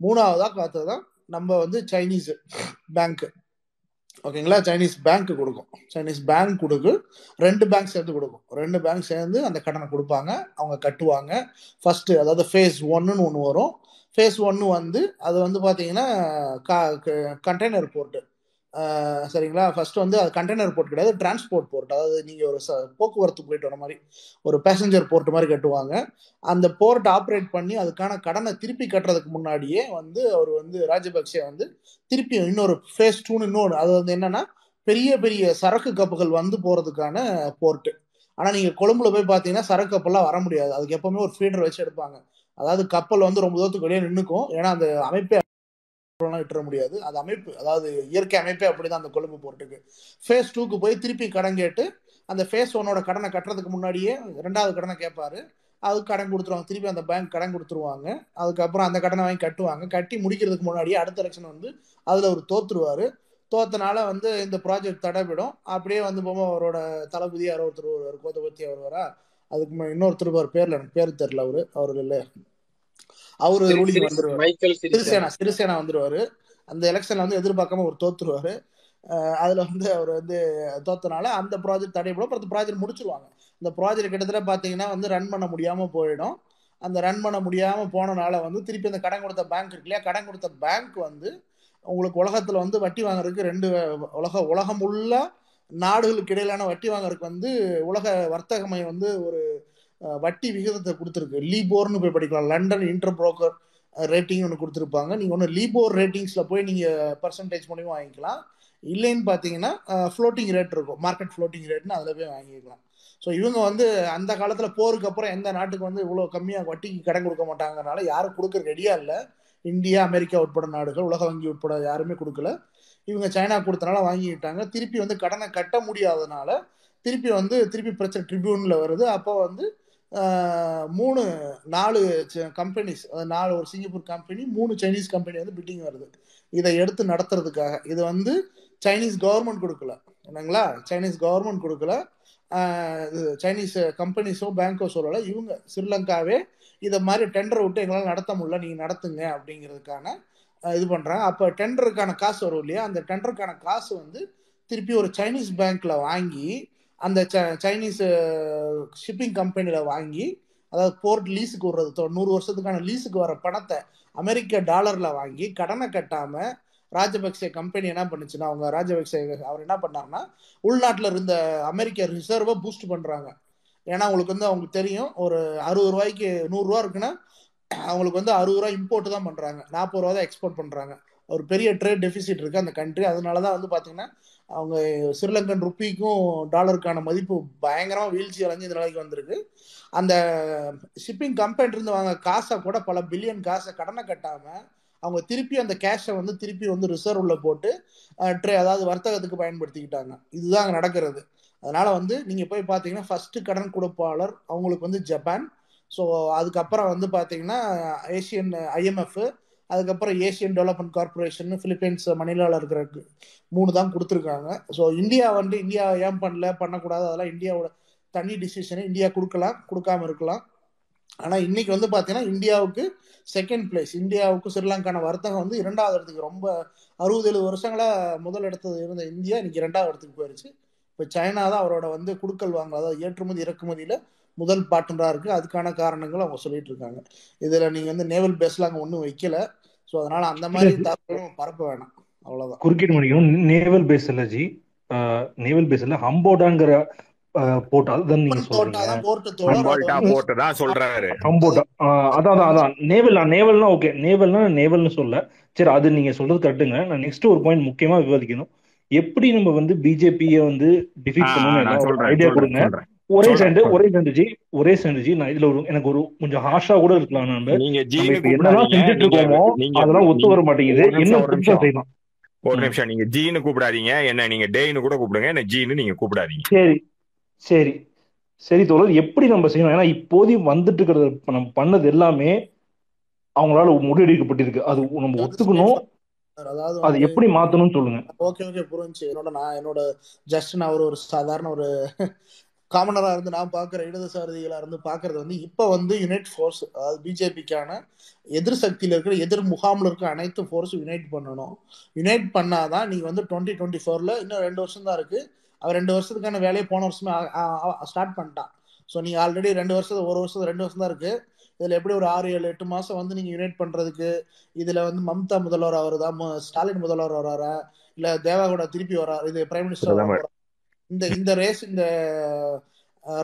மூணாவதாக பார்த்தது தான் நம்ம வந்து சைனீஸ் பேங்க் ஓகேங்களா? சைனீஸ் பேங்க் கொடுக்கும். சைனீஸ் பேங்க் கொடுக்கு ரெண்டு பேங்க் சேர்ந்து கொடுக்கும். ரெண்டு பேங்க் சேர்ந்து அந்த கடனை கொடுப்பாங்க. அவங்க கட்டுவாங்க. ஃபர்ஸ்ட் அதாவது ஃபேஸ் ஒன்னுன்னு ஒன்று வரும். ஃபேஸ் ஒன்று வந்து அது வந்து பார்த்தீங்கன்னா கண்டெய்னர் போர்ட்டு சரிங்களா? ஃபர்ஸ்ட் வந்து அது கண்டெய்னர் போர்ட் கிடையாது டிரான்ஸ்போர்ட் போர்ட் அதாவது நீங்கள் ஒரு ச போக்குவரத்து போயிட்டு வர மாதிரி ஒரு பேசஞ்சர் போர்ட் மாதிரி கட்டுவாங்க. அந்த போர்ட் ஆப்ரேட் பண்ணி அதுக்கான கடனை திருப்பி கட்டுறதுக்கு முன்னாடியே வந்து அவர் வந்து ராஜபக்சே வந்து திருப்பி இன்னொரு ஃபேஸ் டூன்னு இன்னொன்று அது வந்து என்னன்னா பெரிய பெரிய சரக்கு கப்புகள் வந்து போகிறதுக்கான போர்ட்டு ஆனால் நீங்கள் கொழும்புல போய் பார்த்தீங்கன்னா சரக்கு கப்பெல்லாம் வர முடியாது. அதுக்கு எப்பவுமே ஒரு ஃபீடர் வச்சு எடுப்பாங்க. அதாவது கப்பல் வந்து ரொம்ப தூரத்துக்கு வெளியே நின்றுக்கும் ஏன்னா அந்த அமைப்பே விட்டுற முடியாது. அது அமைப்பு. அதாவது இயற்கை அமைப்பே அப்படிதான் அந்த கொழும்பு போர்ட்டுக்கு ஃபேஸ் டூக்கு போய் திருப்பி கடன் கேட்டு அந்த ஃபேஸ் ஒன்னோட கடனை கட்டுறதுக்கு முன்னாடியே ரெண்டாவது கடனை கேட்பாரு அதுக்கு கடன் கொடுத்துருவாங்க. திருப்பி அந்த பேங்க் கடன் கொடுத்துருவாங்க. அதுக்கப்புறம் அந்த கடனை வாங்கி கட்டுவாங்க. கட்டி முடிக்கிறதுக்கு முன்னாடியே அடுத்த எலெக்ஷன் வந்து அதில் அவர் தோத்துருவார். தோத்தனால வந்து இந்த ப்ராஜெக்ட் தடைபிடும். அப்படியே வந்து போகும்போது அவரோட தளபதி யாரோ ஒருத்தர் வருவார். கோத்தபத்தி அவர் வரா. அதுக்கு இன்னொருத்தர் அவர் பேரில் எனக்கு பேர் தெரில அவர். அவர் இல்லை. அவரு ரூலிங் வந்துருவாரு. சிறிசேனா சிறிசேனா வந்துருவாரு. அந்த எலெக்ஷன்ல வந்து எதிர்பார்க்காம அவர் தோத்துருவாரு. அதுல வந்து அவர் வந்து தோத்தனால அந்த ப்ராஜெக்ட் தடைபடும். அப்புறம் ப்ராஜெக்ட் முடிச்சிருவாங்க. இந்த ப்ராஜெக்ட் கிட்டத்தட்ட பாத்தீங்கன்னா வந்து ரன் பண்ண முடியாம போயிடும். அந்த ரன் பண்ண முடியாம போனனால வந்து திருப்பி அந்த கடன் கொடுத்த பேங்க் இருக்கு இல்லையா? கடன் கொடுத்த பேங்க் வந்து உங்களுக்கு உலகத்துல வந்து வட்டி வாங்குறதுக்கு ரெண்டு உலக உலகம் உள்ள நாடுகளுக்கு இடையிலான வட்டி வாங்குறதுக்கு வந்து உலக வர்த்தக மையம் வந்து ஒரு வட்டி விகிதத்தை கொடுத்துருக்கு. லீபோர்னு போய் படிக்கலாம். லண்டன் இன்டர் புரோக்கர் ரேட்டிங் ஒன்று கொடுத்துருப்பாங்க. நீங்கள் ஒன்று லீபோர் ரேட்டிங்ஸில் போய் நீங்கள் பர்சன்டேஜ் மூலியமாக வாங்கிக்கலாம். இல்லைன்னு பார்த்தீங்கன்னா ஃப்ளோட்டிங் ரேட் இருக்கும். மார்க்கெட் ஃப்ளோட்டிங் ரேட்னு அதில் போய் வாங்கிக்கலாம். ஸோ இவங்க வந்து அந்த காலத்தில் போருக்கு அப்புறம் எந்த நாட்டுக்கு வந்து இவ்வளோ கம்மியாக வட்டிக்கு கடன் கொடுக்க மாட்டாங்கனால யாரும் கொடுக்க ரெடியாக இல்லை. இந்தியா அமெரிக்கா உட்பட நாடுகள் உலக வங்கி உட்பட யாருமே கொடுக்கல. இவங்க சைனா கொடுத்தனால வாங்கிக்கிட்டாங்க திருப்பி வந்து கடனை கட்ட முடியாதனால திருப்பி வந்து திருப்பி பிரச்சனை ட்ரிபியூனில் வருது. அப்போ வந்து மூணு நாலு கம்பெனிஸ் நாலு ஒரு சிங்கப்பூர் கம்பெனி மூணு சைனீஸ் கம்பெனி வந்து பிட்டிங் வருது. இதை எடுத்து நடத்துறதுக்காக. இது வந்து சைனீஸ் கவர்மெண்ட் கொடுக்கல. என்னங்களா? சைனீஸ் கவர்மெண்ட் கொடுக்கல. சைனீஸ் கம்பெனிஸோ பேங்கோ சொல்லலை இவங்க ஸ்ரீலங்காவே இதை மாதிரி டெண்டர் விட்டு எங்களால் நடத்த முடியல நீங்கள் நடத்துங்க அப்படிங்கிறதுக்கான இது பண்ணுறாங்க அப்போ டெண்டருக்கான காசு வரும் இல்லையா? அந்த டெண்டருக்கான காசு வந்து திருப்பி ஒரு சைனீஸ் பேங்க்ல வாங்கி அந்த சைனீஸ் ஷிப்பிங் கம்பெனியில் வாங்கி அதாவது போர்ட் லீஸுக்கு விடுறது நூறு வருஷத்துக்கான லீஸுக்கு வர பணத்தை அமெரிக்க டாலரில் வாங்கி கடனை கட்டாமல் ராஜபக்சே கம்பெனி என்ன பண்ணுச்சுன்னா அவங்க ராஜபக்சே அவர் என்ன பண்ணார்னா உள்நாட்டில் இருந்த அமெரிக்க ரிசர்வை பூஸ்ட் பண்ணுறாங்க ஏன்னா அவங்களுக்கு வந்து அவங்களுக்கு தெரியும் ஒரு அறுபது ரூபாய்க்கு நூறுரூவா இருக்குன்னா அவங்களுக்கு வந்து அறுபது ரூபா இம்போர்ட் தான் பண்ணுறாங்க நாற்பது ரூபா தான் எக்ஸ்போர்ட் பண்ணுறாங்க ஒரு பெரிய ட்ரேட் டெபிசிட் இருக்குது அந்த கண்ட்ரி அதனால தான் வந்து பார்த்திங்கன்னா அவங்க ஸ்ரீலங்கன் ருப்பிக்கும் டாலருக்கான மதிப்பு பயங்கரமாக வீழ்ச்சி அடைஞ்சு இந்த நிலைக்கு வந்திருக்கு. அந்த ஷிப்பிங் கம்பெனி இருந்து வாங்க காசை கூட பல பில்லியன் காசை கடனை கட்டாமல் அவங்க திருப்பி அந்த கேஷை வந்து திருப்பி வந்து ரிசர்வில் போட்டு ட்ரே அதாவது வர்த்தகத்துக்கு பயன்படுத்திக்கிட்டாங்க. இதுதான் அங்கே நடக்கிறது. அதனால வந்து நீங்க போய் பார்த்தீங்கன்னா ஃபர்ஸ்ட் கடன் கொடுப்பாளர் அவங்களுக்கு வந்து ஜப்பான். ஸோ அதுக்கப்புறம் வந்து பார்த்தீங்கன்னா ஏசியன் ஐஎம்எஃப் அதுக்கப்புறம் ஏசியன் டெவலப்மெண்ட் கார்பரேஷன் பிலிப்பைன்ஸ் மணிலாவில் இருக்கிற மூணு தான் கொடுத்துருக்காங்க. ஸோ இந்தியா வந்து இந்தியா ஏன் பண்ணல பண்ணக்கூடாது அதெல்லாம் இந்தியாவோட தனி டிசிஷனை இந்தியா கொடுக்கலாம் கொடுக்காம இருக்கலாம். ஆனால் இன்னைக்கு வந்து பார்த்தீங்கன்னா இந்தியாவுக்கு செகண்ட் பிளேஸ் இந்தியாவுக்கு ஸ்ரீலங்கான வர்த்தகம் வந்து இரண்டாவது இடத்துக்கு ரொம்ப அறுபது எழுபது வருஷங்களாக முதல் இடத்துல இருந்த இந்தியா இன்னைக்கு இரண்டாவது இடத்துக்கு போயிருச்சு. இப்போ சைனா தான் அவரோட வந்து குடுக்கல் வாங்கல. அதாவது ஏற்றுமதி இறக்குமதியில் முதல் பார்ட்னராக இருக்குது அதுக்கான காரணங்கள் அவங்க சொல்லிட்டு இருக்காங்க. இதில் நீங்கள் வந்து நேவல் பேஸ்ல அங்கே ஒன்றும் வைக்கல. ஸோ அதனால அந்த மாதிரி தகவலும் பரப்ப வேணாம். அவ்வளவுதான். குறுக்கிட்டு மணிக்கணும் நேவல் பேஸ் இல்ல ஜி. நேவல் பேஸ் இல்ல. ஹம்போடாங்கிற போர்ட் அதுதான் நீங்க சொல்றீங்க. சொல்றாரு. ஹம்போடா அதான் அதான் நேவல் நேவல்னா ஓகே நேவல்னா நேவல்னு சொல்ல. சரி அது நீங்க சொல்றது கரெக்டுங்க நான் நெக்ஸ்ட் ஒரு பாயிண்ட் முக்கியமா விவாதிக்கணும். எப்படி நம்ம வந்து பிஜேபியை வந்து டிஃபீட் சொல்றேன் ஐடியா கொடுங்க. ஒரே செண்டு ஒரே செண்டு ஜி ஒரே செண்டு ஜி நான் இதுல ஒரு எனக்கு ஒரு கொஞ்சம் ஹார்ஷா கூட இருக்கலாம் நம்ம. நீங்க இப்ப என்னதான் செஞ்சுட்டு இருக்கோமோ அதெல்லாம் ஒத்து வர மாட்டேங்குது. நிமிஷம் செய்யலாம் ஒரு நிமிஷம். நீங்க ஜீனு கூப்பிடாதீங்க. என்ன நீங்க டேன்னு கூட கூப்பிடுங்க. என்ன ஜீனு நீங்க கூப்பிடாதீங்க. சரி சரி. சரி தோழர் எப்படி நம்ம செய்யணும்? ஏன்னா இப்போதைக்கு வந்துட்டு இருக்கிறது நம்ம பண்ணது எல்லாமே அவங்களால முறியடிக்கப்பட்டிருக்கு. அது நம்ம ஒத்துக்கணும். அதாவது அது எப்படி மாத்தணும்னு சொல்லுங்க. ஓகே ஓகே புரிஞ்சு என்னோட நான் என்னோட ஜஸ்ட் நான் ஒரு ஒரு சாதாரண ஒரு காமனரா இருந்து நான் பார்க்குற இடதுசாரிகளா இருந்து பார்க்கறது வந்து இப்போ வந்து யுனைட் ஃபோர்ஸ் அதாவது பிஜேபிக்கான எதிர் சக்தியில் இருக்கிற எதிர் முகாமில் இருக்கிற அனைத்து ஃபோர்ஸும் யுனைட் பண்ணணும். யுனைட் பண்ணாதான் நீ வந்து டுவெண்ட்டி டுவெண்ட்டி ஃபோரில் இன்னும் ரெண்டு வருஷம் தான் இருக்கு. அவன் ரெண்டு வருஷத்துக்கான வேலையை போன வருஷமே ஸ்டார்ட் பண்ணிட்டான். ஸோ நீ ஆல்ரெடி ரெண்டு வருஷம் ஒரு வருஷம் ரெண்டு வருஷம் தான் இருக்கு. இதில் எப்படி ஒரு ஆறு ஏழு எட்டு மாதம் வந்து நீங்கள் யுனைட் பண்ணுறதுக்கு இதில் வந்து மம்தா முதல்வர் வருதா மு- ஸ்டாலின் முதல்வர் வராரா இல்லை தேவாகூடா திருப்பி வரா இது பிரைம் மினிஸ்டர் இந்த இந்த ரேஸ் இந்த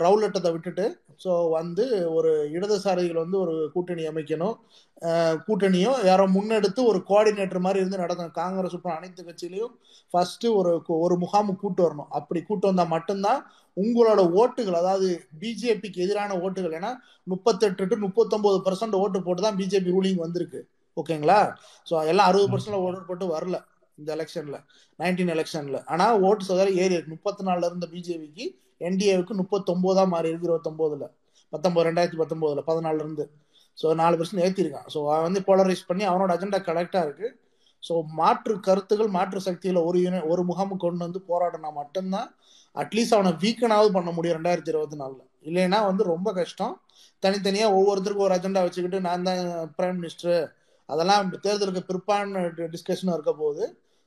ரவுலட்டத்தை விட்டுட்டு ஸோ வந்து ஒரு இடதுசாரிகள் வந்து ஒரு கூட்டணி அமைக்கணும். கூட்டணியும் யாரோ முன்னெடுத்து ஒரு கோஆர்டினேட்டர் மாதிரி இருந்து நடக்கணும் காங்கிரஸ் உட்பட அனைத்து கட்சியிலையும் ஃபர்ஸ்ட் ஒரு ஒரு முகாம் கூட்டு வரணும். அப்படி கூட்டு வந்தால் மட்டும்தான் உங்களோட ஓட்டுகள் அதாவது பிஜேபிக்கு எதிரான ஓட்டுகள் ஏன்னா முப்பத்தெட்டு டு முப்பத்தொன்பது பர்சன்ட் ஓட்டு போட்டு தான் பிஜேபி ரூலிங் வந்திருக்கு. ஓகேங்களா ஸோ எல்லாம் அறுபது பர்சன்ட் ஓட்டு போட்டு வரல. இந்த எலெக்ஷன்ல நைன்டீன் எலெக்ஷன்ல ஆனா ஓட்டு சதவீதம் ஏறி இருக்கு. முப்பத்தி நாலுல இருந்த பிஜேபிக்கு என்டிஏவுக்கு முப்பத்தொன்பதா மாறி இருக்கு இருபத்தொன்பதுல பத்தொன்பது ரெண்டாயிரத்தி பத்தொன்பதுல பதினாலுல இருந்து. ஸோ நாலு பர்சன்ட் ஏற்றிருக்கான் ஸோ அவன் வந்து போலரைஸ் பண்ணி அவனோட அஜெண்டா கரெக்டாக இருக்கு. ஸோ மாற்று கருத்துகள் மாற்று சக்தியில் ஒரு யூனி ஒரு முகாம் கொண்டு வந்து போராடினா மட்டும்தான் அட்லீஸ்ட் அவனை வீக்கனாவது பண்ண முடியும் ரெண்டாயிரத்தி இருபத்தி நாலில். இல்லைன்னா வந்து ரொம்ப கஷ்டம். தனித்தனியாக ஒவ்வொருத்தருக்கும் ஒரு அஜெண்டா வச்சுக்கிட்டு நான் தான் பிரைம் மினிஸ்டர் அதெல்லாம் தேர்தலுக்கு பிற்பான டிஸ்கஷன் இருக்க போகுது.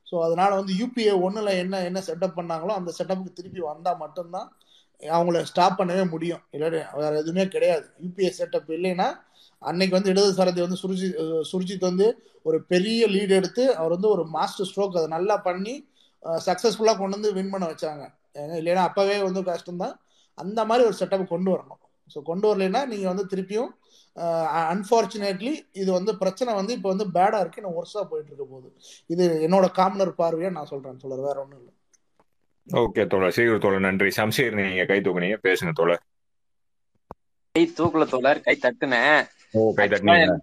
ஸோ அதனால வந்து யூபிஏ ஒன்றில் என்ன என்ன செட்டப் பண்ணாங்களோ அந்த செட்டப்புக்கு திருப்பி வந்தால் மட்டும்தான் அவங்கள ஸ்டாப் பண்ணவே முடியும். இல்லாட்டி வேற எதுவுமே கிடையாது. யூபிஏ செட்டப் இல்லைன்னா அன்னைக்கு வந்து இடதுசாரதி வந்து சுருஜி சுருஜித் வந்து ஒரு பெரிய லீடு எடுத்து அவர் வந்து ஒரு மாஸ்டர் ஸ்ட்ரோக் அதை நல்லா பண்ணி சக்ஸஸ்ஃபுல்லாக கொண்டு வந்து வின் பண்ண வச்சாங்க. இல்லைன்னா அப்போவே வந்து கஷ்டம்தான். அந்த மாதிரி ஒரு செட்டப் கொண்டு வரணும். ஸோ கொண்டு வரலைன்னா நீங்கள் வந்து திருப்பியும் அன்ஃபார்ச்சுனேட்லி இது வந்து பிரச்சனை வந்து இப்போ வந்து பேடாக இருக்கு. இன்னும் ஒர்ஸாக போயிட்டு இருக்க போகுது. இது என்னோட காமனர் பார்வையாக நான் சொல்கிறேன் சொல்ல வேற ஒன்றும் இல்லை. ஓகே தோழர். சீக்கிரம் தோழர். நன்றி. சம்சீர் நீங்க கை தூக்குனீங்க. பேசுங்க தோழர். கை தூக்குல தோழர். கை தட்டுனேன். ஓ கை தட்டினீங்க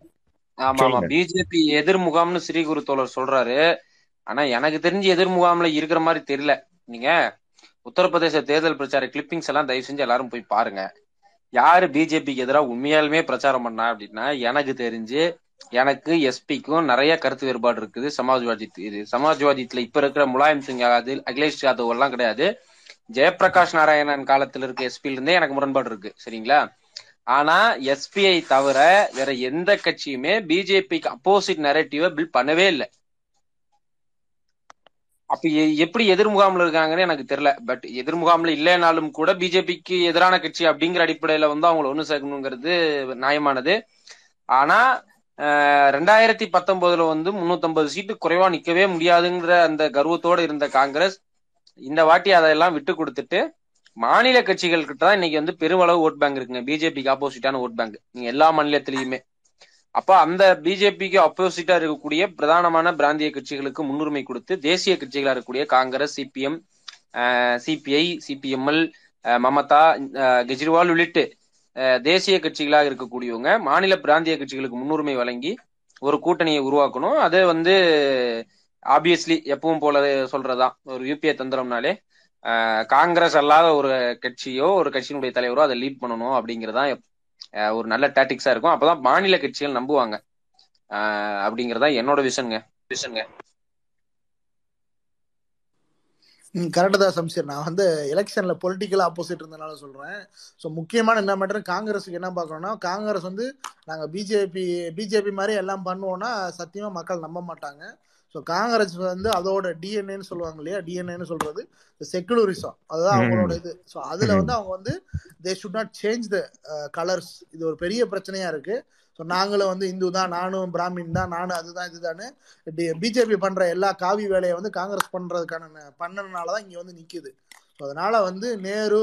ஆமா ஆமா. பிஜேபி எதிர் முகாம்னு ஸ்ரீகுரு தோழர் சொல்றாரு. ஆனா எனக்கு தெரிஞ்சு எதிர் முகாம்ல இருக்கிற மாதிரி தெரியல. நீங்க உத்தரப்பிரதேச தேர்தல் பிரச்சார கிளிப்பிங்ஸ் எல்லாம் தயவு செஞ்சு எல்லாரும் போய் பாருங்க. யாரு பிஜேபிக்கு எதிராக உண்மையாலுமே பிரச்சாரம் பண்ணா அப்படின்னா எனக்கு தெரிஞ்சு எனக்கு எஸ்பிக்கும் நிறைய கருத்து வேறுபாடு இருக்குது. சமாஜ்வாதி இது சமாஜ்வாதித்துல இப்ப இருக்கிற முலாயம் சிங் யாதவ் அகிலேஷ் யாதவ் எல்லாம் கிடையாது. ஜெயபிரகாஷ் நாராயணன் காலத்துல இருக்க எஸ்பில இருந்தே எனக்கு முரண்பாடு இருக்கு சரிங்களா? ஆனா எஸ்பிஐ தவிர வேற எந்த கட்சியுமே பிஜேபிக்கு அப்போசிட் நெரட்டிவ பில்ட் பண்ணவே இல்லை. அப்ப எ- எப்படி எதிர்முகாம்ல இருக்காங்கன்னு எனக்கு தெரியல. பட் எதிர்முகாம்ல இல்லைனாலும் கூட பிஜேபிக்கு எதிரான கட்சி அப்படிங்கிற அடிப்படையில வந்து அவங்கள ஒண்ணு சேர்க்கணுங்கிறது நியாயமானது. ஆனா ரெண்டாயிரத்தி பத்தொன்பதுல வந்து முன்னூத்தி சீட்டு குறைவா நிக்கவே முடியாதுங்கிற அந்த கர்வத்தோடு இருந்த காங்கிரஸ் இந்த வாட்டி அதையெல்லாம் விட்டு கொடுத்துட்டு மாநில கட்சிகள் கிட்ட தான் இன்னைக்கு வந்து பெருமளவு ஓட் பேங்க் இருக்குங்க. பிஜேபிக்கு ஆப்போசிட்டான ஓட் பேங்க். எல்லா மாநிலத்திலயுமே. அப்ப அந்த பிஜேபிக்கு அப்போசிட்டா இருக்கக்கூடிய பிரதானமான பிராந்திய கட்சிகளுக்கு முன்னுரிமை கொடுத்து தேசிய கட்சிகளா இருக்கக்கூடிய Congress CPM CPI CPML Mamata Kejriwal உள்ளிட்டு தேசிய கட்சிகளாக இருக்கக்கூடியவங்க மாநில பிராந்திய கட்சிகளுக்கு முன்னுரிமை வழங்கி ஒரு கூட்டணியை உருவாக்கணும். அது வந்து ஆப்வியஸ்லி எப்பவும் போல சொல்றதுதான். ஒரு யூபிஐ தந்திரம்னாலே காங்கிரஸ் அல்லாத ஒரு கட்சியோ ஒரு கட்சியினுடைய தலைவரோ அதை லீட் பண்ணணும் அப்படிங்கறதுதான் ஒரு நல்ல டாட்டிக்ஸா இருக்கும். அப்பதான் மாநில கட்சிகள் நம்புவாங்க. அஹ், அப்படிங்கறதா என்னோட விஷனுங்க விஷனுங்க கரெக்டு தான் சம்சீர். நான் வந்து எலெக்ஷன்ல பொலிட்டிக்கல் ஆப்போசிட் இருந்தனால சொல்றேன். ஸோ முக்கியமான என்ன மேட்டர் காங்கிரஸுக்கு என்ன பார்க்கணும்னா காங்கிரஸ் வந்து நாங்கள் பிஜேபி பிஜேபி மாதிரி எல்லாம் பண்ணுவோம்னா சத்தியமா மக்கள் நம்ப மாட்டாங்க. ஸோ காங்கிரஸ் வந்து அதோட டிஎன்ஏன்னு சொல்லுவாங்க இல்லையா டிஎன்ஏன்னு சொல்றது செக்குலரிசம் அதுதான் அவங்களோட இது. ஸோ அதுல வந்து அவங்க வந்து they should not change the colours இது ஒரு பெரிய பிரச்சனையா இருக்கு. ஸோ நாங்களும் வந்து இந்து தான் நானும் பிராமின் தான் நானும் அதுதான் இதுதான்னு பிஜேபி பண்ற எல்லா காவி வேலையை வந்து காங்கிரஸ் பண்றதுக்கான பண்ணதுனால தான் இங்க வந்து நிக்குது. ஸோ அதனால வந்து நேரு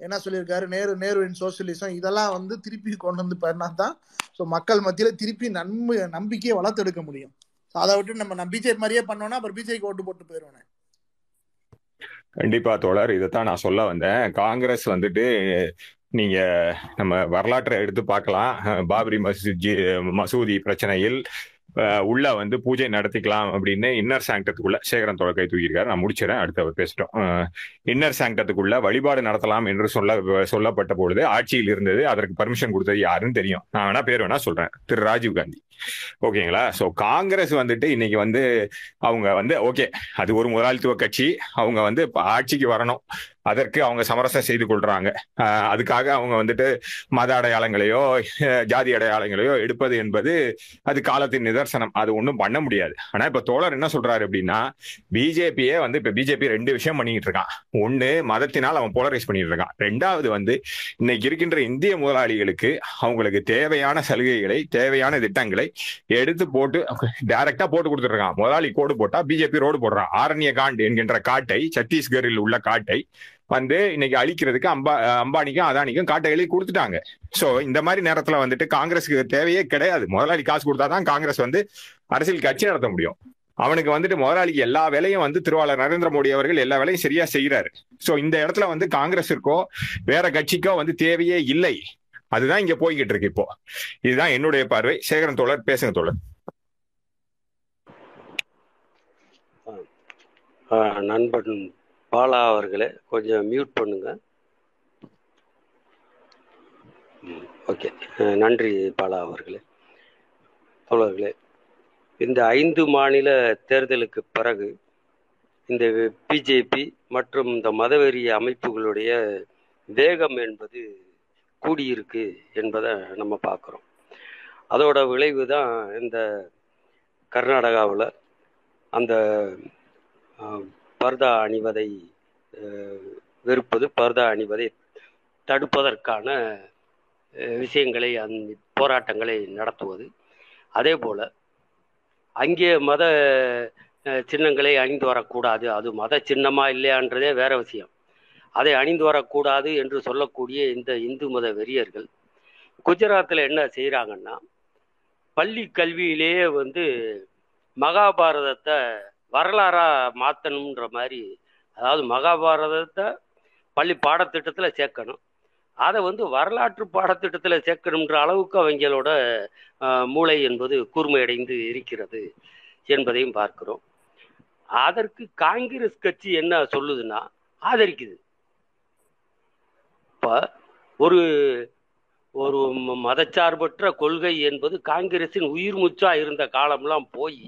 என்ன சொல்லியிருக்காரு? நேரு நேரு இன் சோசியலிசம் இதெல்லாம் வந்து திருப்பி கொண்டு வந்து பண்ணா தான் ஸோ மக்கள் மத்தியில திருப்பி நன்மை நம்பிக்கையை வளர்த்தெடுக்க முடியும். அதை விட்டு நம்ம நான் பிஜேபி மாதிரியே பண்ணோம்னா அப்புறம் பிஜேபிக்கு ஓட்டு போட்டு போயிடுவேன் கண்டிப்பா தோழர் இதைத்தான் நான் சொல்ல வந்தேன். காங்கிரஸ் வந்துட்டு நீங்க நம்ம வரலாற்றை எடுத்து பார்க்கலாம். பாபரி மசூதி மசூதி பிரச்சனையில் உள்ள வந்து பூஜை நடத்திக்கலாம் அப்படின்னு இன்னர் சாங்கத்துக்குள்ள சேகரன் தோழர் கை தூக்கியிருக்காரு. நான் முடிச்சிடறேன். அடுத்து அவர் பேசிட்டோம். இன்னர் சாங்கத்துக்குள்ள வழிபாடு நடத்தலாம் என்று சொல்ல சொல்லப்பட்ட பொழுது ஆட்சியில் இருந்தது அதற்கு பர்மிஷன் கொடுத்தது யாருன்னு தெரியும். நான் வேணா பேர் வேணா சொல்றேன். திரு. ராஜீவ் காந்தி. ஓகேங்களா? சோ காங்கிரஸ் வந்துட்டு இன்னைக்கு வந்து அவங்க வந்து ஓகே அது ஒரு முதலாளித்துவ கட்சி. அவங்க வந்து ஆட்சிக்கு வரணும். அதற்கு அவங்க சமரசம் செய்து கொள்றாங்க. அதுக்காக அவங்க வந்துட்டு மத அடையாளங்களையோ ஜாதி அடையாளங்களையோ எடுப்பது என்பது அது காலத்தின் நிதர்சனம். அது ஒன்றும் பண்ண முடியாது. ஆனா இப்ப தோழர் என்ன சொல்றாரு அப்படின்னா பிஜேபியே வந்து இப்ப பிஜேபி ரெண்டு விஷயம் பண்ணிட்டு இருக்கான். ஒண்ணு மதத்தினால் அவன் போலரைஸ் பண்ணிட்டு இருக்கான். ரெண்டாவது வந்து இன்னைக்கு இருக்கின்ற இந்திய முதலாளிகளுக்கு அவங்களுக்கு தேவையான சலுகைகளை தேவையான திட்டங்களை எடுத்து போட்டு டைரக்டா போட்டு கொடுத்துருக்கான் முதலாளி கோடு போட்டா பிஜேபி ரோடு போடுறான். ஆரண்ய காண்ட் என்கின்ற காட்டை சத்தீஸ்கரில் உள்ள காட்டை வந்து இன்னைக்கு அழிக்கிறதுக்கு அம்பா அம்பானிக்கும் அதானிக்கும் காட்டைகளையும் கொடுத்துட்டாங்க. சோ இந்த மாதிரி நேரத்துல வந்துட்டு காங்கிரஸுக்கு தேவையே கிடையாது. முதலாளி காசு கொடுத்தாதான் காங்கிரஸ் வந்து அரசியல் கட்சி நடத்த முடியும். அவனுக்கு வந்துட்டு முதலாளிக்கு எல்லா வேலையும் வந்து திருவாளர் நரேந்திர மோடி அவர்கள் எல்லா வேலையும் சரியா செய்யறாரு சோ இந்த இடத்துல வந்து காங்கிரஸிற்கோ வேற கட்சிக்கோ வந்து தேவையே இல்லை. அதுதான் இங்க போய்கிட்டு இருக்கு இப்போ. இதுதான் என்னுடைய பார்வை. சேகரன் தோழர் பேசுங்க தோழர். நண்பன் பாலா அவர்களே கொஞ்சம் மியூட் பண்ணுங்க. ஓகே நன்றி பாலா அவர்களே. தோழர்களே இந்த ஐந்து மாநில தேர்தலுக்கு பிறகு இந்த பிஜேபி மற்றும் இந்த மதவெறி அமைப்புகளுடைய வேகம் என்பது கூடியிருக்கு என்பதை நம்ம பார்க்குறோம். அதோட விளைவு தான் இந்த கர்நாடகாவில் அந்த பர்தா அணிவதை வெறுப்பது பர்தா அணிவதை தடுப்பதற்கான விஷயங்களை அந் போராட்டங்களை நடத்துவது. அதே போல் அங்கே மத சின்னங்களை அணிந்து வரக்கூடாது. அது மத சின்னமா இல்லையான்றதே வேற விஷயம். அதை அணிந்து வரக்கூடாது என்று சொல்லக்கூடிய இந்த இந்து மத வெறியர்கள் குஜராத்தில் என்ன செய்கிறாங்கன்னா பள்ளி கல்வியிலேயே வந்து மகாபாரதத்தை வரலாறாக மாற்றணுன்ற மாதிரி அதாவது மகாபாரதத்தை பள்ளி பாடத்திட்டத்தில் சேர்க்கணும். அதை வந்து வரலாற்று பாடத்திட்டத்தில் சேர்க்கணுன்ற அளவுக்கு அவங்களோட மூளை என்பது கூர்மையடைந்து இருக்கிறது என்பதையும் பார்க்கிறோம். அதற்கு காங்கிரஸ் கட்சி என்ன சொல்லுதுன்னா ஆதரிக்குது. அப்போ ஒரு ஒரு மதச்சார்பற்ற கொள்கை என்பது காங்கிரஸின் உயிர் மூச்சா இருந்த காலம்லாம் போய்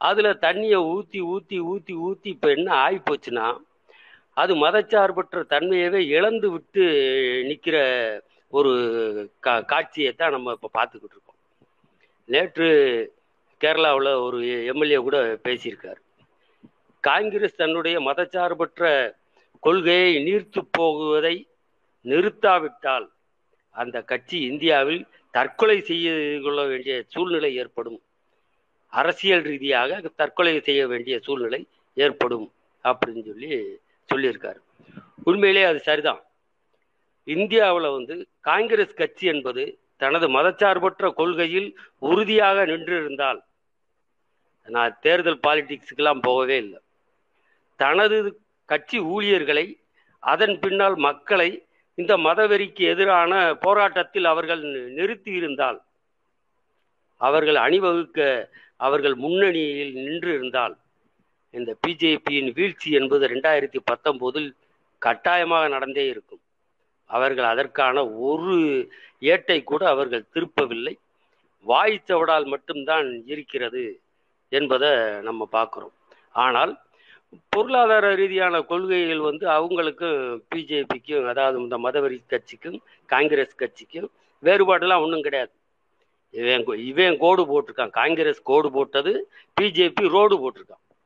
அதில் தண்ணியை ஊற்றி ஊற்றி ஊற்றி ஊற்றி இப்போ என்ன ஆகிப்போச்சுன்னா அது மதச்சார்பற்ற தன்மையவே இழந்து விட்டு நிற்கிற ஒரு கா காட்சியை தான் நம்ம இப்போ பார்த்துக்கிட்டு இருக்கோம். நேற்று கேரளாவில் ஒரு எம்எல்ஏ கூட பேசியிருக்கார். காங்கிரஸ் தன்னுடைய மதச்சார்பற்ற கொள்கையை நீர்த்து போகுவதை நிறுத்தாவிட்டால் அந்த கட்சி இந்தியாவில் தற்கொலை செய்ய கொள்ள வேண்டிய சூழ்நிலை ஏற்படும். அரசியல் ரீதியாக தற்கொலை செய்ய வேண்டிய சூழ்நிலை ஏற்படும் அப்படின்னு சொல்லி சொல்லியிருக்காரு. உண்மையிலே அது சரிதான். இந்தியாவில் வந்து காங்கிரஸ் கட்சி என்பது தனது மதச்சார்பற்ற கொள்கையில் உறுதியாக நின்றிருந்தால் நான் தேர்தல் பாலிடிக்ஸுக்கெல்லாம் போகவே இல்லை. தனது கட்சி ஊழியர்களை அதன் பின்னால் மக்களை இந்த மதவெறிக்கு எதிரான போராட்டத்தில் அவர்கள் நிறுத்தி இருந்தால் அவர்கள் அணிவகுக்க அவர்கள் முன்னணியில் நின்று இருந்தால் இந்த பிஜேபியின் வீழ்ச்சி என்பது ரெண்டாயிரத்தி பத்தொம்போதில் கட்டாயமாக நடந்தே இருக்கும். அவர்கள் அதற்கான ஒரு ஏட்டை கூட அவர்கள் திருப்பவில்லை. வாய்ச்சவடால் மட்டும்தான் இருக்கிறது என்பதை நம்ம பார்க்குறோம். ஆனால் பொருளாதார ரீதியான கொள்கைகள் வந்து அவங்களுக்கும் பிஜேபிக்கும் அதாவது இந்த மதவெறி கட்சிக்கும் காங்கிரஸ் கட்சிக்கும் வேறுபாடுலாம் ஒன்றும் கிடையாது. இவன் கோ- இவன் கோடு போட்டிருக்கான். காங்கிரஸ் கோடு போட்டது பிஜேபி ரோடு போட்டிருக்கான்.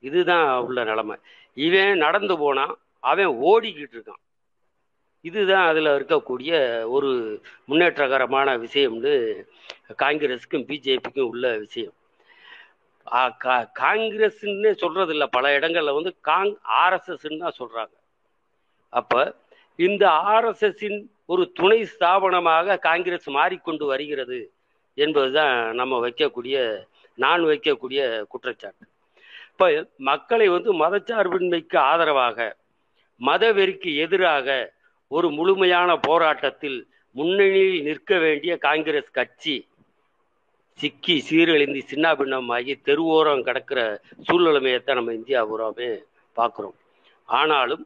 இதுதான் உள்ள நிலைமை. இவன் நடந்து போனான் அவன் ஓடிக்கிட்டு இருக்கான். இதுதான் அதில் இருக்கக்கூடிய ஒரு முன்னேற்றகரமான விஷயம்னு காங்கிரஸுக்கும் பிஜேபிக்கும் உள்ள விஷயம். காங்கிரஸ்ன்னு சொல்றது இல்லை பல இடங்கள்ல வந்து காங் ஆர்எஸ்எஸ்ன்னு தான் சொல்றாங்க. அப்ப இந்த ஆர்எஸ்எஸ்ஸின் ஒரு துணை ஸ்தாபனமாக காங்கிரஸ் மாறிக்கொண்டு வருகிறது என்பதுதான் நம்ம வைக்கக்கூடிய நான் வைக்கக்கூடிய குற்றச்சாட்டு. இப்ப மக்களை வந்து மதச்சார்பின்மைக்கு ஆதரவாக மதவெறிக்கு எதிராக ஒரு முழுமையான போராட்டத்தில் முன்னணியில் நிற்க வேண்டிய காங்கிரஸ் கட்சி சிக்கி சீரழிந்து சின்னாபின்னமாகி தெருவோரம் கிடக்கிற சூழ்நிலைமையைத்தான் நம்ம இந்தியா பூராமே பார்க்குறோம். ஆனாலும்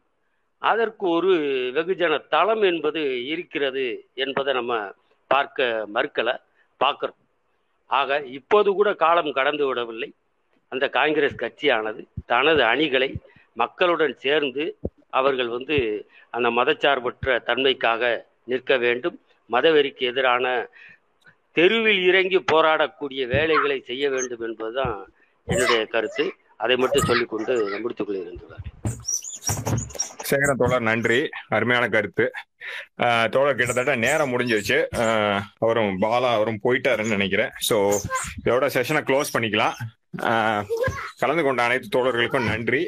அதற்கு ஒரு வெகுஜன தளம் என்பது இருக்கிறது என்பதை நம்ம பார்க்க மறுக்கலை பார்க்குறோம். ஆக இப்போது கூட காலம் கடந்து விடவில்லை. அந்த காங்கிரஸ் கட்சியானது தனது அணிகளை மக்களுடன் சேர்ந்து அவர்கள் வந்து அந்த மதச்சார்பற்ற தன்மைக்காக நிற்க வேண்டும். மதவெறிக்கு எதிரான தெருவில் இறங்கி போராடக்கூடிய வேலைகளை செய்ய வேண்டும் என்பதுதான் என்னுடைய கருத்து. அதை மட்டும் சொல்லிக்கொண்டு முடித்துக் கொள்கிறேன் சேகரன் தோழர் நன்றி. அருமையான கருத்து. தோழர் கிட்டத்தட்ட நேரம் முடிஞ்சிருச்சு. அவரும் பாலா அவரும் போயிட்டாருன்னு நினைக்கிறேன். ஸோ இதோட செஷனை க்ளோஸ் பண்ணிக்கலாம். கலந்து கொண்ட அனைத்து தோழர்களுக்கும் நன்றி.